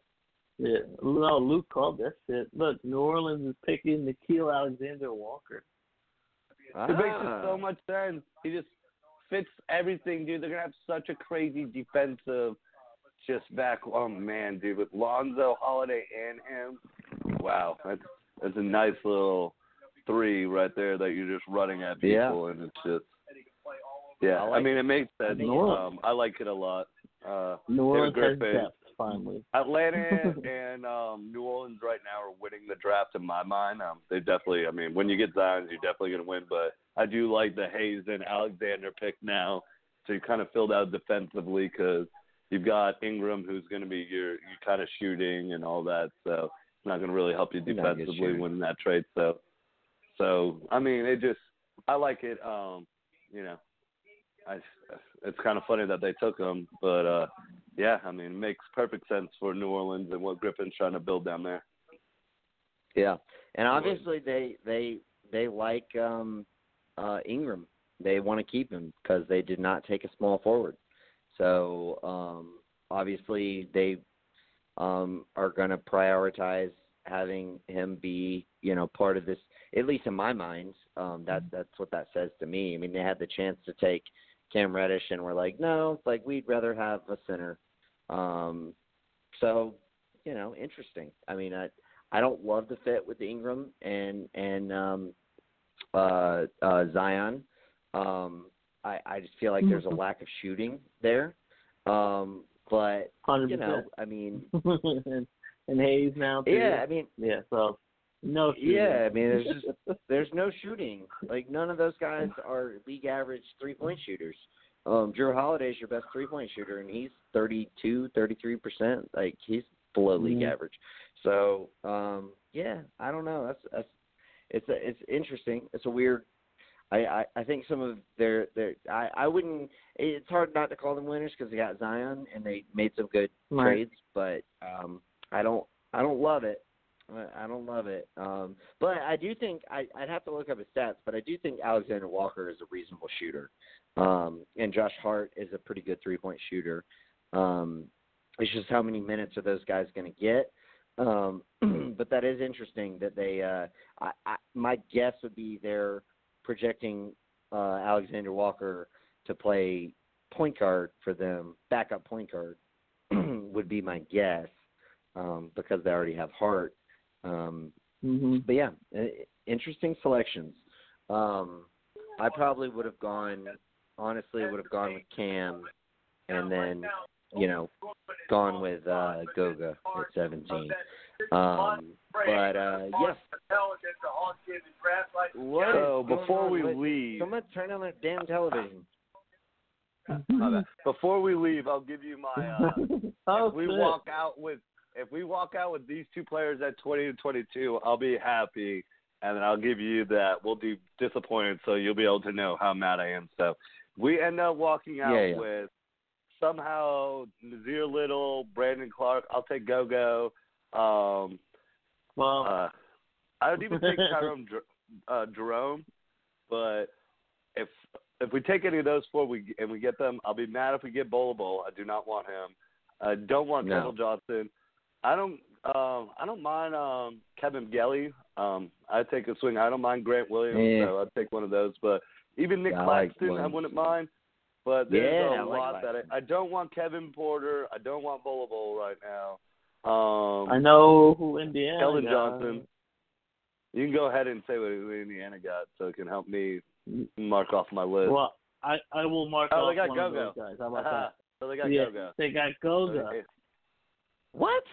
Yeah, no, Luke called that shit. Look, New Orleans is picking Nickeil Alexander Walker. It makes Ah. so much sense. He just fits everything, dude. They're gonna have such a crazy defensive just back. Oh man, dude, with Lonzo, Holiday, and him. Wow, that's that's a nice little three right there that you're just running at people, Yeah. and it's just. Yeah, I I, mean it makes sense. Um, I like it a lot. Uh, New Orleans has depth, finally. Atlanta and um, New Orleans right now are winning the draft in my mind. Um, they definitely, I mean, when you get Zion, you're definitely going to win. But I do like the Hayes and Alexander pick now to kind of fill out defensively because you've got Ingram who's going to be your, your kind of shooting and all that. So it's not going to really help you Not a good defensively winning that trade. So, so I mean, it just, I like it. Um, you know, I, it's kind of funny that they took him, but uh, yeah, I mean, it makes perfect sense for New Orleans and what Griffin's trying to build down there. Yeah, and obviously they they they like um uh Ingram. They want to keep him because they did not take a small forward. So um obviously they um are going to prioritize having him be you know part of this. At least in my mind, um that that's what that says to me. I mean they had the chance to take Cam Reddish and we're like no, it's like we'd rather have a center. Um so you know interesting. I mean I I don't love the fit with Ingram and and um, uh, uh, Zion. Um, I I just feel like there's a lack of shooting there. Um, but Hundred you know. I mean, and, and Hayes now too. yeah, I mean, Yeah. So no. shooting. yeah, I mean, there's just there's no shooting. Like none of those guys are league average three point shooters. Um, Jrue Holiday's your best three point shooter, and he's 32, 33 percent. Like he's below league Mhm. average. So um, yeah, I don't know. That's that's it's a, it's interesting. It's a weird. I, I I think some of their their I I wouldn't. It's hard not to call them winners because they got Zion and they made some good Right. trades, but um, I don't I don't love it. I don't love it. Um, but I do think I, I'd have to look up his stats, but I do think Alexander Walker is a reasonable shooter, um, and Josh Hart is a pretty good three point shooter. Um, it's just how many minutes are those guys going to get? Um, but that is interesting that they. Uh, I, I, my guess would be they're projecting uh, Alexander Walker to play point guard for them, backup point guard would be my guess um, because they already have Hart. Um, Mm-hmm. but yeah, uh, interesting selections. Um, I probably would have gone. Honestly, would have gone with Cam, and then you know, gone with uh, Goga at 17. Um, but uh, yes. What So is going before on we with- leave, someone turn on that damn television. before we leave, I'll give you my. Uh, oh, if we shit. walk out with if we walk out with these two players at 20 to 22, I'll be happy, and then I'll give you that. We'll be disappointed, so you'll be able to know how mad I am. So we end up walking out Yeah, yeah. with somehow Nassir Little, Brandon Clarke. I'll take Goga. Um, Well, uh, I would even take Tyrone Jer- uh, Jerome, but if if we take any of those four we and we get them, I'll be mad if we get Bol Bol. I do not want him. I don't want No. Keldon Johnson. I don't. Um, I don't mind um, Kevin Gelly. Um, I take a swing. I don't mind Grant Williams. Yeah. So I'd take one of those. But even Nick Yeah, I like I wouldn't mind. But there's Yeah, I a like lot that I, I don't want Kevin Porter. I don't want Bol Bol right now. Um, I know who Indiana. Keldon got. Johnson. You can go ahead and say what who Indiana got, so it can help me mark off my list. Well, I I will mark Oh, off they got one of Goga. those guys. How about Aha. so they that? got yeah, Goga. they got Goga. Okay. What?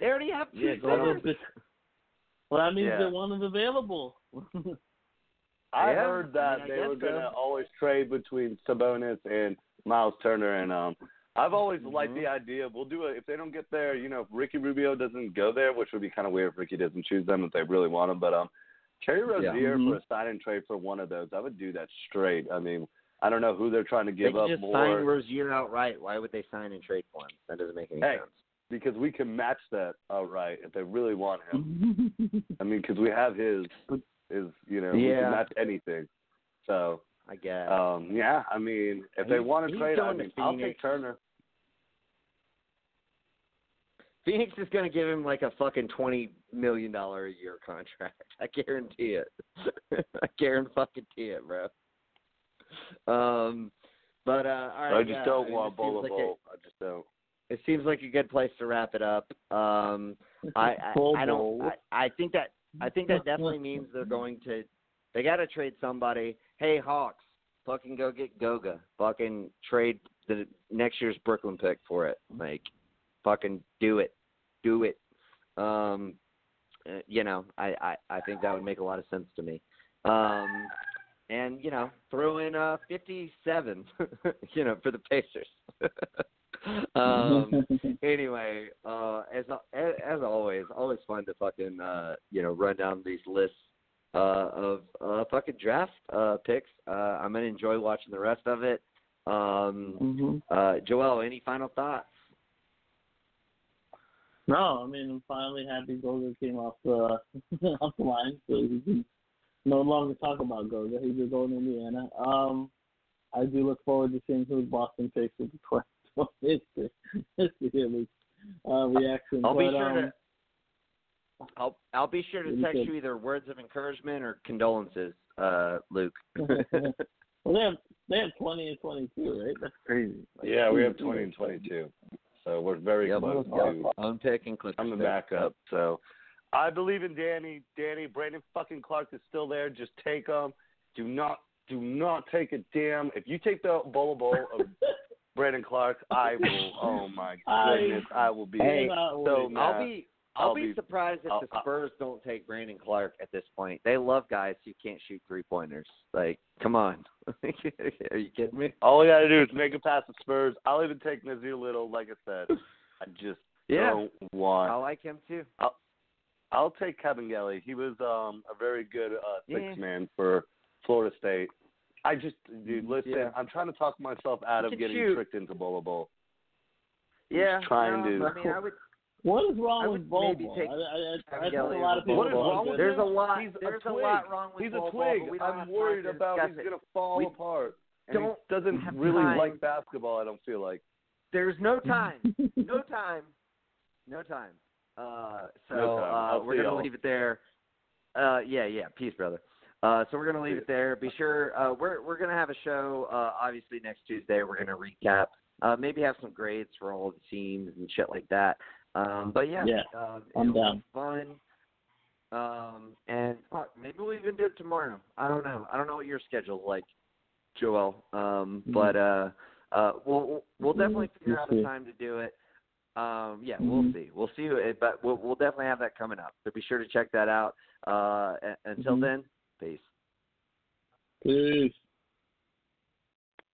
They already have two Yeah, centers? Goga's. Well, that means Yeah. that one is available. I Yeah, heard that I mean, I they were gonna so. always trade between Sabonis and Miles Turner, and um, I've always liked Mhm. the idea. We'll do it if they don't get there. You know, if Ricky Rubio doesn't go there, which would be kind of weird if Ricky doesn't choose them if they really want him. But um, Terry Yeah. Rozier Mhm. for a sign and trade for one of those, I would do that straight. I mean, I don't know who they're trying to They give can up just more. sign Rozier outright. Why would they sign and trade for him? That doesn't make any Hey. sense. Because we can match that outright if they really want him. I mean, because we have his, his, you know, we can match anything. So, I guess. um, yeah, I mean, if they want to trade, I mean, I'll take Turner. Phoenix is going to give him like a fucking twenty million dollar a year contract. I guarantee it. I guarantee fucking it, bro. Um, but uh, all right. I just yeah, don't I mean, want Bola like a- Bowl. I just don't. It seems like a good place to wrap it up. Um, I I, I don't. I, I think that I think that definitely means they're going to. They got to trade somebody. Hey Hawks, fucking go get Goga. Fucking trade the next year's Brooklyn pick for it. Like, fucking do it, do it. Um, uh, you know, I, I I think that would make a lot of sense to me. Um, and you know, throw in uh 57, you know, for the Pacers. um, anyway, uh, as as always, always fun to fucking uh, you know run down these lists uh, of uh, fucking draft uh, picks. Uh, I'm gonna enjoy watching the rest of it. Um, Mhm. uh, Joel, any final thoughts? No, I mean I'm finally happy Goga came off the off the line, so we can no longer talk about Goga. He's just going to Indiana. Um, I do look forward to seeing who Boston takes with the twenty history, history at least uh, reaction. I'll but, be sure um, to. I'll I'll be sure to text good. you either words of encouragement or condolences, uh, Luke. well, they have they have twenty and twenty two, right? That's crazy. Like, Yeah, we have 20 and 22. So we're very Yep. close to Own pick and click. I'm the backup. So I believe in Danny. Danny, Brandon fucking Clarke is still there. Just take him. Do not, do not take a damn. If you take the Bol Bol of Brandon Clarke, I will. Oh my goodness, I will be Hey, so mad. I'll be I'll, I'll be, be- surprised if I'll- the Spurs don't take Brandon Clarke at this point. They love guys who can't shoot three pointers. Like, come on. Are you kidding me? All I gotta do is make a pass to Spurs. I'll even take Nassir Little. Like I said, I just Yeah. don't want. I like him too. I'll take Kevin Gelly. He was um a very good uh six Yeah. man for Florida State. I just dude, listen, Yeah. I'm trying to talk myself out of can getting shoot. tricked into Bol Bol. He's Yeah. trying no, to- I mean, I would. What is wrong would with Bobo? maybe take I, I, I, I Kevin think a lot of people What is wrong with it. There's a lot. He's there's a, twig. lot wrong with He's Bol a twig. but I'm worried about he's gonna fall We apart. Don't he doesn't really time. like basketball. I don't feel like. There's no time. no time. No time. Uh, so No time. Uh, we're gonna leave it there. Uh, yeah, yeah. Peace, brother. Uh, so we're gonna leave it there. Be sure uh, we're we're gonna have a show. Uh, obviously next Tuesday we're gonna recap. Uh, maybe have some grades for all the teams and shit like that. Um, but yeah, Yeah, uh, I'm be down. Fun. Um, and fuck, maybe we'll even do it tomorrow. I don't know. I don't know what your schedule's like, Joel. Um, Mhm. but uh, uh, we'll we'll definitely Mhm. figure We'll out a time to do it. Um, yeah, we'll Mhm. see. We'll see. But we'll we'll definitely have that coming up. So be sure to check that out. Uh, until Mhm. then, peace. Peace.